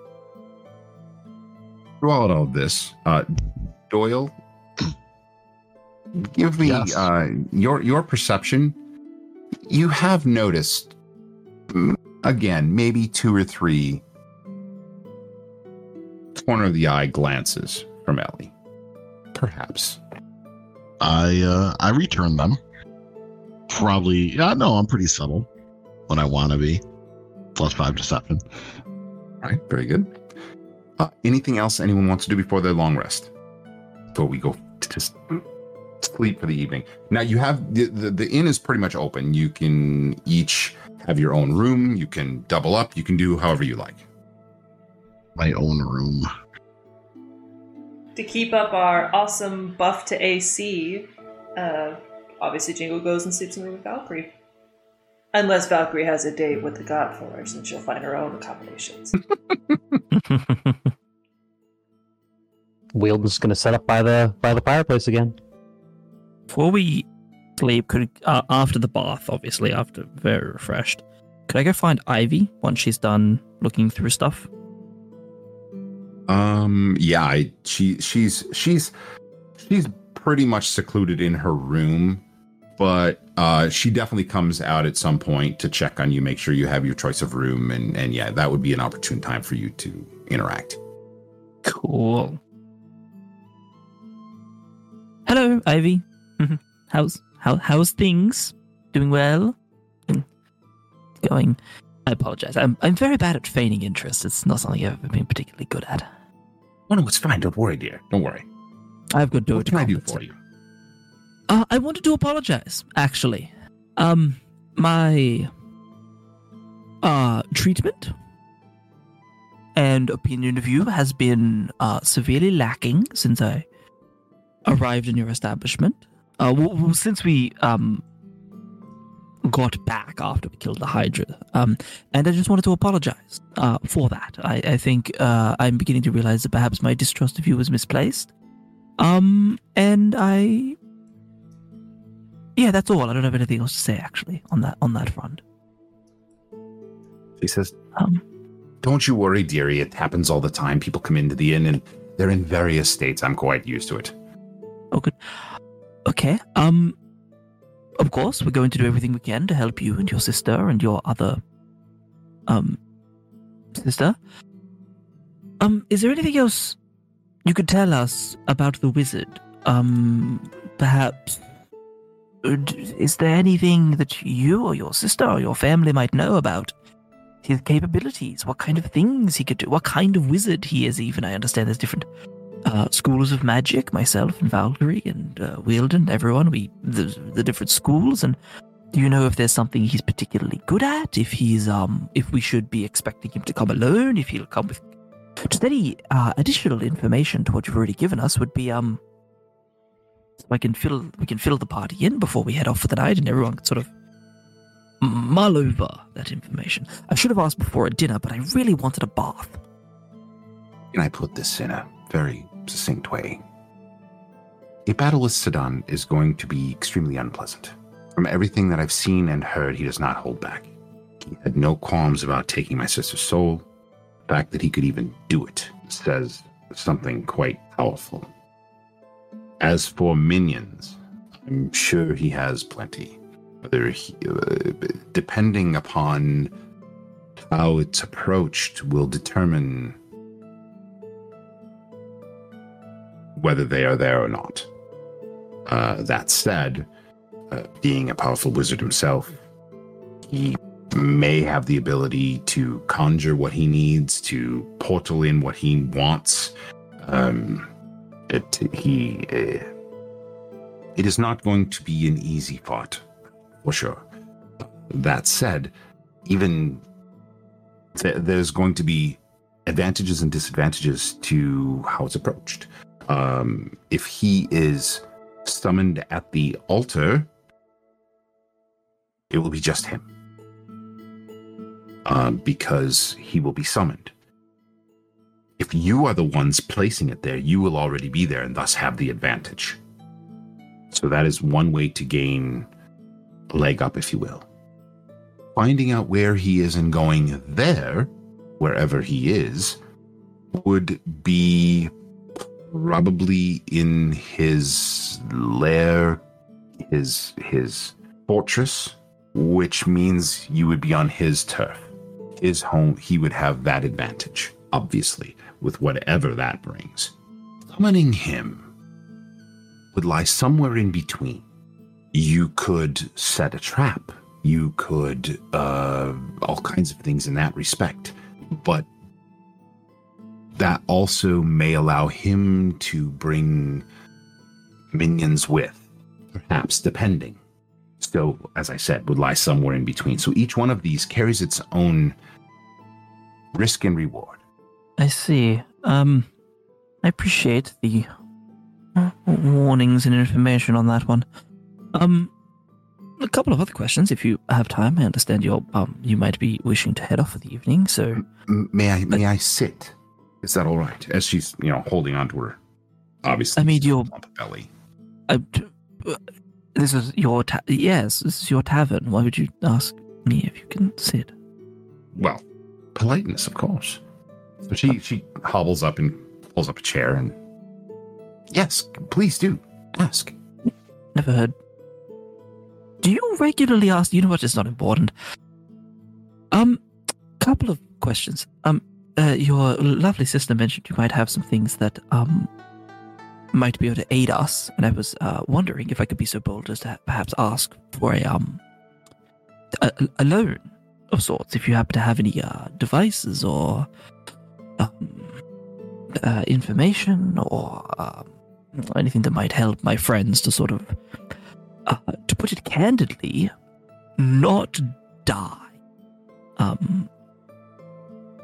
throughout all of this uh doyle give me Yes. uh your your perception you have noticed mm, again maybe two or three corner of the eye glances from ellie perhaps I uh I return them. Probably yeah, no, I'm pretty subtle when I wanna be. Plus five deception. All right, very good. Uh, anything else anyone wants to do before their long rest? Before we go to just sleep for the evening. Now you have the, the the inn is pretty much open. You can each have your own room. You can double up. You can do however you like. My own room. to keep up our awesome buff to AC, uh, obviously Jingle goes and sleeps in the room with Valkyrie. Unless Valkyrie has a date with the Godforge, then she'll find her own accommodations. (laughs) Wielden's gonna set up by the by the fireplace again. Before we sleep, could uh, after the bath, obviously after very refreshed, could I go find Ivy once she's done looking through stuff? Um. Yeah. I, she she's she's she's pretty much secluded in her room, but uh, she definitely comes out at some point to check on you, make sure you have your choice of room, and and yeah, that would be an opportune time for you to interact. Cool. Hello, Ivy. Mhm. how's how how's things? Doing well? Going. I apologize. I'm I'm very bad at feigning interest. It's not something I've ever been particularly good at. Oh no, it's fine. Don't worry, dear. Don't worry. I've got to do What it. can I do for you? Uh, I wanted to apologize, actually. Um, my uh treatment and opinion of you has been uh severely lacking since I arrived in your establishment. Uh, w- w- since we um got back after we killed the Hydra. Um, and I just wanted to apologize uh for that. I I think uh I'm beginning to realize that perhaps my distrust of you was misplaced. Um, and I yeah, that's all. I don't have anything else to say actually on that on that front. She says, Um, Don't you worry, dearie. It happens all the time. People come into the inn and they're in various states. I'm quite used to it. oh good. Okay. Um, of course, we're going to do everything we can to help you and your sister and your other um sister. Um, is there anything else you could tell us about the wizard? Um, perhaps. Is there anything that you or your sister or your family might know about his capabilities? What kind of things he could do? What kind of wizard he is? Even I understand there's different uh, schools of magic. Myself and Valkyrie and uh, Wielden, everyone. We the, the different schools. And do you know if there's something he's particularly good at? If he's um, if we should be expecting him to come alone? If he'll come with just any uh, additional information to what you've already given us would be um. So I can fill we can fill the party in before we head off for the night, and everyone can sort of mull over that information. I should have asked before at dinner, but I really wanted a bath. Can I put this in a very succinct way? A battle with Sedan is going to be extremely unpleasant. From everything that I've seen and heard, he does not hold back. He had no qualms about taking my sister's soul. The fact that he could even do it says something quite powerful. As for minions, I'm sure he has plenty. Whether he, uh, depending upon how it's approached, will determine whether they are there or not. Uh, that said, uh, being a powerful wizard himself, he may have the ability to conjure what he needs, to portal in what he wants. Um, it, he, uh, it is not going to be an easy fight, for sure. That said, even th- there's going to be advantages and disadvantages to how it's approached um, if he is summoned at the altar, it will be just him. Um, because he will be summoned. If you are the ones placing it there, you will already be there and thus have the advantage. So that is one way to gain a leg up, if you will. Finding out where he is and going there, wherever he is, would be probably in his lair, his his fortress, which means you would be on his turf, his home. He would have that advantage, obviously, with whatever that brings. Summoning him would lie somewhere in between. You could set a trap. You could uh, all kinds of things in that respect, but that also may allow him to bring minions with, perhaps, depending. So, as I said, would lie somewhere in between. So each one of these carries its own risk and reward. I see. Um, I appreciate the uh, warnings and information on that one. Um, a couple of other questions, if you have time. I understand you're um, you might be wishing to head off for the evening, so may I may I sit? Is that all right? As she's you know holding onto her, obviously. I mean, plump belly. I, uh, this is your ta- yes, this is your tavern. Why would you ask me if you can sit? Well, politeness, of course. So she she hobbles up and pulls up a chair and yes, please do ask. Never heard do you regularly ask? You know what? It's not important. Um, couple of questions. Um, uh, your lovely sister mentioned you might have some things that um might be able to aid us, and I was uh, wondering if I could be so bold as to perhaps ask for a um a, a loan of sorts. If you happen to have any uh, devices or um, uh, information or um, anything that might help my friends to sort of, uh, to put it candidly, not die. Um,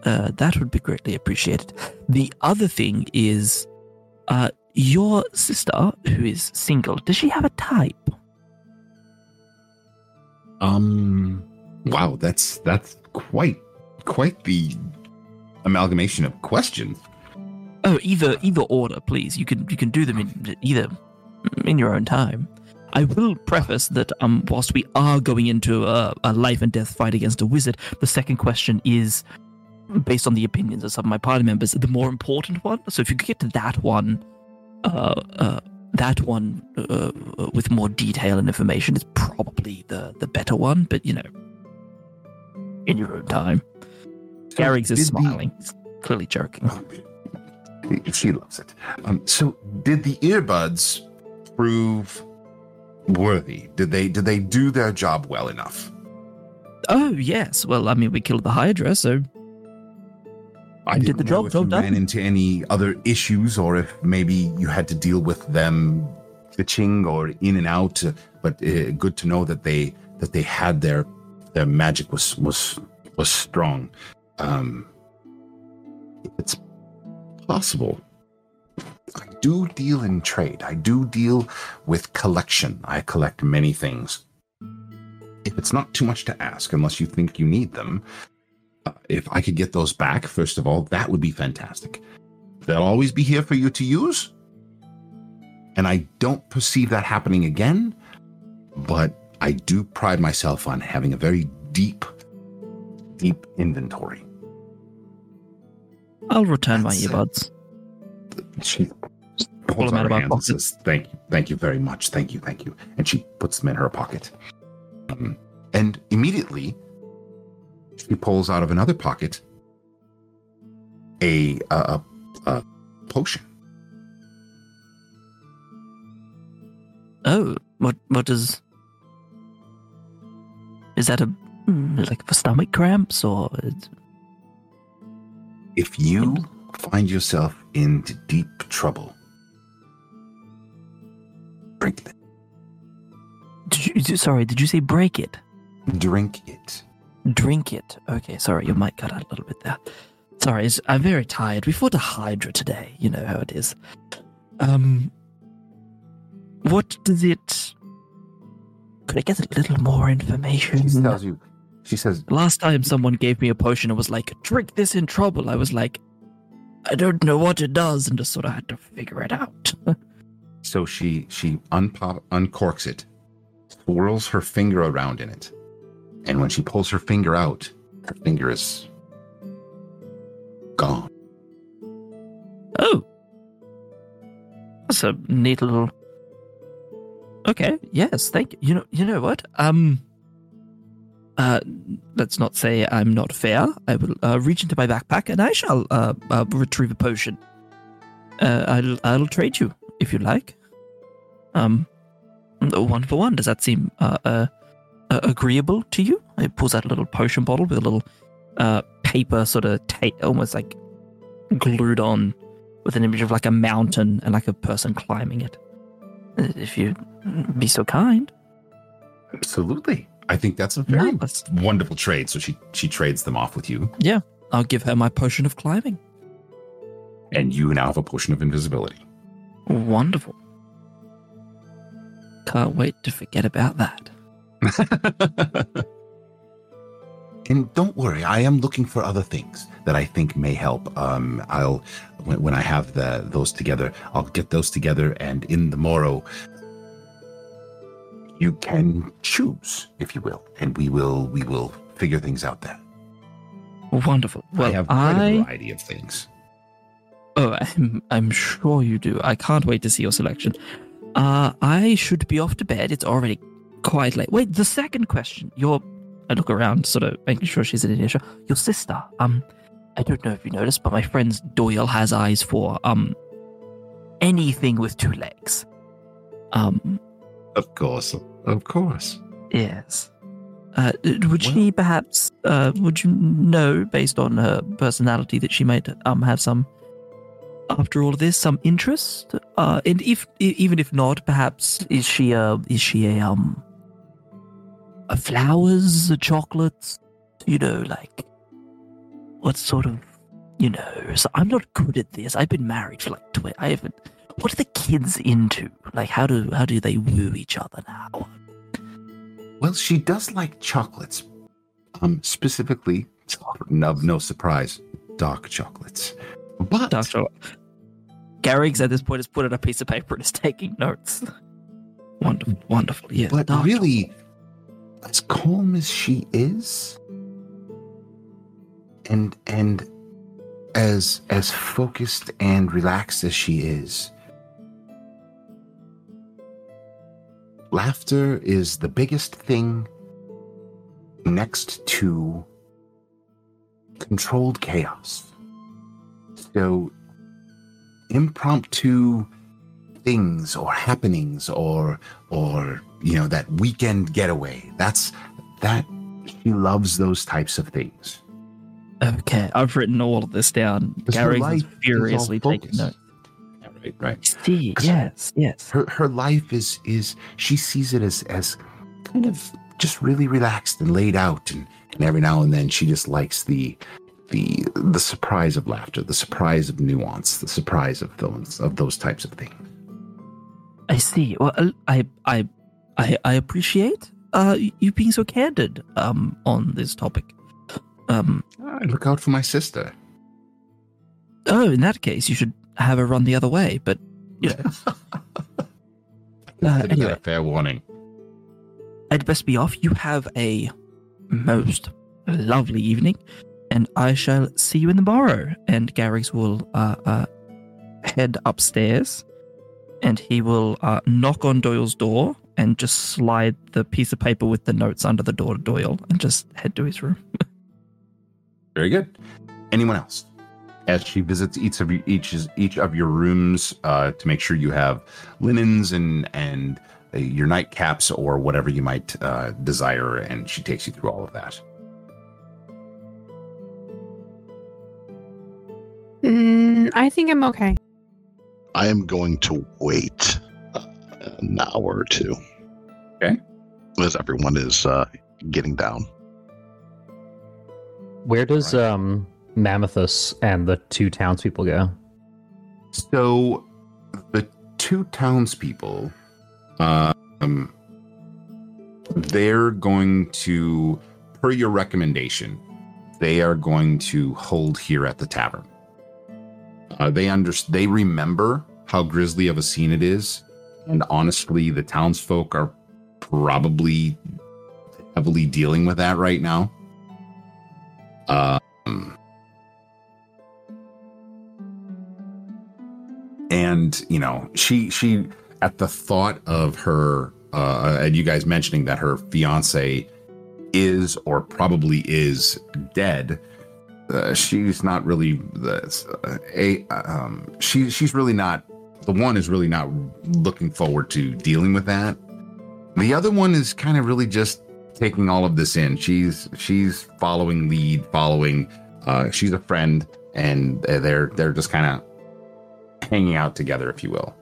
uh, that would be greatly appreciated. The other thing is, uh, your sister, who is single, does she have a type? Um, wow, that's that's quite quite the amalgamation of questions. Oh, either either order, please. You can you can do them in either in your own time. I will preface that um, whilst we are going into a, a life and death fight against a wizard, the second question is based on the opinions of some of my party members, the more important one. So if you could get to that one, uh, uh, that one uh, with more detail and information is probably the the better one. But you know, in your own time. Garrix is did the- smiling. He's clearly joking. (laughs) She loves it. Um, so did the earbuds prove worthy? Did they did they do their job well enough? Oh yes. Well, I mean, we killed the Hydra, so I Did the know job, if job you done. ran into any other issues, or if maybe you had to deal with them glitching or in and out. uh, But uh, good to know that they that they had their their magic was was was strong. Um, it's possible. I do deal in trade. I do deal with collection. I collect many things. If it's not too much to ask, unless you think you need them, uh, if I could get those back, first of all, that would be fantastic. They'll always be here for you to use. And I don't perceive that happening again, but I do pride myself on having a very deep, deep inventory. I'll return my That's it. earbuds. She Pull holds them out of her hands and says, "Thank you, thank you very much, thank you, thank you," and she puts them in her pocket. Um, and immediately, she pulls out of another pocket a a, a, a potion. Oh, what what is? Is that a like for stomach cramps or? It's, If you find yourself into deep trouble, drink it. did you, sorry, did you say break it? Drink it. Drink it. Okay, sorry, your mic cut out a little bit there. Sorry, I'm very tired. We fought a Hydra today. You know how it is. Um, what does it? Could I get a little more information? She tells you. She says, Last time someone gave me a potion and was like, drink this in trouble, I was like, I don't know what it does, and just sort of had to figure it out. (laughs) So she she unpop uncorks it, swirls her finger around in it, and when she pulls her finger out, her finger is gone. oh. That's a neat little. Okay, yes, thank you. You know, you know what? Um. Uh, let's not say I'm not fair. I will uh, reach into my backpack and I shall uh, uh retrieve a potion. Uh, I'll I'll trade you if you like. Um, one for one. Does that seem uh, agreeable to you? It pulls out a little potion bottle with a little paper sort of tape, almost like glued on, with an image of like a mountain and like a person climbing it. If you be so kind. Absolutely. I think that's a very Marvelous. wonderful trade. So she she trades them off with you, Yeah, I'll give her my potion of climbing. and you now have a potion of invisibility. Wonderful. Can't wait to forget about that. (laughs) and don't worry, I am looking for other things that I think may help. Um, I'll when, when I have the those together, I'll get those together, and in the morrow, you can choose, if you will, and we will we will figure things out then. Wonderful. Well, I have quite I a variety of things. Oh, I'm, I'm sure you do. I can't wait to see your selection. Uh, I should be off to bed. It's already quite late. Wait, the second question. Your I look around, sort of making sure she's in earshot. Your sister. Um, I don't know if you noticed, but my friend Doyle has eyes for um anything with two legs. Um, Of course. Of course. yes. Uh, would Well- she perhaps? Uh, would you know, based on her personality, that she might um have some, after all of this, some interest? Uh, and if even if not, perhaps is she a is she a um a flowers, a chocolates? You know, like what sort of you know? So I'm not good at this. I've been married for like twenty. I haven't. What are the kids into? Like, how do how do they woo each other now? Well, she does like chocolates. Um, specifically, no, no surprise, dark chocolates. But Dark chocolate. Garrix at this point has put on a piece of paper and is taking notes. Wonderful, wonderful. Yeah, but really, as calm as she is, and and as as focused and relaxed as she is, laughter is the biggest thing next to controlled chaos. So impromptu things or happenings or or you know that weekend getaway that's that she loves those types of things Okay, I've written all of this down. Because her is is furiously taking notes. Right right See, yes, yes. her her life is is she sees it as as kind of just really relaxed and laid out and and every now and then she just likes the the the surprise of laughter the surprise of nuance the surprise of those of those types of things I see. Well, uh, I, I, I, I appreciate uh you being so candid um on this topic. Um. I look out for my sister Oh, in that case, you should have her run the other way. But you know, (laughs) uh, anyway. a fair warning I'd best be off. You have a most lovely evening, and I shall see you in the morrow. And Garrix will uh, uh, head upstairs, and he will uh, knock on Doyle's door and just slide the piece of paper with the notes under the door to Doyle, and just head to his room. (laughs) Very good. Anyone else? As she visits each of you, each each of your rooms uh, to make sure you have linens and and uh, your nightcaps or whatever you might uh, desire, and she takes you through all of that. Mm, I think I'm okay. I am going to wait uh, an hour or two. Okay. As everyone is uh, getting down. Where does Right. um Mammothus and the two townspeople go? So the two townspeople, um, they're going to, per your recommendation, they are going to hold here at the tavern. Uh, they under they remember how grisly of a scene it is, and honestly, the townsfolk are probably heavily dealing with that right now. Um, and you know she she at the thought of her uh and you guys mentioning that her fiance is or probably is dead uh, she's not really the uh, a um she she's really not the one is really not looking forward to dealing with that. The other one is kind of really just taking all of this in. She's she's following lead following uh she's a friend and they're they're just kind of hanging out together, if you will.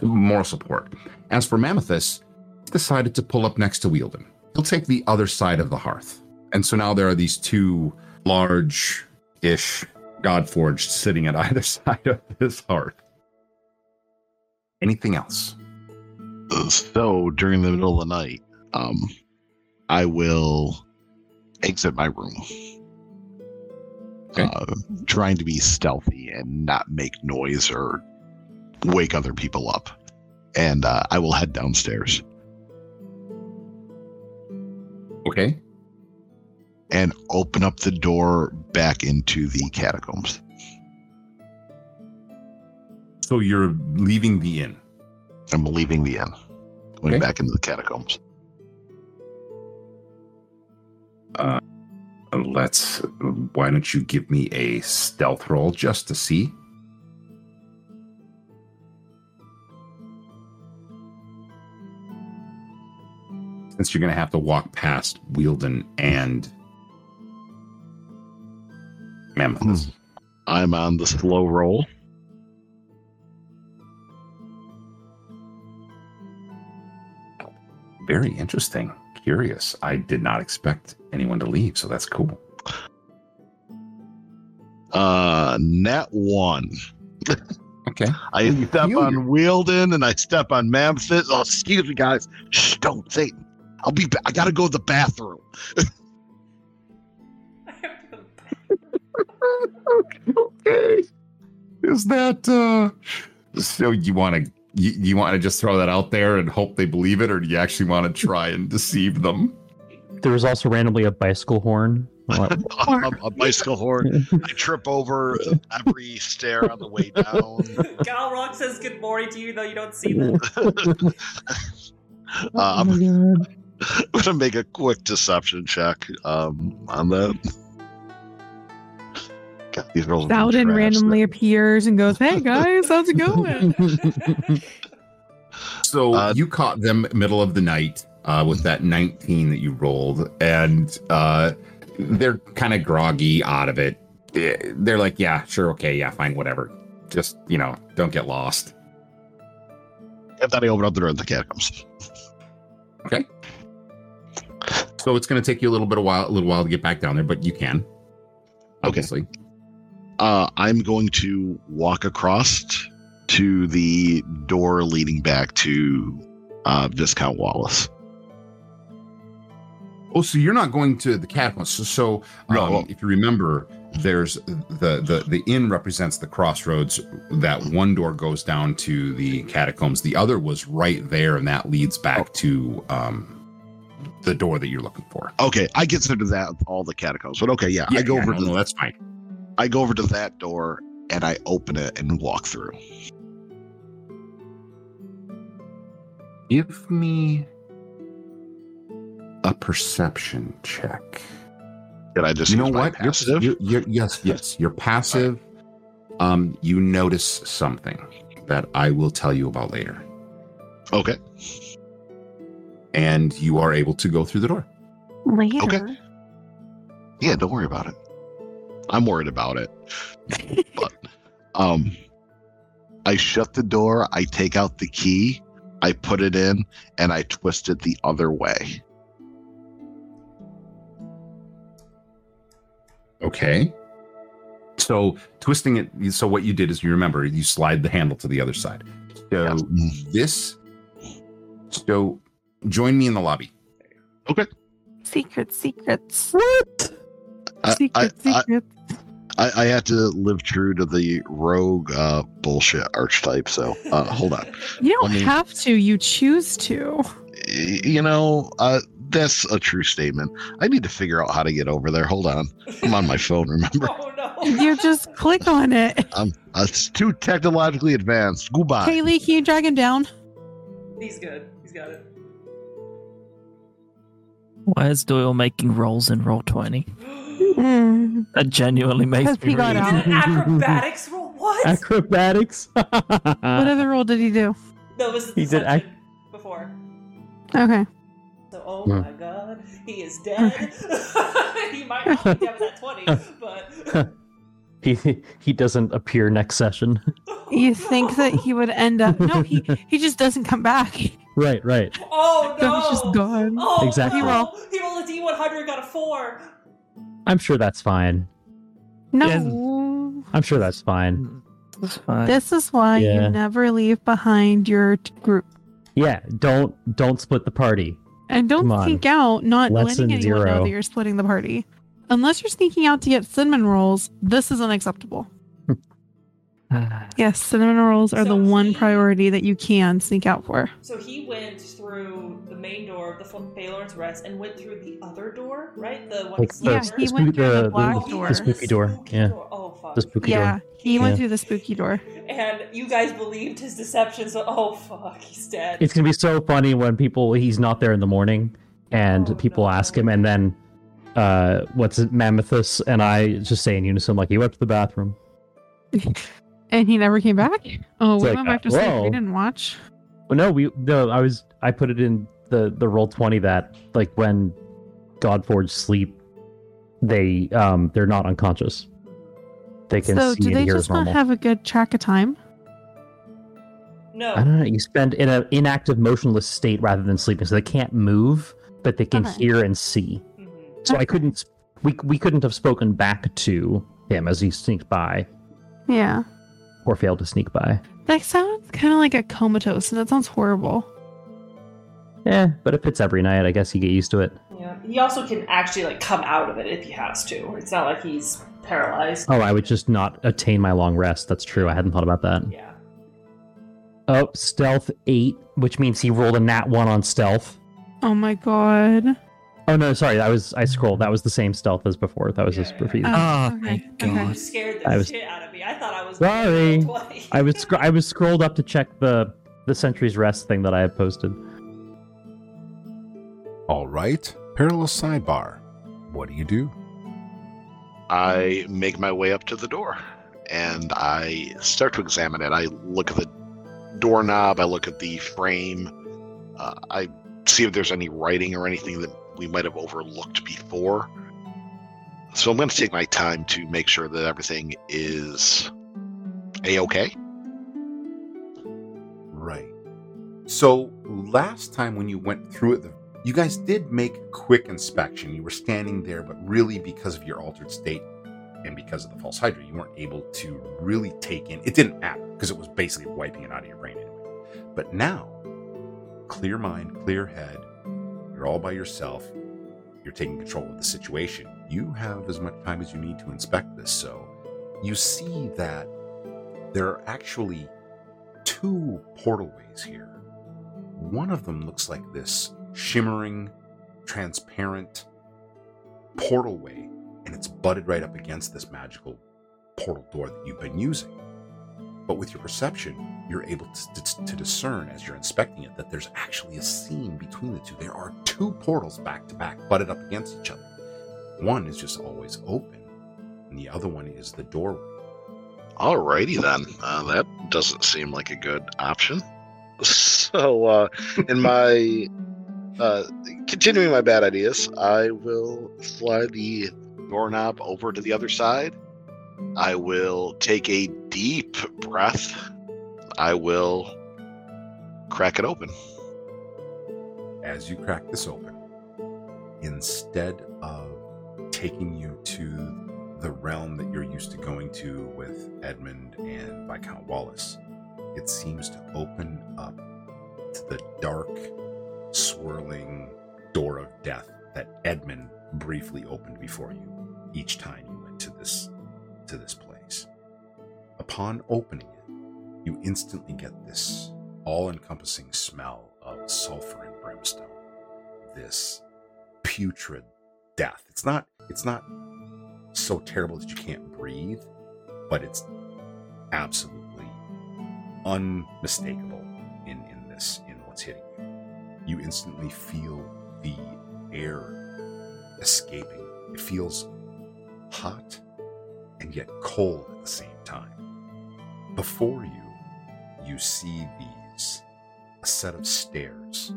Moral support. As for Mammothus, decided to pull up next to Wielden. He'll take the other side of the hearth. And so now there are these two large ish Godforged sitting at (laughs) either side of this hearth. Anything else? So during the middle of the night, um, I will exit my room. Okay. Uh, trying to be stealthy and not make noise or wake other people up. And uh, I will head downstairs Okay. and open up the door back into the catacombs. So you're leaving the inn. I'm leaving the inn. going Okay. back into the catacombs. Uh, let's. Why don't you give me a stealth roll just to see? Since you're going to have to walk past Wielden and Mammoth. Hmm. I'm on the slow roll. Very interesting. Curious. I did not expect anyone to leave, so that's cool. Uh, nat one. Okay. I Well, you step on your- Wielden and I step on Mammoth. Oh, excuse me, guys. Shh, don't say. I'll be. Ba- I gotta go to the bathroom. I have to go back. okay. Is that uh so you want to you, you want to just throw that out there and hope they believe it or do you actually want to try and deceive them? There was also randomly a bicycle horn. (laughs) Well, a, a bicycle horn. I trip over every stair on the way down. (laughs) Galrock says good morning to you, though you don't see them. (laughs) Uh, I'm, I'm gonna make a quick deception check um, on that. God, these rolls are Bowden trash. randomly appears and goes, "Hey guys, how's it going?" (laughs) So Uh, you caught them middle of the night uh, with that 19 that you rolled, and uh, they're kind of groggy out of it. Eh, They're like, yeah, sure, okay, yeah, fine, whatever. Just you know, don't get lost. And then I open up the door of the catacombs. Okay. So it's going to take you a little bit of while, a little while to get back down there, but you can. Okay. Uh, I'm going to walk across to the door leading back to uh, Viscount Wallace. Oh, so you're not going to the catacombs. So, so um, No. if you remember, there's the, the the inn represents the crossroads. That one door goes down to the catacombs. The other was right there, and that leads back to um, the door that you're looking for. Okay, I get consider that all the catacombs, but okay, yeah, I go yeah, over no, to no, that's fine. I go over to that door and I open it and walk through. Give me a perception check. Did I just you know what? You're- passive? You're, you're, yes, yes. You're passive. Um, you notice something that I will tell you about later, Okay, and you are able to go through the door. Later. Okay. yeah, don't worry about it. I'm worried about it, but um, I shut the door. I take out the key. I put it in and I twist it the other way. Okay. So twisting it. So what you did is you remember you slide the handle to the other side. So Yes. this. So join me in the lobby. Okay. Secrets, secrets. I, I, Secrets, I, secrets. I, I had to live true to the rogue uh, bullshit archetype. So uh, hold on. You don't me, have to. You choose to. You know, uh, that's a true statement. I need to figure out how to get over there. Hold on. I'm on my phone, remember? (laughs) oh, no. (laughs) you just click on it. I'm. Uh, it's too technologically advanced. Goodbye. Kaylee, can you drag him down? He's good. He's got it. Why is Doyle making rolls in Roll20? (gasps) (gasps) (gasps) That genuinely makes me he got out. an acrobatics roll. What? Acrobatics. (laughs) What other role did he do? no, this is the He did ac- before. Okay. So, oh Hmm. my god, he is dead. (laughs) he might not be dead with that twenty, (laughs) but he he doesn't appear next session. You think that he would end up? No, he he just doesn't come back. right, right. oh no, he's just gone. Oh, Exactly. No. He rolled a D one hundred, got a four. I'm sure that's fine. No. I'm sure that's fine. That's fine. This is why Yeah. you never leave behind your t- group. Yeah, don't don't split the party. And don't sneak out, not Lesson letting anyone know that you're splitting the party. Unless you're sneaking out to get cinnamon rolls, this is unacceptable. (sighs) Yes, cinnamon rolls are the So one he- priority that you can sneak out for. So he went through the main door of the F- Phalorn's Rest and went through the other door, right? The one Like the, Yeah, he the, went spooky, through the the, black Oh, he door. the spooky door. spooky Yeah, door. Oh fuck. the spooky Yeah, door. He went through the spooky door. and you guys believed his deception. So, oh fuck, he's dead. It's gonna be so funny when people he's not there in the morning and Oh, people no. ask him and then uh what's it Mammothus and I just say in unison like he went to the bathroom. (laughs) And he never came back? Oh, It's we like, went back to sleep. We didn't watch. Well no, we no, I was I put it in the the Roll20 that like when Godforge sleep they um they're not unconscious. They can So, see do and they hear just as not normal. have a good track of time? no, I don't know. You spend in an inactive, motionless state rather than sleeping, so they can't move, but they can Okay. hear and see. Mhm. So I couldn't. We we couldn't have spoken back to him as he sneaked by, Yeah. or failed to sneak by. That sounds kind of like a comatose, and that sounds horrible. Yeah, but if it's every night, I guess you get used to it. Yeah, he also can actually like come out of it if he has to. It's not like he's paralyzed. Oh, I would just not attain my long rest. That's true. I hadn't thought about that. Yeah. Oh, stealth eight, which means he rolled a nat one on stealth. Oh my god. Oh no, sorry, I was I scrolled. That was the same stealth as before. That was Yeah, just yeah. repeated. Oh, ah, okay, thank. God. You scared the I was- shit out of me. I thought I was Sorry. 20. I was scr- I was (laughs) scrolled up to check the the Sentry's Rest thing that I had posted. All right. parallel sidebar. What do you do? I make my way up to the door and I start to examine it. I look at the doorknob, I look at the frame, uh, I see if there's any writing or anything that we might have overlooked before. So I'm going to take my time to make sure that everything is a okay. Right. So last time when you went through it, the, you guys did make quick inspection. You were standing there, but really because of your altered state and because of the false hydra, you weren't able to really take in. It didn't matter because it was basically wiping it out of your brain anyway. But now, clear mind, clear head. You're all by yourself. You're taking control of the situation. You have as much time as you need to inspect this. So you see that there are actually two portal ways here. One of them looks like this shimmering, transparent portal way, and it's butted right up against this magical portal door that you've been using. But with your perception, you're able to, to, to discern as you're inspecting it that there's actually a seam between the two. There are two portals back to back, butted up against each other. One is just always open, and the other one is the doorway. Alrighty then. Uh, that doesn't seem like a good option. (laughs) So, uh, in my uh, continuing my bad ideas, I will fly the doorknob over to the other side. I will take a deep breath. I will crack it open. as you crack this open, instead of taking you to the realm that you're used to going to with Edmund and Viscount Wallace, it seems to open up to the dark, swirling door of death that Edmund briefly opened before you each time you went to this to this place. Upon opening it, you instantly get this all-encompassing smell of sulfur and brimstone. This putrid death. It's not it's not so terrible that you can't breathe but it's absolutely unmistakable in in this in what's hitting you you instantly feel the air escaping it feels hot and yet cold at the same time before you you see these a set of stairs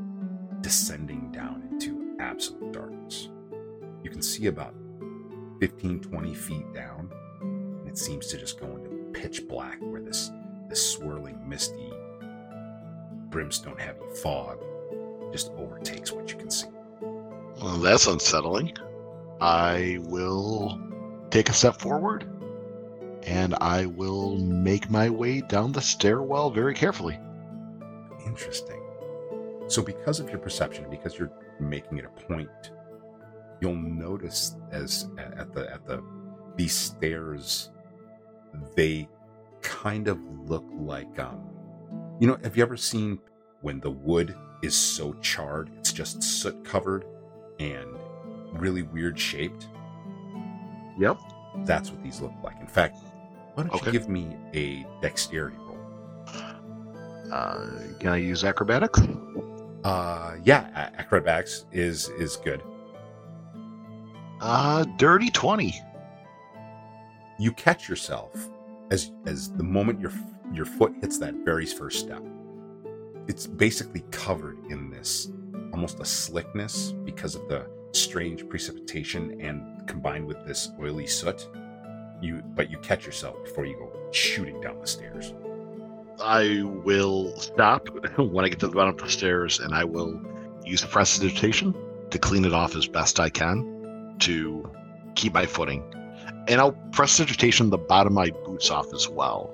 descending down into absolute darkness. You can see about 15, 20 feet down, and it seems to just go into pitch black where this, this swirling, misty, brimstone heavy fog just overtakes what you can see. Well, that's unsettling. I will take a step forward and I will make my way down the stairwell very carefully. Interesting. So, because of your perception, because you're making it a point, you'll notice as at the at the these stairs, they kind of look like um, you know, have you ever seen when the wood is so charred, it's just soot covered and really weird shaped? Yep. That's what these look like. In fact, Why don't Okay. you give me a dexterity roll? Uh, can I use acrobatics? Uh, yeah, acrobatics is is good. Uh, dirty 20. You catch yourself as as the moment your your foot hits that very first step. It's basically covered in this almost a slickness because of the strange precipitation and combined with this oily soot. You but you catch yourself before you go shooting down the stairs. I will stop when I get to the bottom of the stairs and I will use prestidigitation to clean it off as best I can to keep my footing. And I'll prestidigitation the bottom of my boots off as well.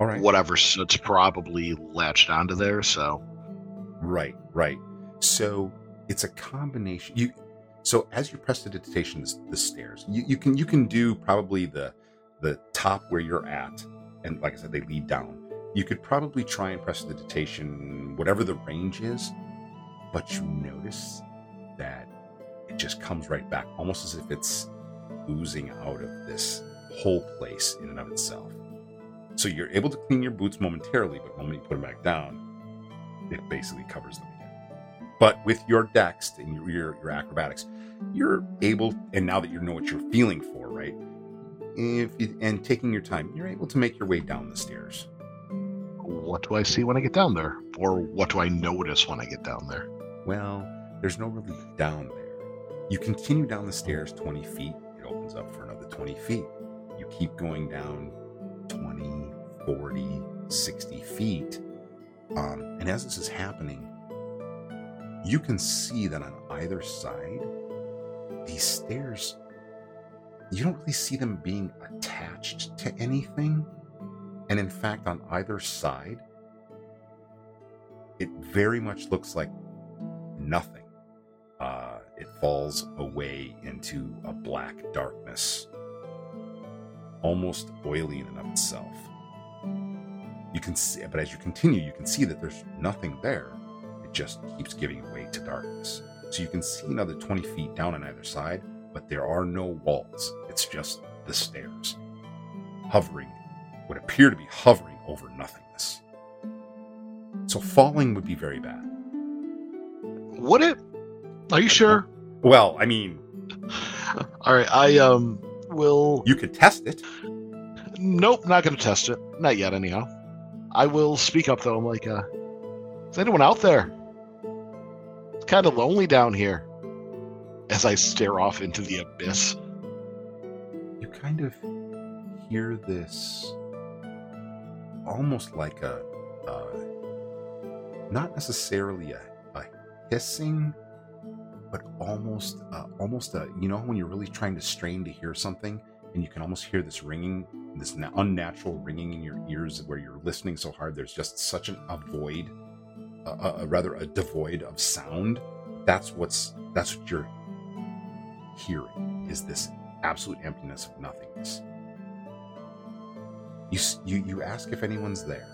All right. Whatever soot's probably latched onto there, so Right, right. So it's a combination. You so as you prestidigitation the, the stairs, you, you can you can do probably the the top where you're at, and like I said, they lead down. You could probably try and prestidigitation whatever the range is, but you notice that it just comes right back, almost as if it's oozing out of this whole place in and of itself. So you're able to clean your boots momentarily, but the moment you put them back down, it basically covers them again. But with your dex and your, your your acrobatics, you're able, and now that you know what you're feeling for, right? If and taking your time, you're able to make your way down the stairs. what do I see when I get down there? Or what do I notice when I get down there? Well, there's no really down there. You continue down the stairs 20 feet, it opens up for another 20 feet. You keep going down 20, 40, 60 feet. Um, and as this is happening, you can see that on either side, these stairs, you don't really see them being attached to anything. And in fact, on either side, it very much looks like nothing. Uh, it falls away into a black darkness, almost oily in and of itself. You can see, but as you continue, you can see that there's nothing there. It just keeps giving way to darkness. So you can see another 20 feet down on either side, but there are no walls. It's just the stairs, hovering, would appear to be hovering over nothingness. So falling would be very bad. Would it? Are you sure? Well, I mean, (laughs) All right, I um will. you could test it. Nope, not gonna test it. Not yet, anyhow. I will speak up though. I'm like, uh, is anyone out there? It's kind of lonely down here. As I stare off into the abyss. You kind of hear this almost like a, uh, not necessarily a, a hissing, but almost, uh, almost a, you know, when you're really trying to strain to hear something and you can almost hear this ringing, this unnatural ringing in your ears where you're listening so hard, there's just such an, a void, a, a, rather a devoid of sound. That's what's, that's what you're hearing is this absolute emptiness of nothingness. You, you, you ask if anyone's there.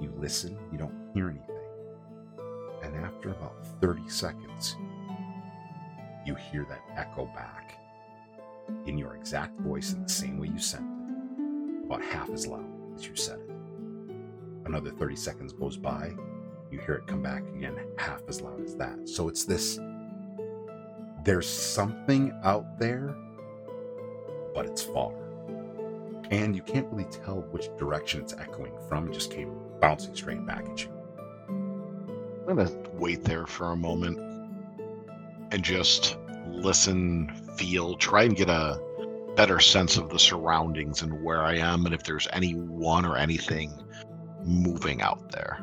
You listen, you don't hear anything. And after about 30 seconds, you hear that echo back in your exact voice in the same way you sent it, about half as loud as you said it. Another 30 seconds goes by, you hear it come back again, half as loud as that. So it's this there's something out there, but it's far. And you can't really tell which direction it's echoing from. It just came bouncing straight back at you. I'm gonna wait there for a moment and just listen, feel, try and get a better sense of the surroundings and where I am and if there's anyone or anything moving out there.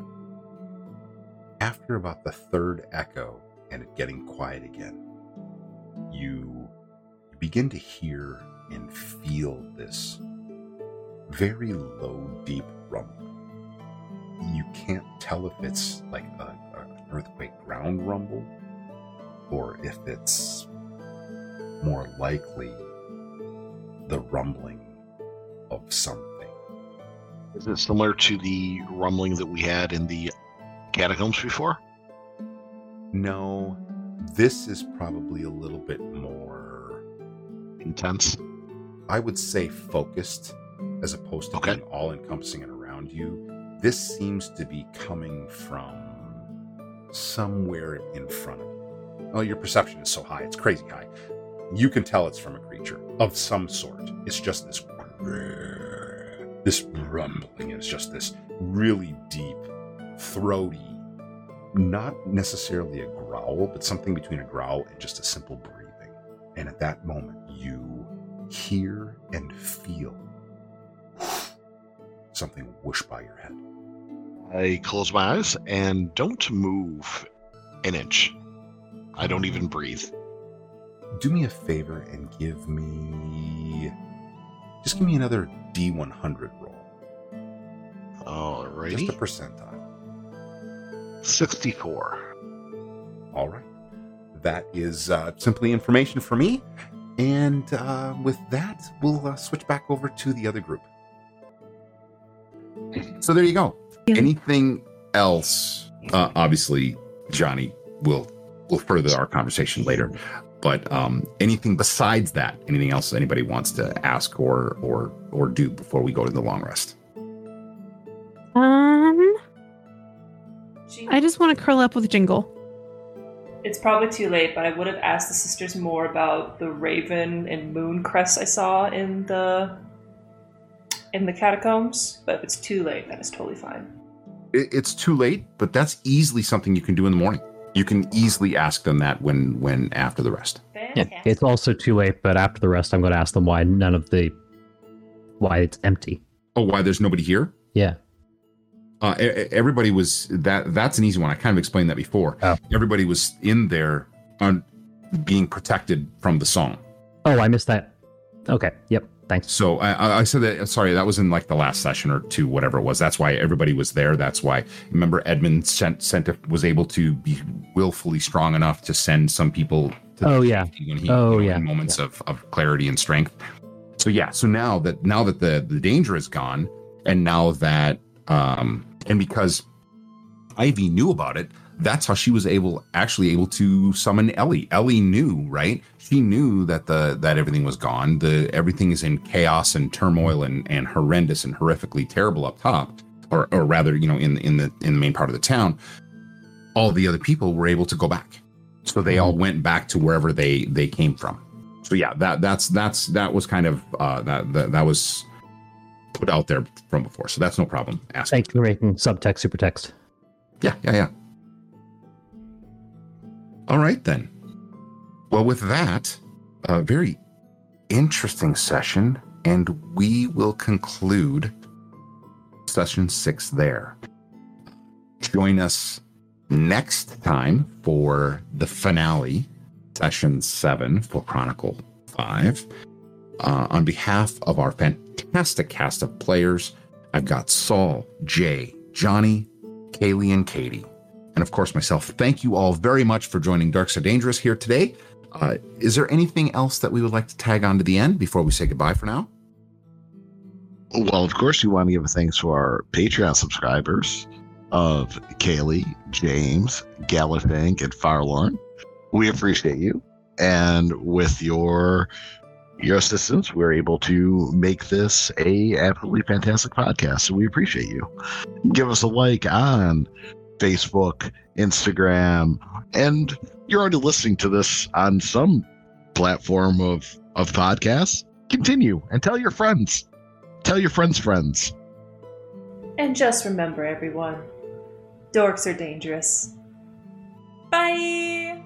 After about the third echo and it getting quiet again, you begin to hear and feel this very low, deep rumble. You can't tell if it's like an earthquake ground rumble or if it's more likely the rumbling of something. Is it similar to the rumbling that we had in the catacombs before? No, this is probably a little bit more Intense. I would say focused as opposed to Okay. being all encompassing and around you. This seems to be coming from somewhere in front of you. Oh, your perception is so high, it's crazy high. You can tell it's from a creature of some sort. It's just this this rumbling. It's just this really deep, throaty, not necessarily a growl, but something between a growl and just a simple breathing. And at that moment, you hear and feel something whoosh by your head. I close my eyes and don't move an inch. I don't even breathe. Do me a favor and give me. Just give me another D100 roll. All right. Just a percentile. 64. All right. That is uh, simply information for me. And uh, with that, we'll uh, switch back over to the other group. So there you go. Yeah. Anything else? Uh, obviously, Johnny will will further our conversation later. But um, anything besides that? Anything else anybody wants to ask or or or do before we go to the long rest? Um, I just want to curl up with Jingle. it's probably too late, but I would have asked the sisters more about the raven and moon crest I saw in the in the catacombs. But if it's too late, that is totally fine. it, it's too late, but that's easily something you can do in the morning. You can easily ask them that when when after the rest. Yeah, it's also too late. But after the rest, I'm going to ask them why none of the why it's empty. Oh, why there's nobody here? Yeah. Uh, everybody was that. That's an easy one. I kind of explained that before. Oh. Everybody was in there on being protected from the song. Oh, I missed that. Okay. Yep. Thanks. So I, I- I said that. Sorry, that was in like the last session or two, whatever it was. That's why everybody was there. That's why. Remember, Edmund sent sent was able to be willfully strong enough to send some people. to Oh, yeah. when he, Oh, you know, yeah. in moments of of clarity and strength. So yeah. So now that now that the the danger is gone, and now that um and because Ivy knew about it, that's how she was able actually able to summon Ellie. Ellie knew, right? She knew that the that everything was gone. The everything is in chaos and turmoil and and horrendous and horrifically terrible up top, or or rather, you know, in in the in the main part of the town. All the other people were able to go back, so they all went back to wherever they they came from. So yeah, that that's that's that was kind of uh, that, that that was put out there from before. So that's no problem. Ask. Thank you for making subtext super text. Yeah, yeah, yeah. All right, then. Well, with that, a very interesting session, and we will conclude session six there. Join us next time for the finale, session seven for Chronicle 5. Uh, on behalf of our fantastic cast of players, I've got Saul, Jay, Johnny, Kaylee, and Katie. And of course, myself. Thank you all very much for joining Dorks Are Dangerous here today. Uh, is there anything else that we would like to tag on to the end before we say goodbye for now? Well, of course, we want to give a thanks to our Patreon subscribers of Kaylee, James, Gallifang, and Farlorn. We appreciate you. And with your your assistance, we're able to make this a absolutely fantastic podcast. So we appreciate you. Give us a like on Facebook, Instagram, and you're already listening to this on some platform of of podcasts. Continue and tell your friends. Tell your friends' friends. And just remember, everyone, dorks are dangerous. Bye.